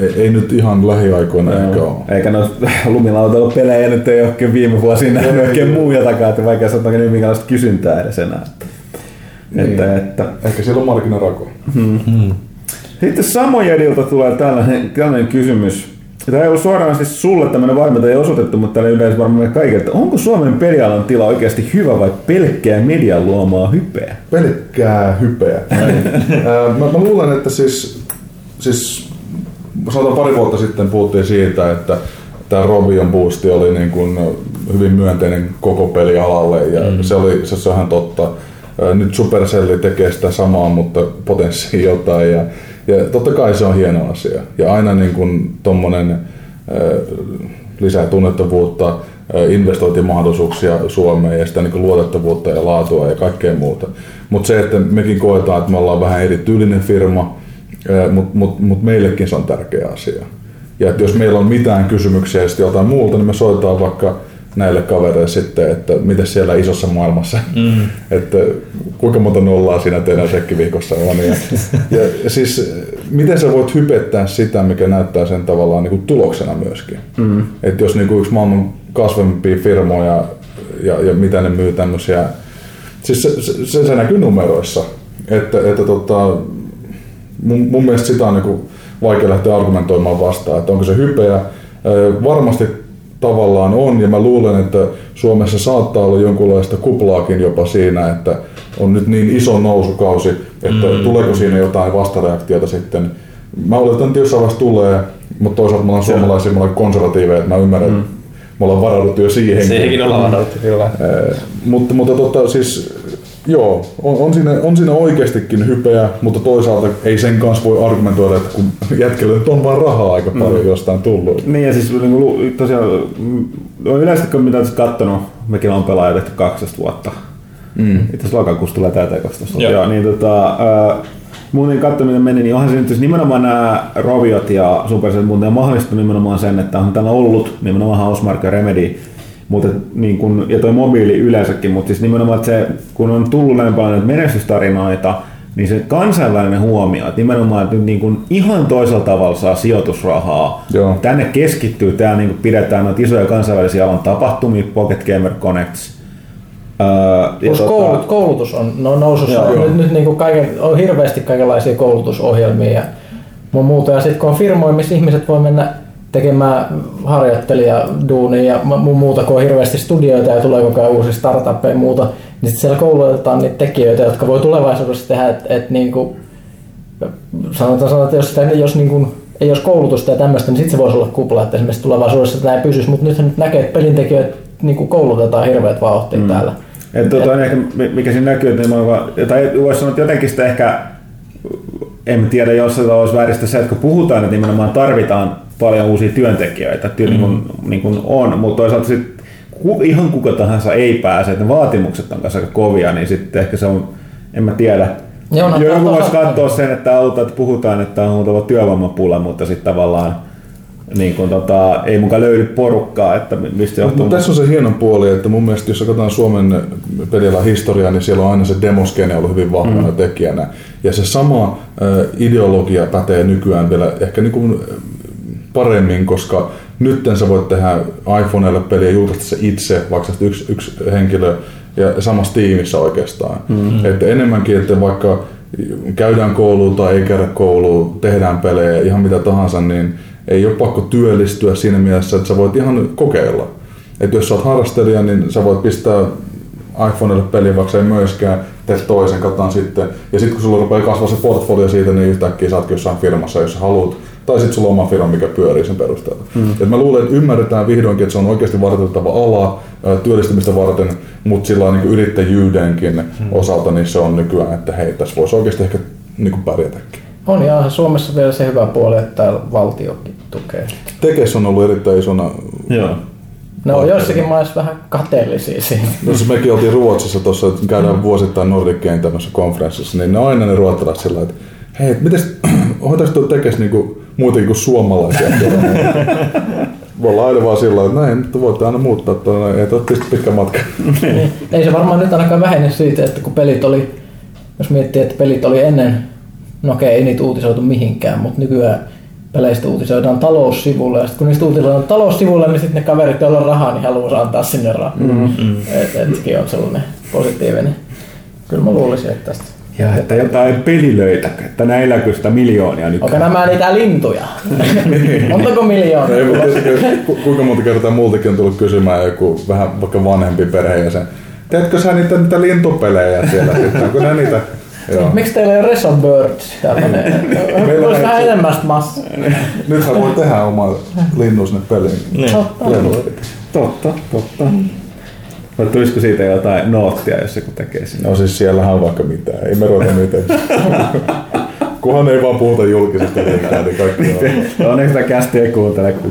Speaker 4: ei, ei nyt ihan lähiaikoina ehkä ole.
Speaker 3: Eikä no lumilautailu pelejä nyt ei oikein viime vuosina nähnyt oikein muuja takaa, että vaikea sanoa nyt minkälaista kysyntää edes enää. Että,
Speaker 4: Niin.
Speaker 3: että, että.
Speaker 4: Ehkä siellä on markkinarako.
Speaker 3: Sitten Samojedilta tulee tällainen, tällainen kysymys. Tämä ei ollut suoranaisesti sulle tämmöinen valmentaja osoitettu, mutta tämä yleensä varmaan meille kaikille, että onko Suomen pelialan tila oikeasti hyvä vai pelkkää median luomaa hypeä?
Speaker 4: Pelkkää hypeä. [LAUGHS] Mä, mä luulen, että siis, siis sanotaan pari vuotta sitten puhuttiin siitä, että tämä Robion boosti oli niin kuin hyvin myönteinen koko pelialalle ja mm. se, oli, se, se on ihan totta. Nyt Supercelli tekee sitä samaa, mutta potenssia jotain ja, ja totta kai se on hieno asia. Ja aina niin kuin tommonen ää, lisää tunnettavuutta, investointimahdollisuuksia Suomeen ja sitä niin luotettavuutta ja laatua ja kaikkea muuta. Mutta se, että mekin koetaan, että me ollaan vähän erityylinen firma, mutta mut, mut meillekin se on tärkeä asia. Ja että jos meillä on mitään kysymyksiä jotain muuta, niin me soitetaan vaikka näille kavereille sitten, että miten siellä isossa maailmassa, mm. [LAUGHS] että kuinka monta nollaa siinä teidän sekkivihkossa on. Ja, ja siis miten sä voit hypettää sitä, mikä näyttää sen tavallaan niin kuin tuloksena myöskin. Mm. Että jos niin kuin yksi maailman kasvavimpia firmoja ja, ja mitä ne myy tämmöisiä, siis se, se, se, se näkyy numeroissa. Että, että tota, mun, mun mielestä sitä on niin kuin vaikea lähteä argumentoimaan vastaan, että onko se hypeä. Varmasti tavallaan on, ja mä luulen, että Suomessa saattaa olla jonkunlaista kuplaakin jopa siinä, että on nyt niin iso nousukausi, että mm. tuleeko siinä jotain vastareaktiota sitten. Mä oletan, että jossain vaiheessa tulee, mutta toisaalta me ollaan suomalaisia, me ollaan konservatiiveja, että mä ymmärrän, mm. me ollaan varauduttu jo siihen.
Speaker 7: Siihenkin ollaan varauduttu, kyllä.
Speaker 4: mutta, mutta tota, siis Joo, on, on, siinä, on siinä oikeastikin hypeä, mutta toisaalta ei sen kanssa voi argumentoida, että kun jätkellä nyt on vaan rahaa aika paljon mm. jostain tullut.
Speaker 3: Niin ja siis niin tosiaan, on yleisesti kun mitä olen katsonut, mekin on pelaajat tehty 12 vuotta. Mm. Itse asiassa lokakuussa tulee täyteen 12 vuotta. Joo. Niin, tota, äh, muuten katsominen meni, niin onhan se nyt nimenomaan nämä Roviot ja Supercell muuten mahdollistanut nimenomaan sen, että on täällä ollut nimenomaan Housemark ja Remedy mutta niin kun, ja toi mobiili yleensäkin, mutta siis nimenomaan että se, kun on tullut näin paljon menestystarinoita, niin se kansainvälinen huomio, että nimenomaan että nyt niin kuin ihan toisella tavalla saa sijoitusrahaa. Joo. Tänne keskittyy, täällä niin pidetään noita isoja kansainvälisiä alan tapahtumia, Pocket Gamer Connects,
Speaker 6: Öö, Plus tota, koulut, koulutus on no, nousussa. Joo, nyt, nyt niin kuin kaiken, on hirveästi kaikenlaisia koulutusohjelmia ja muuta. Ja sitten kun on firmoja, missä ihmiset voi mennä tekemään harjoittelijaduunia ja muuta, kun on hirveästi studioita ja tulee koko ajan uusia startuppeja ja muuta, niin sitten siellä koulutetaan niitä tekijöitä, jotka voi tulevaisuudessa tehdä, että et niinku, sanotaan, sanotaan, että jos, sitä, jos niinku, ei olisi koulutusta ja tämmöistä, niin sitten se voisi olla kupla, että esimerkiksi tulevaisuudessa tämä ei pysyisi, mutta nyt nyt näkee, että pelintekijöitä niin koulutetaan hirveät vauhtia mm. täällä.
Speaker 3: Et, tuota, et, ehkä, mikä siinä näkyy, että niin tai voisi sanoa, että jotenkin sitä ehkä, en tiedä, jos se olisi vääristä se, että kun puhutaan, että nimenomaan tarvitaan paljon uusia työntekijöitä, että niin kuin, mm. niin kuin on, mutta toisaalta sit, ihan kuka tahansa ei pääse, että ne vaatimukset on kanssa aika kovia, niin sitten ehkä se on, en mä tiedä, Joo, no, Joku voisi katsoa sen, että, auta, että puhutaan, että on oltava työvoimapula, mutta sitten tavallaan niin kun, tota, ei mukaan löydy porukkaa, että mistä johtuu.
Speaker 4: Mutta tässä on se hieno puoli, että mun mielestä jos katsotaan Suomen pelillä historiaa, niin siellä on aina se demoskene ollut hyvin vahvana mm. tekijänä. Ja se sama ideologia pätee nykyään vielä ehkä niin kuin paremmin, koska nyt sä voit tehdä iPhoneille peliä julkaista se itse, vaikka yksi, yksi henkilö ja samassa tiimissä oikeastaan. Mm-hmm. Että enemmänkin, että vaikka käydään kouluun tai ei käydä kouluun, tehdään pelejä, ihan mitä tahansa, niin ei ole pakko työllistyä siinä mielessä, että sä voit ihan kokeilla. Että jos sä oot harrastelija, niin sä voit pistää iPhoneille peliä, vaikka ei myöskään, teet toisen, katsotaan sitten. Ja sitten kun sulla rupeaa kasvaa se portfolio siitä, niin yhtäkkiä sä ootkin jossain firmassa, jos sä haluat tai sitten sulla on oma firma, mikä pyörii sen perusteella. Mm. Et mä luulen, että ymmärretään vihdoinkin, että se on oikeasti vartettava ala työllistymistä varten, mutta sillä niin yrittäjyydenkin mm. osalta niin se on nykyään, että hei, tässä voisi oikeasti ehkä niin kuin pärjätäkin.
Speaker 6: On ja Suomessa vielä se hyvä puoli, että täällä valtiokin tukee.
Speaker 4: Tekes on ollut erittäin isona
Speaker 6: Joo. No on joissakin maissa vähän kateellisia siinä.
Speaker 4: No se mekin oltiin Ruotsissa tuossa, että käydään mm. vuosittain Nordic Game tämmöisessä konferenssissa, niin ne on aina ne ruotsalaiset sillä että hei, miten hoitaisi tuo tekes niinku muutenkin kuin suomalaisia. [LAUGHS] Voi olla aina vaan sillä että näin, mutta voitte aina muuttaa tuonne, ei tuo pitkä matka.
Speaker 6: niin, ei se varmaan nyt ainakaan vähene siitä, että kun pelit oli, jos miettii, että pelit oli ennen, no okei, ei niitä uutisoitu mihinkään, mutta nykyään peleistä uutisoidaan taloussivulle, ja sitten kun niistä uutisoidaan taloussivulle, niin sitten ne kaverit, joilla on rahaa, niin haluaa antaa sinne rahaa. Mm-hmm. Et, etkin on sellainen positiivinen. Kyllä mä luulisin, että tästä
Speaker 3: ja että jotain pelilöitä, että näilläkö sitä miljoonia nyt.
Speaker 6: Onko nämä niitä lintuja? Montako miljoonia?
Speaker 4: Ei, mutta kuinka monta kertaa multakin on tullut kysymään joku vähän vaikka vanhempi perheenjäsen. Teetkö sä niitä, niitä lintupelejä siellä? Onko ne niitä?
Speaker 6: Joo. Miksi teillä ei ole Reson Birds? Meillä on vähän enemmän massaa.
Speaker 4: Nythän voi tehdä oma linnun sinne peliin.
Speaker 6: Niin. Totta.
Speaker 3: Totta, totta. Vai tulisiko siitä jotain noottia, jos joku tekee sinne?
Speaker 4: No siis siellähän on vaikka mitään, ei me ruveta mitään. Kunhan ei vaan puhuta julkisesti mitään, niin kaikki on.
Speaker 3: Onneksi sitä kästiä ei kuuntele. kun-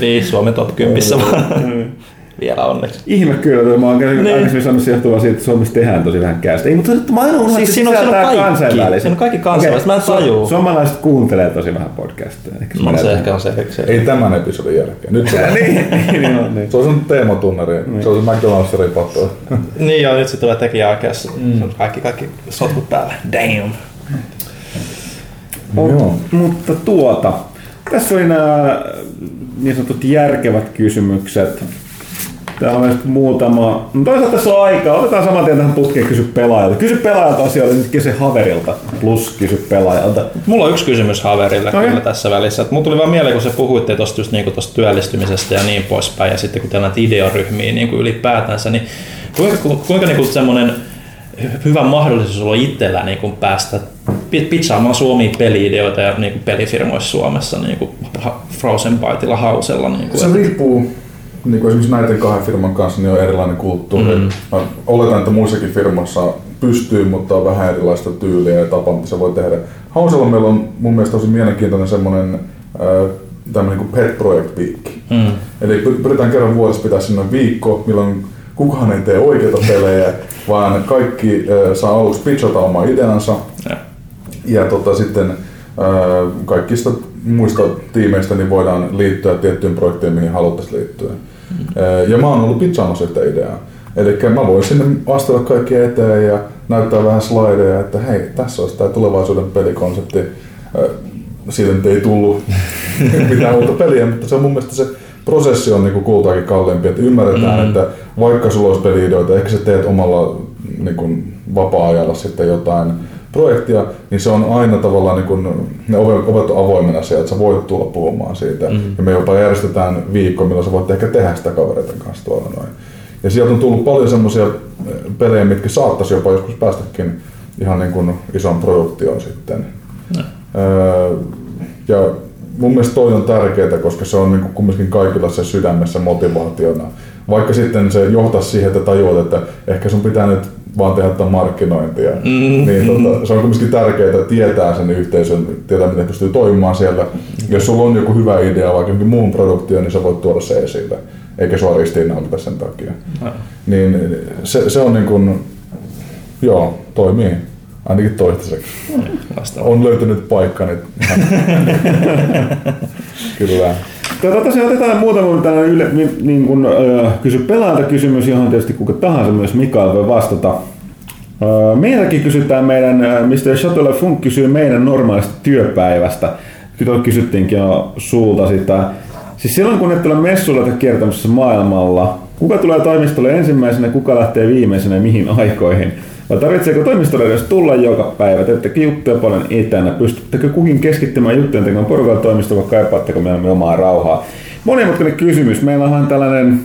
Speaker 7: Niin, Suomen top 10 vaan. Vielä onneksi.
Speaker 3: Ihme kyllä, että mä oon niin.
Speaker 7: Niin.
Speaker 3: aikaisemmin sanonut se johtuu vaan siitä, että Suomessa tehdään tosi vähän kästä. Ei, mutta mä aina unohdan,
Speaker 7: Siis
Speaker 3: että se
Speaker 7: siinä on- siinä on
Speaker 3: sisältää
Speaker 7: kaikki.
Speaker 3: kansainväliset.
Speaker 7: Siinä on kaikki kansainväliset, mä en tajuu.
Speaker 3: su- Suomalaiset kuuntelee tosi vähän podcasteja. Ehkä
Speaker 7: No se ehkä on se. se.
Speaker 4: Ei tämän episodin jälkeen. Nyt se, [LAUGHS]
Speaker 3: niin, [LAUGHS] niin, on, niin.
Speaker 4: se on sen teematunnari. Se on se McDonald's ripattu. [LAUGHS]
Speaker 7: Niin joo, nyt se tulee tekijäoikeus. Mm. Kaikki, kaikki sotkut päällä. Damn.
Speaker 4: Joo.
Speaker 3: Mutta tuota, tässä oli nämä niin sanotut järkevät kysymykset. Täällä on myös muutama. No toisaalta tässä on aikaa. Otetaan saman tien tähän putkeen kysy pelaajalta. Kysy pelaajalta asioita, nyt kysy haverilta. Plus kysy pelaajalta.
Speaker 7: Mulla on yksi kysymys Haverille
Speaker 3: Okei.
Speaker 7: kyllä tässä välissä. Et Mulla tuli vaan mieleen, kun se puhuitte tuosta just niinku tosta työllistymisestä ja niin poispäin, ja sitten kun teillä on näitä ideoryhmiä niin kuin ylipäätänsä, niin kuinka, ku- kuinka niinku semmoinen hyvä mahdollisuus on itsellä niin kuin päästä pi- pizzaamaan Suomia peli-ideoita ja niin kuin pelifirmoissa Suomessa niin kuin Frozen Byteilla hausella. Niin kuin,
Speaker 4: Se riippuu, niin kuin esimerkiksi näiden kahden firman kanssa, niin on erilainen kulttuuri. Mm. Mä oletan, että muissakin firmoissa pystyy, mutta on vähän erilaista tyyliä ja tapaa, mitä se voi tehdä. Hausella meillä on mun mielestä tosi mielenkiintoinen semmoinen äh, tämmöinen kuin pet project week.
Speaker 7: Mm.
Speaker 4: Eli py- pyritään kerran vuodessa pitää sinne viikko, milloin kukaan ei tee oikeita pelejä, vaan kaikki äh, saa aluksi pitchata oma ideansa
Speaker 7: Ja.
Speaker 4: ja tota, sitten ää, kaikista muista tiimeistä niin voidaan liittyä tiettyyn projektiin, mihin haluttaisiin liittyä. Ja mä oon ollut pitchaamassa sitä ideaa. Eli mä voin sinne astella kaikki eteen ja näyttää vähän slideja, että hei, tässä olisi tämä tulevaisuuden pelikonsepti. Siitä nyt ei tullut [LAUGHS] mitään uutta peliä, mutta se on mun mielestä se prosessi on niinku kultaakin kalliimpi, että ymmärretään, mm. että vaikka sulla olisi peli-ideoita, ehkä sä teet omalla niinku, vapaa-ajalla sitten jotain projektia, niin se on aina tavallaan, niin kun, ne ovet, ovet on avoimena siellä, että sä voit tulla puhumaan siitä. Mm. Ja me jopa järjestetään viikko, milloin sä voit ehkä tehdä sitä kavereiden kanssa tuolla noin. Ja sieltä on tullut paljon semmoisia pelejä, mitkä saattaisi jopa joskus päästäkin ihan niin kuin ison produktioon sitten. Öö, ja mun mielestä toi on tärkeää, koska se on niin kuin kumminkin kaikilla se sydämessä motivaationa. Vaikka sitten se johtaa siihen, että tajuat, että ehkä sun pitää nyt vaan tehdä tämän markkinointia. Mm, niin tota, se on kumminkin tärkeää tietää sen yhteisön, tietää miten pystyy toimimaan siellä. Jos sulla on joku hyvä idea vaikka jonkin muun produktioon, niin sä voit tuoda se esille. Eikä sua ristiinnaulita sen takia. Niin se, se on niin kuin, joo, toimii. Ainakin toistaiseksi.
Speaker 7: Vasta.
Speaker 4: On löytynyt paikka nyt. [LAUGHS] Kyllä.
Speaker 3: Tuota, tosiaan otetaan muutama tällainen yle, niin, niin kuin, äh, kysy pelaajalta kysymys, johon tietysti kuka tahansa myös Mikael voi vastata. Äh, meiltäkin kysytään meidän, äh, Mr. Shuttle Funk kysyy meidän normaalista työpäivästä. Kyllä kysyttiinkin jo sulta sitä. Siis silloin kun et ole messuilla tai kiertämässä maailmalla, kuka tulee toimistolle ensimmäisenä, kuka lähtee viimeisenä ja mihin aikoihin? Vai tarvitseeko toimistolle edes tulla joka päivä? Teettekö juttuja paljon etänä? Pystyttekö kukin keskittymään juttujen tekemään porukalla toimistolla vai kaipaatteko meidän omaa rauhaa? Monimutkainen kysymys. Meillä on tällainen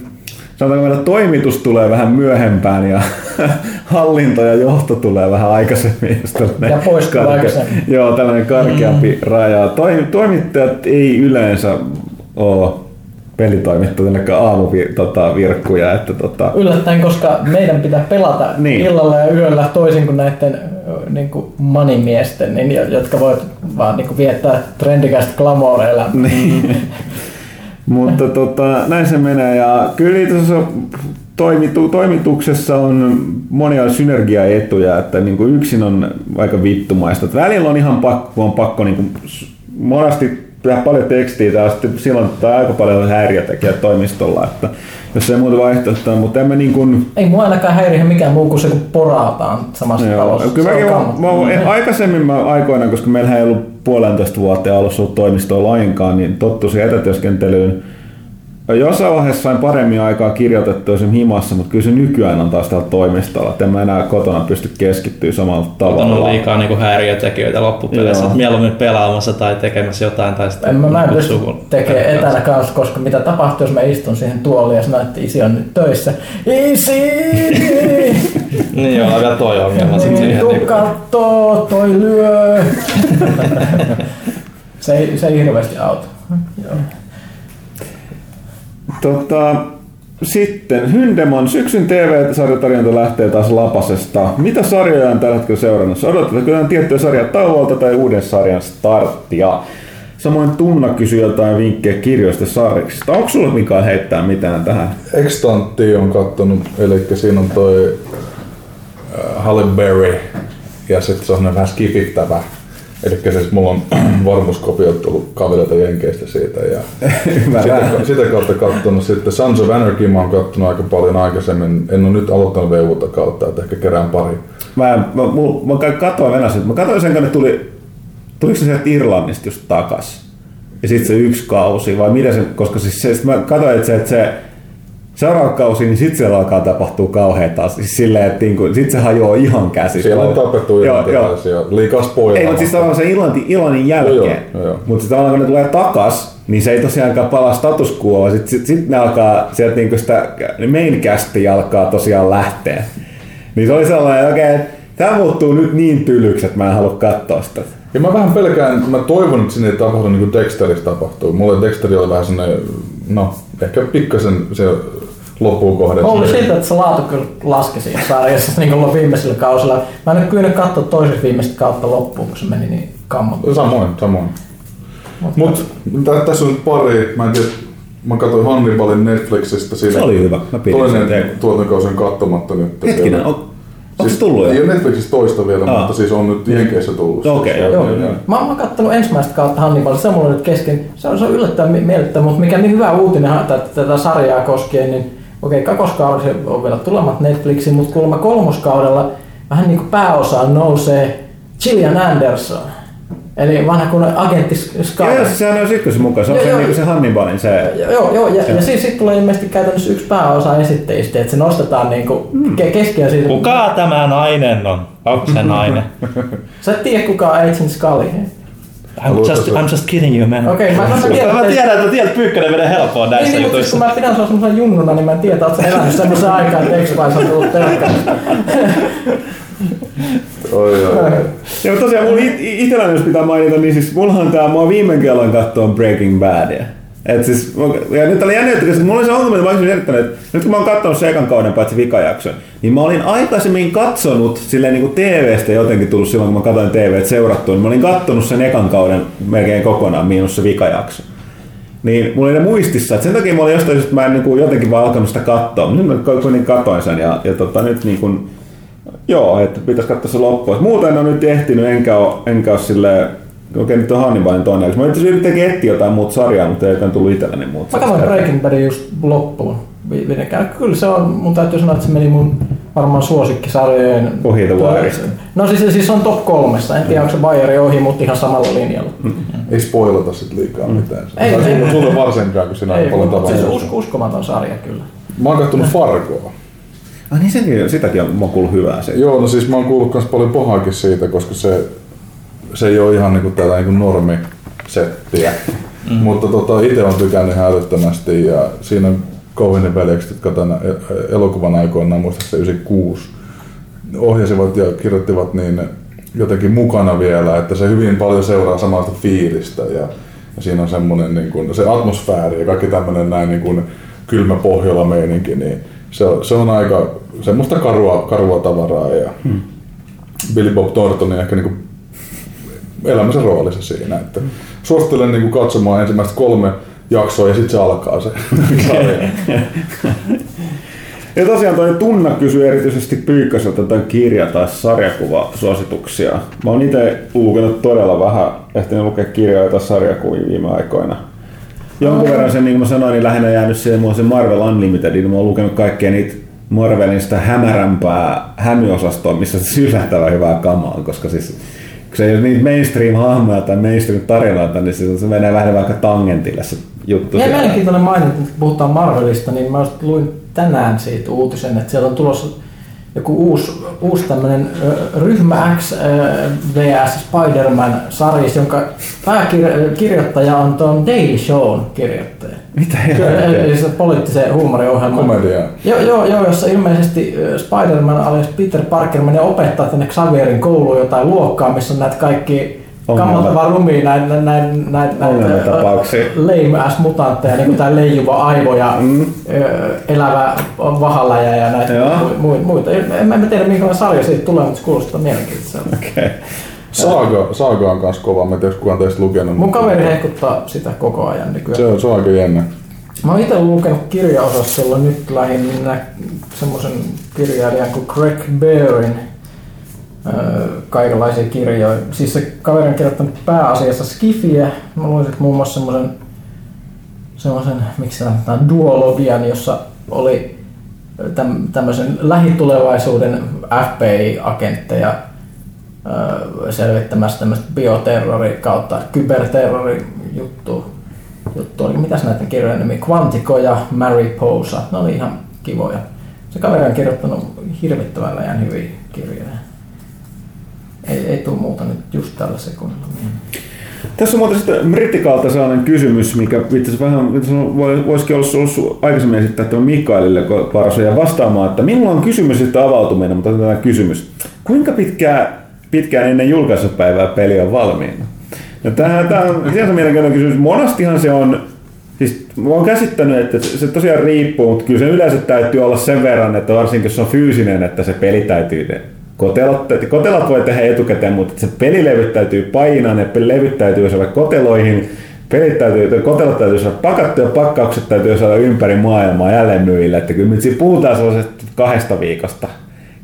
Speaker 3: Sanotaanko meillä toimitus tulee vähän myöhempään ja [LAUGHS] hallinto ja johto tulee vähän aikaisemmin.
Speaker 6: Ja
Speaker 3: karkea-
Speaker 6: aikaisemmin.
Speaker 3: Joo, tällainen karkeampi mm. raja. Toim- toimittajat ei yleensä ole pelitoimittajat aamuvirkkuja, tota, virkkuja, että tota,
Speaker 6: Yllättäen, koska meidän pitää pelata
Speaker 3: Niin.
Speaker 6: illalla ja yöllä toisin kuin näiden niin kuin manimiesten, niin, jotka voivat vaan niin kuin viettää trendikästä glamour-elämää.
Speaker 3: Niin. [LAUGHS] Mutta tota, näin se menee ja kyllä tässä toimitu, toimituksessa on monia synergiaetuja, että niin kuin yksin on aika vittumaista. Että välillä on ihan pakko, on pakko niin kuin, monesti tehdä paljon tekstiä tai sitten silloin tai aika paljon häiriötekijä toimistolla, että jos ei muuta vaihtoehtoa, mutta emme niin kuin,
Speaker 6: Ei mua ainakaan häiriä mikään muu kuin se, kun porataan samassa
Speaker 3: Joo.
Speaker 6: talossa.
Speaker 3: Kyllä mäkin, mä, mä, en- aikaisemmin mä aikoinaan, koska meillähän ei ollut puolentoista vuotta alussa ollut toimistoa lainkaan, niin tottusin etätyöskentelyyn. Jossain vaiheessa sain paremmin aikaa kirjoitettua sen himassa, mutta kyllä se nykyään on taas täällä toimistolla, että en mä enää kotona pysty keskittyä samalla
Speaker 7: On
Speaker 3: tavalla.
Speaker 7: ollut liikaa niinku häiriötekijöitä loppupeleissä.
Speaker 3: Joo.
Speaker 7: että Mieluummin pelaamassa tai tekemässä jotain tai sitten
Speaker 6: En mä, mä en pysty
Speaker 7: kutsuu-
Speaker 6: tekemään etänä kanssa, koska mitä tapahtuu, jos mä istun siihen tuoliin ja sanon, että isi on nyt töissä. Isi! [LAUGHS]
Speaker 7: Niin joo, vielä toi ongelma
Speaker 6: Niin,
Speaker 7: siihen.
Speaker 6: tuu
Speaker 7: Niinku,
Speaker 6: kattoo, toi lyö. [LAUGHS] se, ei, se ei hirveästi auta. Joo.
Speaker 3: Tota, sitten Hyndemon syksyn TV-sarjatarjonta lähtee taas Lapasesta. Mitä sarjoja on tällä hetkellä seurannassa? Odotatko jotain tiettyä sarjaa tauolta tai uuden sarjan starttia? Samoin Tunna kysyy jotain vinkkejä kirjoista sarjiksista. Onko sulla Mikael heittää mitään tähän?
Speaker 4: Extantti on kattonut, eli siinä on toi äh, Halle Berry ja sitten se on vähän skipittävä. Eli siis mulla on [CLEARS THROAT] varmuuskopiot tullut kavereita Jenkeistä siitä ja [LAUGHS] sitä, sitä, kautta kattonut sitten Sons of Anarchy mä oon kattonut aika paljon aikaisemmin. En ole nyt aloittanut VUta kautta, että ehkä kerään pari.
Speaker 3: Mä, mä, mä, mä katsoin venäjä, mä katsoin sen, kun ne tuli, tuliko se sieltä Irlannista just takas? Ja sitten se yksi kausi, vai mitä se, koska siis se, mä katsoin, että se, että se seuraava kausi, niin sitten siellä alkaa tapahtua kauheita. Siis silleen, että niinku, sit se hajoaa ihan käsistä.
Speaker 4: Siellä on tapettu irlantilaisia, liikaa spoilaa.
Speaker 3: Ei, mutta siis tavallaan se Irlanti, Irlannin jälkeen. Mutta sitten tavallaan kun ne tulee takas, niin se ei tosiaankaan palaa status quo, sitten sit, sit ne alkaa, sieltä niinku sitä main casti alkaa tosiaan lähteä. Niin se oli sellainen, okei, okay, tämä muuttuu nyt niin tylyksi, että mä en halua katsoa sitä.
Speaker 4: Ja mä vähän pelkään, mä toivon, että sinne ei tapahdu niin kuin Dexterissä tapahtuu. Mulle Dexteri oli vähän sellainen, no, ehkä pikkasen se loppuun kohde.
Speaker 6: Oli siltä, että se laatu kyllä laski siinä sarjassa [LAUGHS] niin kuin viimeisellä kausilla. Mä en nyt kyllä katsoa toisesta viimeistä kautta loppuun, kun se meni niin kammottavasti.
Speaker 4: Samoin, samoin. Mutta Mut, tässä on nyt pari, mä en tiedä, mä katsoin Hannibalin Netflixistä siinä.
Speaker 3: Se oli hyvä, mä pidin
Speaker 4: Toinen tuotantokausi on katsomatta nyt.
Speaker 3: Hetkinen, on, Onko
Speaker 4: siis,
Speaker 3: se tullut jo?
Speaker 4: Ei ole Netflixissä toista vielä, Aa. mutta siis on nyt Jenkeissä tullut.
Speaker 3: Okei, okay,
Speaker 6: joo. joo. joo. Mä, mä oon kattonut ensimmäistä kautta Hannibalista, se on mulla nyt kesken. Se on, se on yllättävän miellyttävä, mutta mikä niin hyvä uutinen tätä, tätä sarjaa koskien, niin okei, okay, kakoskaudella on vielä tulemat Netflixiin, mutta kuulemma kolmoskaudella vähän niin kuin pääosaan nousee Gillian Anderson. Eli vanha kuin agentti Scarlett.
Speaker 3: Joo, sehän on ykkösen mukaan. Se on joo, se, joo, niin se Hannibalin se...
Speaker 6: Joo, joo ja, ja siis sitten tulee ilmeisesti käytännössä yksi pääosa esitteistä, että se nostetaan niin kuin hmm. keskiöön siitä.
Speaker 7: Kuka tämä nainen on? Onko se nainen? [LAUGHS]
Speaker 6: Sä et tiedä kuka on Agent Scully.
Speaker 7: I'm just, I'm just kidding you, man.
Speaker 6: Okei, okay, mä, mä, tiedän,
Speaker 7: mä tiedän, että tiedät Pyykkönen menee helpoa näissä
Speaker 6: niin,
Speaker 7: jutuissa.
Speaker 6: Kun mä pidän sua semmoisen junnuna, niin mä en tiedä, että sä elänyt semmoisen aikaan, että X-Files on tullut telkkarista. [LAUGHS]
Speaker 4: Oi, oi.
Speaker 3: Ja mutta tosiaan mulla it- itselläni, jos pitää mainita, niin siis mullahan tää, mä oon viime kerran katsoa Breaking Badia. Et siis, ja nyt oli jännä, koska mulla oli se ongelma, että mä olisin että nyt kun mä oon katsonut ekan kauden paitsi vikajakson, niin mä olin aikaisemmin katsonut silleen niin kuin TVstä jotenkin tullut silloin, kun mä katsoin TVt seurattua, niin mä olin katsonut sen ekan kauden melkein kokonaan, miinus se vikajakso. Niin mulla oli ne muistissa, että sen takia mä olin jostain että mä en niin kuin jotenkin vaan alkanut sitä katsoa. Nyt mä kuitenkin katoin sen ja, ja tota, nyt niin kuin, Joo, että pitäisi katsoa se loppuun. Muuten en ole nyt ehtinyt, enkä ole, enkä ole silleen, okei nyt on Hannibalin toinen. Mä yritin yritin etsiä jotain muuta sarjaa, mutta ei tullut itselleni muuta.
Speaker 6: Mä katsoin Breaking Badin just loppuun. Kyllä se on, mun täytyy sanoa, että se meni mun varmaan suosikkisarjojen...
Speaker 3: Ohi the
Speaker 6: No siis, siis on top kolmesta. En tiedä, onko se Bayeri ohi, mutta ihan samalla linjalla. Mm.
Speaker 4: Ei spoilata sit liikaa mm. mitään.
Speaker 6: Ei, ei,
Speaker 4: ei, sulle varsinkaan, kun siinä on paljon
Speaker 6: tapahtunut. Siis us, uskomaton sarja kyllä.
Speaker 4: Mä oon kattonut Fargoa.
Speaker 3: Ah niin senkin, sitäkin on, mä oon kuullut hyvää siitä.
Speaker 4: Joo, no siis mä oon kuullut myös paljon pohaakin siitä, koska se, se ei ole ihan niinku tätä niinku normisettiä. [LAUGHS] Mm. Mutta tota, itse on tykännyt ihan älyttömästi ja siinä on Cohenin veljekset, jotka tämän elokuvan aikoinaan, muistaakseni 96, ohjasivat ja kirjoittivat niin jotenkin mukana vielä, että se hyvin paljon seuraa samasta fiilistä ja, ja siinä on semmoinen niin kuin, se atmosfääri ja kaikki tämmöinen näin niin kuin kylmä Pohjola meininki, niin se on, se on aika semmoista karua, karua tavaraa ja hmm. Billy Bob Thornton on ehkä niinku elämänsä roolissa siinä. Että suosittelen niinku katsomaan ensimmäistä kolme jaksoa ja sitten se alkaa se [LAUGHS]
Speaker 3: Ja tosiaan toi Tunna kysyi erityisesti Pyykköseltä tämän kirja- tai sarjakuvasuosituksia. Mä oon itse lukenut todella vähän, ehtinyt lukea kirjoja tai sarjakuvia viime aikoina. Jonkun verran sen, niin kuin mä sanoin, niin lähinnä jäänyt siihen se Marvel Unlimited, niin mä oon lukenut kaikkia niitä Marvelin sitä hämärämpää hämyosastoa, missä se yllättävän hyvää kamaa, koska siis kun se ei ole niitä mainstream-hahmoja tai mainstream-tarinoita, niin se, se menee vähän vaikka tangentille se juttu.
Speaker 6: Ja mielenkiintoinen mainita, kun puhutaan Marvelista, niin mä luin tänään siitä uutisen, että siellä on tulossa joku uusi, uusi tämmöinen Ryhmä X vs Spider-Man sarjis, jonka pääkirjoittaja on tuon Daily Shown kirjoittaja.
Speaker 3: Mitä
Speaker 6: Eli se poliittisen huumoriohjelman.
Speaker 4: Komedia.
Speaker 6: Joo, joo, joo, jossa ilmeisesti Spider-Man alias Peter Parker menee opettaa tänne Xavierin kouluun jotain luokkaa, missä on näitä kaikki kammottavaa rumia näin, näin, näin, näin, näin
Speaker 3: Ongelmatapauksia.
Speaker 6: lame ass mutantteja, niin kuin tää leijuva aivo ja mm. elävä vahaläjä ja näitä mu- muita. En mä tiedä minkälainen sarja siitä tulee, mutta se kuulostaa mielenkiintoiselta.
Speaker 3: Okei.
Speaker 4: Saaga, Saaga on kans kova, mä en tiedä kukaan teistä lukenut.
Speaker 6: Mun
Speaker 4: mutta-
Speaker 6: kaveri hehkuttaa sitä koko ajan nykyään.
Speaker 4: Se on, se on aika jännä.
Speaker 6: Mä oon itse lukenut kirjaosastolla nyt lähinnä semmoisen kirjailijan kuin Greg Bearin kaikenlaisia kirjoja. Siis se kaveri on kirjoittanut pääasiassa skifiä. Mä luin sit muun muassa semmoisen semmoisen, miksi sanotaan, duologian, jossa oli täm, tämmöisen lähitulevaisuuden FBI-agentteja selvittämässä tämmöistä bioterrori kautta kyberterrori juttu. juttu oli. Mitäs näiden kirjojen nimi? Quantico ja Mariposa. Ne oli ihan kivoja. Se kaveri on kirjoittanut hirvittävän ajan hyviä kirjoja. Ei, ei tule muuta nyt just tällä sekunnilla.
Speaker 3: Tässä on muuten sitten Brittikalta sellainen kysymys, mikä itse vähän voisikin olla ollut aikaisemmin esittää tämän Mikaelille ja vastaamaan, että minulla on kysymys sitten avautuminen, mutta otetaan kysymys. Kuinka pitkään, pitkään ennen julkaisupäivää peli on valmiina? No, tämä, tämä on sinänsä mielenkiintoinen kysymys. Monastihan se on, siis oon käsittänyt, että se tosiaan riippuu, mutta kyllä se yleensä täytyy olla sen verran, että varsinkin jos se on fyysinen, että se peli täytyy kotelot, kotelot voi tehdä etukäteen, mutta se pelilevyt täytyy painaa, ne levyt täytyy saada koteloihin, pelit täytyy, kotelot täytyy saada pakattua ja pakkaukset täytyy saada ympäri maailmaa jälleenmyyjille, että kyllä nyt siinä puhutaan sellaisesta kahdesta viikosta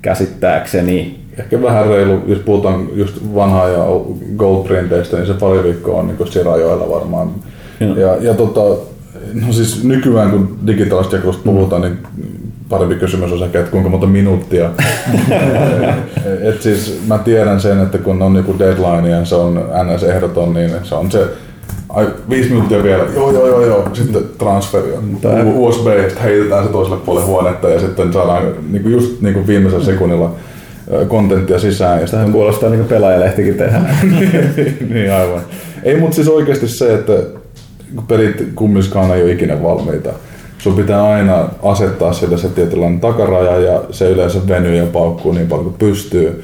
Speaker 3: käsittääkseni.
Speaker 4: Ehkä vähän reilu, jos puhutaan just vanhaa ja goldprinteistä, niin se pari viikkoa on niin Sirajoella varmaan.
Speaker 3: Joo.
Speaker 4: Ja, ja tota, no siis nykyään kun digitaalisesta jakelusta puhutaan, niin parempi kysymys on ehkä, että kuinka monta minuuttia. [LAUGHS] Et siis mä tiedän sen, että kun on niinku deadline ja se on NS ehdoton, niin se on se ai, viisi minuuttia vielä, joo joo joo joo, sitten transferi on
Speaker 3: Tää-
Speaker 4: USB, sitten heitetään se toiselle puolelle huonetta ja sitten saadaan niinku just niinku viimeisellä sekunnilla kontenttia sisään. Ja
Speaker 3: Tähän kuulostaa [LAUGHS] niin kuin pelaajalehtikin tehdään.
Speaker 4: niin aivan. Ei, mutta siis oikeasti se, että pelit kumminkaan ei ole ikinä valmiita. Sun pitää aina asettaa sille se tietynlainen takaraja ja se yleensä venyy ja paukkuu niin paljon kuin pystyy.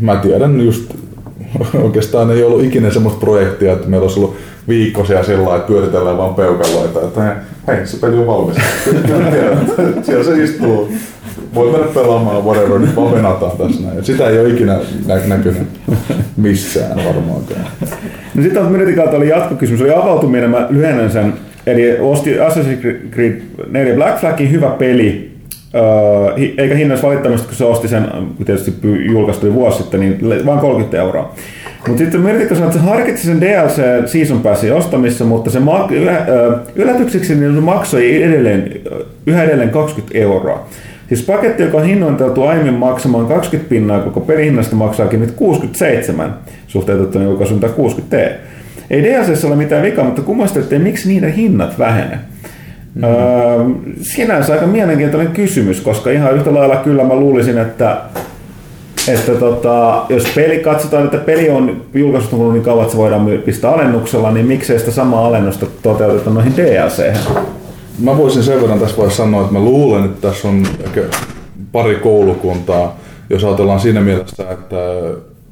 Speaker 4: Mä tiedän just, [LAUGHS] oikeastaan ei ollut ikinä semmoista projektia, että meillä olisi ollut viikkoisia sillä lailla, että pyöritellään vaan peukaloita, että hei, se peli on valmis. [LAUGHS] Siellä se istuu. Voi mennä pelaamaan whatever, nyt vaan venataan tässä näin. Sitä ei ole ikinä nä- näkynyt missään varmaankaan.
Speaker 3: No sitten on Myritikalta oli jatkokysymys, oli avautuminen, mä lyhennän sen. Eli osti Assassin's Creed 4 Black Flagin hyvä peli, öö, eikä hinnassa valittamista, kun se osti sen, kun tietysti py- julkaistu jo vuosi sitten, niin vain 30 euroa. Mutta sitten Myritikka sanoi, että se harkitsi sen DLC Season Passin ostamissa, mutta se mak- ylä- öö, yllätykseksi niin se maksoi edelleen, yhä edelleen 20 euroa. Siis paketti, joka on hinnoiteltu aiemmin maksamaan 20 pinnaa, koko pelihinnasta maksaakin nyt 67 suhteutettuna tai 60 T. Ei DLCssä ole mitään vikaa, mutta kummastelitte, miksi niiden hinnat vähene. Mm. Öö, sinänsä aika mielenkiintoinen kysymys, koska ihan yhtä lailla kyllä mä luulisin, että, että tota, jos peli, katsotaan, että peli on julkaistunut niin kauan, että se voidaan pistää alennuksella, niin miksei sitä samaa alennusta toteuteta noihin DLC?
Speaker 4: Mä voisin sen verran tässä vaiheessa sanoa, että mä luulen, että tässä on ehkä pari koulukuntaa, jos ajatellaan siinä mielessä, että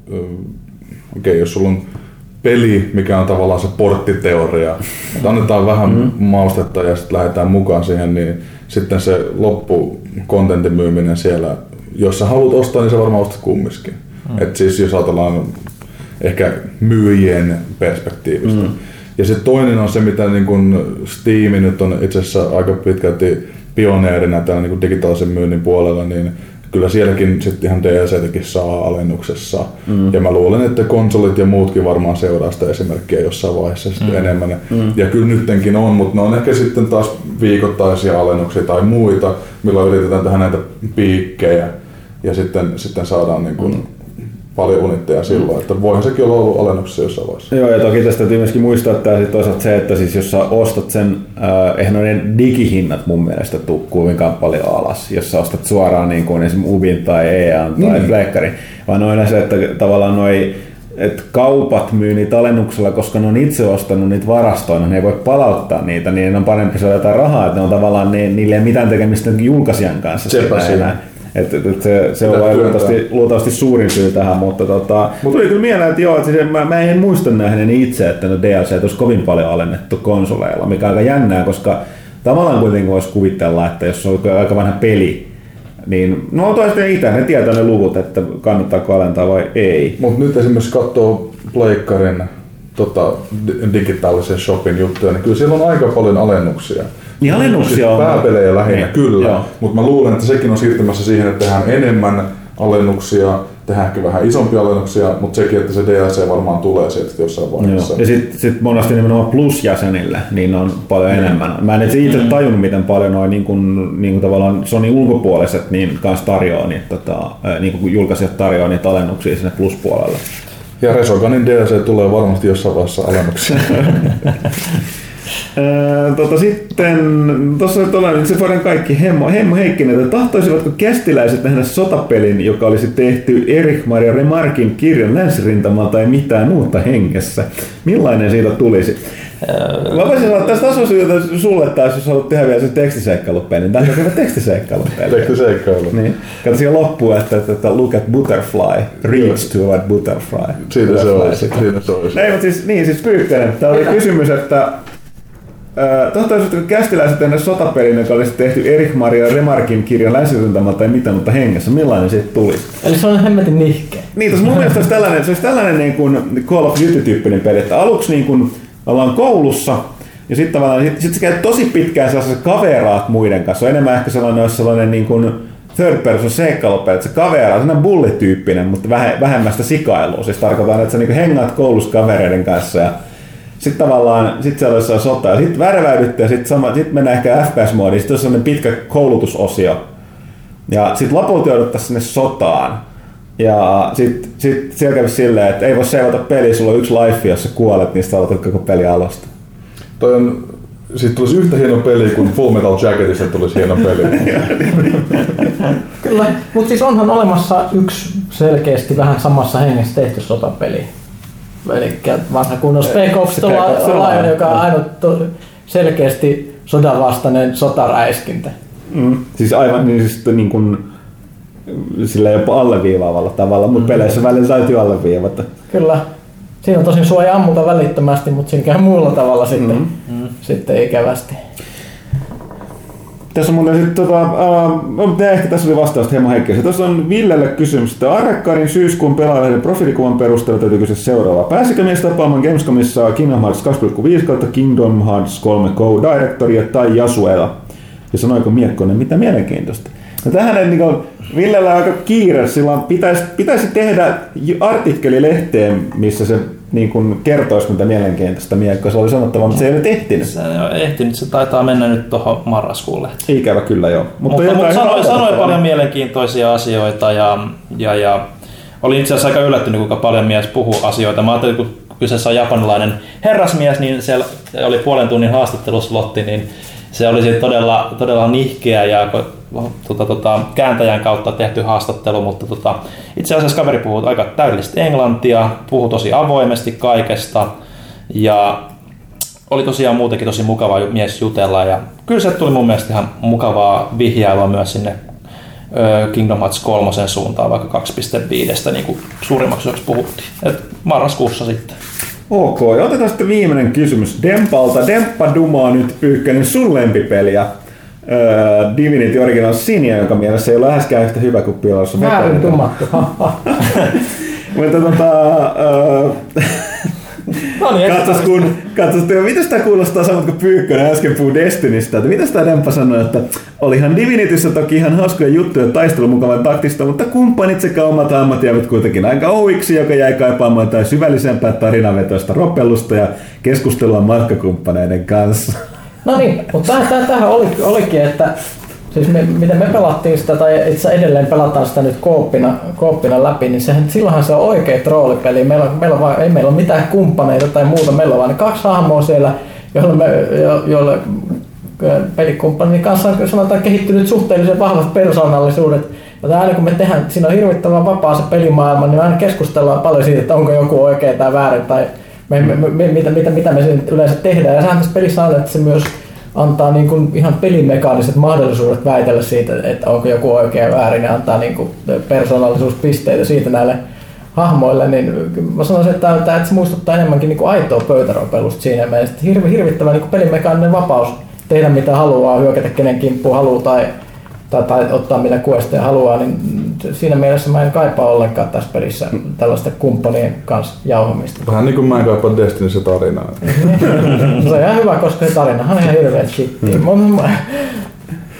Speaker 4: okei, okay, jos sulla on peli, mikä on tavallaan se porttiteoria, että annetaan vähän mm. maustetta ja sitten lähdetään mukaan siihen, niin sitten se loppu kontentin myyminen siellä, jos sä haluat ostaa, niin sä varmaan ostat kumminkin. Mm. Et siis jos ajatellaan ehkä myyjien perspektiivistä. Mm. Ja sitten toinen on se, mitä niin kun Steam nyt on itse asiassa aika pitkälti pioneerina täällä niin digitaalisen myynnin puolella, niin kyllä sielläkin sitten ihan DLCtäkin saa alennuksessa. Mm. Ja mä luulen, että konsolit ja muutkin varmaan seuraa sitä esimerkkiä jossain vaiheessa sitten mm. enemmän. Mm. Ja kyllä nyttenkin on, mutta ne on ehkä sitten taas viikoittaisia alennuksia tai muita, milloin yritetään tehdä näitä piikkejä ja sitten, sitten saadaan niin kun mm. Paljon unitteja silloin, että voihan sekin olla ollut alennuksessa jossain vaiheessa.
Speaker 3: Joo, ja toki tästä täytyy myöskin muistaa, että sit toisaalta se, että siis jos sä ostat sen, äh, eihän noiden digihinnat mun mielestä tuu kovinkaan paljon alas, jos sä ostat suoraan niin kuin esimerkiksi Ubin tai EAN tai
Speaker 4: Niin.
Speaker 3: Pleikkarin, vaan on yleensä, että tavallaan noi että kaupat myy niitä alennuksella, koska ne on itse ostanut niitä varastoina, ne ei voi palauttaa niitä, niin on parempi saada jotain rahaa, että ne on tavallaan, ne, niille ei mitään tekemistä julkaisijan kanssa.
Speaker 4: Sepä
Speaker 3: siinä. Et, et, et se, se on luultavasti, luultavasti suurin syy tähän, mutta tota, Mut, tuli kyllä mieleen, että joo, että siis mä, mä en muista nähneeni itse, että no DLC olisi kovin paljon alennettu konsoleilla, mikä on aika jännää, koska tavallaan kuitenkin voisi kuvitella, että jos on aika vanha peli, niin no toista itse, ne tietää ne luvut, että kannattaako alentaa vai ei.
Speaker 4: Mutta nyt esimerkiksi katsoo Pleikkarin tota, di- digitaalisen shopin juttuja, niin kyllä siellä on aika paljon alennuksia.
Speaker 3: Niin alennuksia
Speaker 4: siis
Speaker 3: on.
Speaker 4: Pääpelejä lähinnä,
Speaker 3: Niin,
Speaker 4: kyllä.
Speaker 3: joo.
Speaker 4: Mutta mä luulen, että sekin on siirtymässä siihen, että tehdään enemmän alennuksia, tehdään ehkä vähän isompia alennuksia, mutta sekin, että se DLC varmaan tulee sieltä jossain vaiheessa.
Speaker 3: Joo. Ja sitten sit monesti nimenomaan plus-jäsenille niin on paljon
Speaker 4: Niin.
Speaker 3: enemmän. Mä en itse itse tajunnut, miten paljon noin niin kuin, niin kuin tavallaan Sony ulkopuoliset niin kanssa tarjoaa tota, ää, niin kuin julkaisijat tarjoaa niitä alennuksia sinne plus-puolelle.
Speaker 4: Ja Resoganin DLC tulee varmasti jossain vaiheessa alennuksia. [LAUGHS]
Speaker 3: Tota, sitten tuossa tulee nyt se vuoden kaikki Hemmo, Hemmo Heikkinen, että tahtoisivatko kästiläiset nähdä sotapelin, joka olisi tehty Erik Maria Remarkin kirjan länsirintamalta ja mitään muuta hengessä? Millainen siitä tulisi? Mä voisin sanoa, että tästä asuisi sulle taas, jos haluat tehdä vielä sen tekstiseikkailupeli, niin tämä on hyvä tekstiseikkailupeli.
Speaker 4: Tehty seikkailu.
Speaker 3: Niin. Kato siihen loppuun, että, että, että look at butterfly, reach toward butterfly.
Speaker 4: Siinä se
Speaker 3: Butterfly
Speaker 4: olisi. Siinä se olisi.
Speaker 3: Ei, mutta siis, niin, siis Pyykkönen. Tämä oli kysymys, että Äh, Tahtoisitko kästiläiset tehdä sotapelin, joka olisi tehty Erik Maria Remarkin kirjan länsirintamalta tai mitä mutta hengessä? Millainen siitä tulisi?
Speaker 6: Eli se on hemmetin nihkeä.
Speaker 3: Niin, tuossa mun mielestä olisi tällainen, se olisi tällainen niin kuin Call of Duty-tyyppinen peli, että aluksi niin kuin ollaan koulussa, ja sitten tavallaan sit, sit sä käyt tosi pitkään sellaisessa kaveraat muiden kanssa. Se on enemmän ehkä sellainen, olisi sellainen niin kuin third person seikkailupeli, että se kaveraa, sellainen bullityyppinen, mutta vähe, vähemmästä sikailua. Siis tarkoitan, että sä niin hengaat koulussa kavereiden kanssa ja sitten tavallaan, sit siellä olisi sota ja sitten värväydytte ja sitten sit mennään ehkä FPS-moodiin. Sitten on sellainen pitkä koulutusosio. Ja sitten lopulta jouduttaisiin sinne sotaan. Ja sitten sit siellä kävisi silleen, että ei voi seivata peliä, sulla on yksi life, jos sä kuolet, niin sitten aloitat koko peli alusta.
Speaker 4: Toi on, siitä tulisi yhtä hieno peli kuin Full Metal Jacketista tulisi hieno peli. [LAUGHS]
Speaker 6: Kyllä, mutta siis onhan olemassa yksi selkeästi vähän samassa hengessä tehty sotapeli. Eli vanha kunnon Spec Ops
Speaker 3: Spec Ops
Speaker 6: The
Speaker 3: The
Speaker 6: Lion,
Speaker 3: Lion,
Speaker 6: joka on ainut to- selkeästi sodanvastainen sotaräiskintä.
Speaker 3: Mm. Siis aivan niin, siis niin kuin, sillä jopa alleviivaavalla tavalla, mutta peleissä välillä täytyy alleviivata.
Speaker 6: Kyllä. Siinä on tosin ei ammuta välittömästi, mutta siinä käy muulla tavalla sitten, mm-hmm. sitten ikävästi.
Speaker 3: Tässä on muuten sitten tota, uh, ehkä tässä oli vastaus Hemo Heikkisen. Tuossa on Villelle kysymys, että Arrakkarin syyskuun pelaajalehden profiilikuvan perusteella täytyy kysyä seuraavaa. Pääsikö mies tapaamaan Gamescomissa Kingdom Hearts 2.5 kautta Kingdom Hearts 3 Co-directoria tai Jasuela? Ja sanoiko Miekkonen, mitä mielenkiintoista? No tähän ei niin Villellä on aika kiire, sillä pitäisi, pitäisi tehdä artikkeli lehteen, missä se niin kuin kertoisi mitä mielenkiintoista Miekko. Se oli sanottava, mutta se ei ole ehtinyt.
Speaker 7: Se ei ole ehtinyt, se taitaa mennä nyt tuohon marraskuulle.
Speaker 3: Ikävä kyllä joo.
Speaker 7: Mutta, mutta
Speaker 3: ihan
Speaker 7: sanoi, sanoi paljon mielenkiintoisia asioita ja, ja, ja olin itse asiassa aika yllättynyt, kuinka paljon mies puhuu asioita. Mä ajattelin, kun kyseessä on japanilainen herrasmies, niin siellä oli puolen tunnin haastatteluslotti, niin se oli todella, todella nihkeä ja tota, tota, kääntäjän kautta tehty haastattelu, mutta tota, itse asiassa kaveri puhuu aika täydellistä englantia, puhuu tosi avoimesti kaikesta ja oli tosiaan muutenkin tosi mukava mies jutella ja kyllä se tuli mun mielestä ihan mukavaa vihjailua myös sinne Kingdom Hearts 3 suuntaan vaikka 2.5 niin kuin suurimmaksi osaksi puhuttiin. Et marraskuussa sitten.
Speaker 3: Ok, otetaan sitten viimeinen kysymys Dempalta. Demppa dumaa nyt Pyykkönen sun lempipeliä. Öö, Divinity Original Sinia, joka mielessä ei ole läheskään yhtä hyvä kuin
Speaker 6: Väärin
Speaker 3: Eternity.
Speaker 6: tumattu. [LAUGHS]
Speaker 3: Mutta tota, öö,
Speaker 6: no niin,
Speaker 3: katsos kun, katsos, että mitä sitä kuulostaa samat kuin Pyykkönen äsken puhui Destinistä, että mitä sitä Demppa sanoi, että olihan Divinityssä toki ihan hauskoja juttuja taistelu mukavan taktista, mutta kumppanit sekä omat hahmot jäävät kuitenkin aika ouiksi, joka jäi kaipaamaan jotain syvällisempää tarinavetoista ropellusta ja keskustelua matkakumppaneiden kanssa.
Speaker 6: No niin, mutta tämähän oli, olikin, että siis me, miten me pelattiin sitä, tai itse edelleen pelataan sitä nyt kooppina, kooppina läpi, niin sehän, silloinhan se on oikea roolipeli. Meillä, on, meillä on vaan, ei meillä ole mitään kumppaneita tai muuta, meillä on vain kaksi hahmoa siellä, joille, me, jo, joille pelikumppanin kanssa on sanotaan kehittynyt suhteellisen vahvat persoonallisuudet. Ja aina kun me tehdään, siinä on hirvittävän vapaa se pelimaailma, niin aina keskustellaan paljon siitä, että onko joku oikein tai väärin, tai me, me, me, mitä, mitä, mitä me yleensä tehdään. Ja sehän tässä pelissä on, että se myös antaa niin kuin ihan pelimekaaniset mahdollisuudet väitellä siitä, että onko joku oikein väärin ja antaa niin kuin persoonallisuuspisteitä siitä näille hahmoille, niin mä sanoisin, että, että se muistuttaa enemmänkin niin kuin aitoa pöytäropelusta siinä mielessä, hirvi, hirvittävä niin pelimekaaninen vapaus tehdä mitä haluaa, hyökätä kenen kimppuun haluaa tai, tai, tai ottaa mitä kuesteja haluaa, niin siinä mielessä mä en kaipaa ollenkaan tässä pelissä tällaista kumppanien kanssa jauhamista.
Speaker 4: Vähän niin kuin mä en kaipaa Destinyssä tarinaa. [LAUGHS]
Speaker 6: se on ihan hyvä, koska se tarinahan on ihan hirveä shittiä.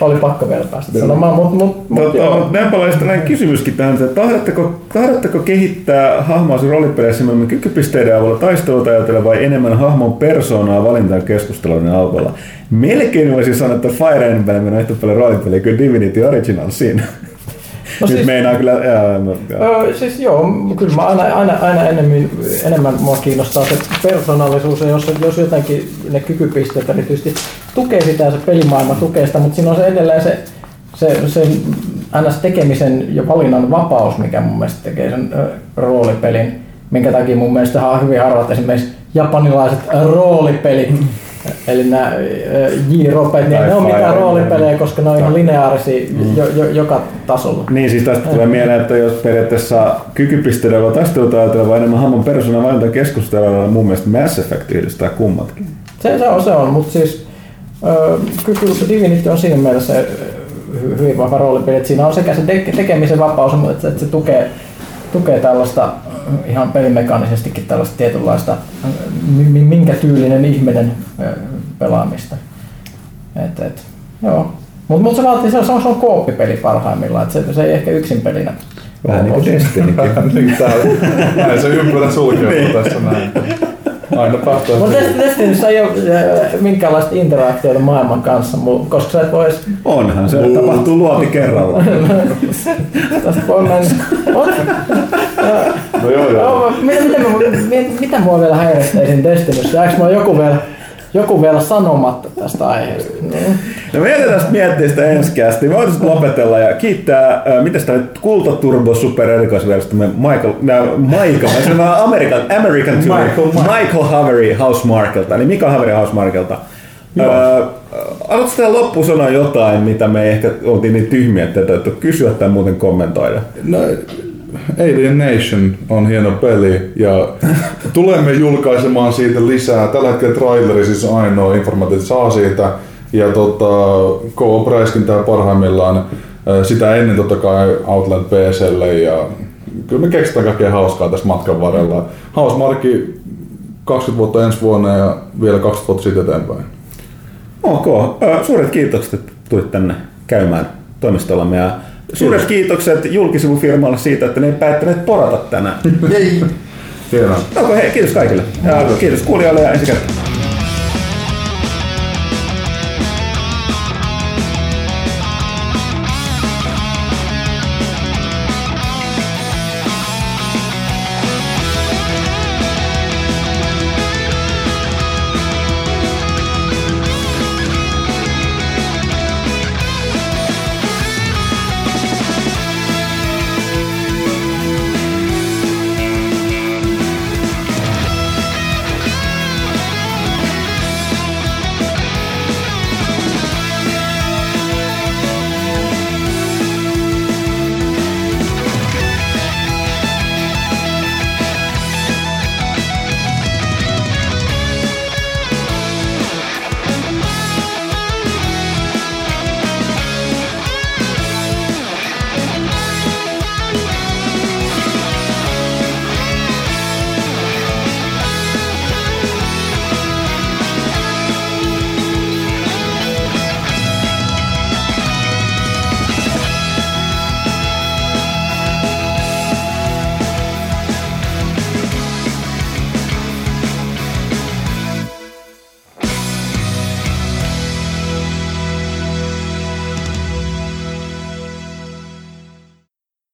Speaker 6: Oli pakko vielä päästä sanomaan, mutta mut, mut,
Speaker 3: Tota,
Speaker 6: joo.
Speaker 3: Nepalaisista näin kysymyskin tähän, että tahdotteko, tahdotteko kehittää hahmoasi roolipeleissä enemmän kykypisteiden avulla taistelua ajatella vai enemmän hahmon persoonaa valintaan keskusteluiden avulla? Melkein voisi sanoa, että Fire Emblem on yhtä paljon roolipeliä kuin Divinity Original siinä.
Speaker 6: No
Speaker 3: Nyt
Speaker 6: siis-
Speaker 3: meinaa kyllä... Jaa, no, jaa.
Speaker 6: Öö, siis joo, kyllä mä aina, aina, aina enemmän, enemmän mua kiinnostaa se persoonallisuus, ja jos, jos jotenkin ne kykypisteet erityisesti tukee sitä ja se pelimaailma tukee sitä, mutta siinä on se edelleen se, se, se ns. tekemisen ja valinnan vapaus, mikä mun mielestä tekee sen roolipelin, minkä takia mun mielestä on hyvin harvat esimerkiksi japanilaiset roolipelit, eli nämä J-ropet, niin ne on mitään roolipelejä, koska ne on ihan lineaarisia jo, jo, joka tasolla.
Speaker 3: Niin, siis tästä tulee mieleen, että jos periaatteessa taistelua ajatella vai enemmän hahmon persoonan keskustelulla, niin mun mielestä Mass Effect yhdistää kummatkin.
Speaker 6: Se, se on, se on mutta siis kyllä Divinity on siinä mielessä hyvin vahva roolipeli, että siinä on sekä se te- tekemisen vapaus, mutta että, se tukee, tukee tällaista ihan pelimekaanisestikin tällaista tietynlaista, minkä tyylinen ihminen pelaamista. Et, et, joo. Mutta mut se vaatii, se on, se on, kooppipeli parhaimmillaan, että se, se ei ehkä yksin pelinä.
Speaker 3: Vähän niin kuin Destinykin.
Speaker 4: Niin. [LAUGHS] Näin se ympyrä sulkeutuu tässä näin. [LAUGHS] Aina päästään.
Speaker 6: Mutta Destinyssä ei ole ö, minkäänlaista interaktiota maailman kanssa, koska sä et voi edes
Speaker 3: Onhan se, tapahtuu luoti kerralla. [LAUGHS]
Speaker 6: Tästä voi mennä.
Speaker 4: No joo, joo.
Speaker 6: joo, mitä, mitä, mitä, mitä mua vielä häiritsee siinä Destinyssä? Jääkö mulla joku vielä, joku vielä sanomatta tästä aiheesta? Niin.
Speaker 3: No me jätetään miettiä sitä ensi kästi. Me voitaisiin lopetella ja kiittää, äh, mitä sitä nyt, Kulta Turbo Super erikoisverastamme Michael, äh, Michael, mä sanon American, American Tour,
Speaker 6: Michael,
Speaker 3: Michael Havery Housemarkelta, eli Mika Havery Housemarkelta. Äh, Haluatko tähän loppuun sanoa jotain, mitä me ehkä oltiin niin tyhmiä, että et ole kysyä tai muuten kommentoida?
Speaker 4: No, Alien Nation on hieno peli ja tulemme julkaisemaan siitä lisää. Tällä hetkellä traileri siis ainoa informaatio, saa siitä. Ja tota, Coop räiskintää parhaimmillaan. Ö, Sitä ennen totta kai Outland PClle ja kyllä me keksitään kaikkea hauskaa tässä matkan varrella. Hausmarkki 20 vuotta ensi vuonna ja vielä 20 vuotta siitä eteenpäin.
Speaker 3: Ok, Ö, suuret kiitokset, että tulit tänne käymään toimistollamme ja suuret kiitokset julkisivufirmalle siitä, että ne ei päättäneet porata tänään.
Speaker 4: Hienoa.
Speaker 3: No, hei, kiitos kaikille. Ja kiitos kuulijoille ja ensi kertaa.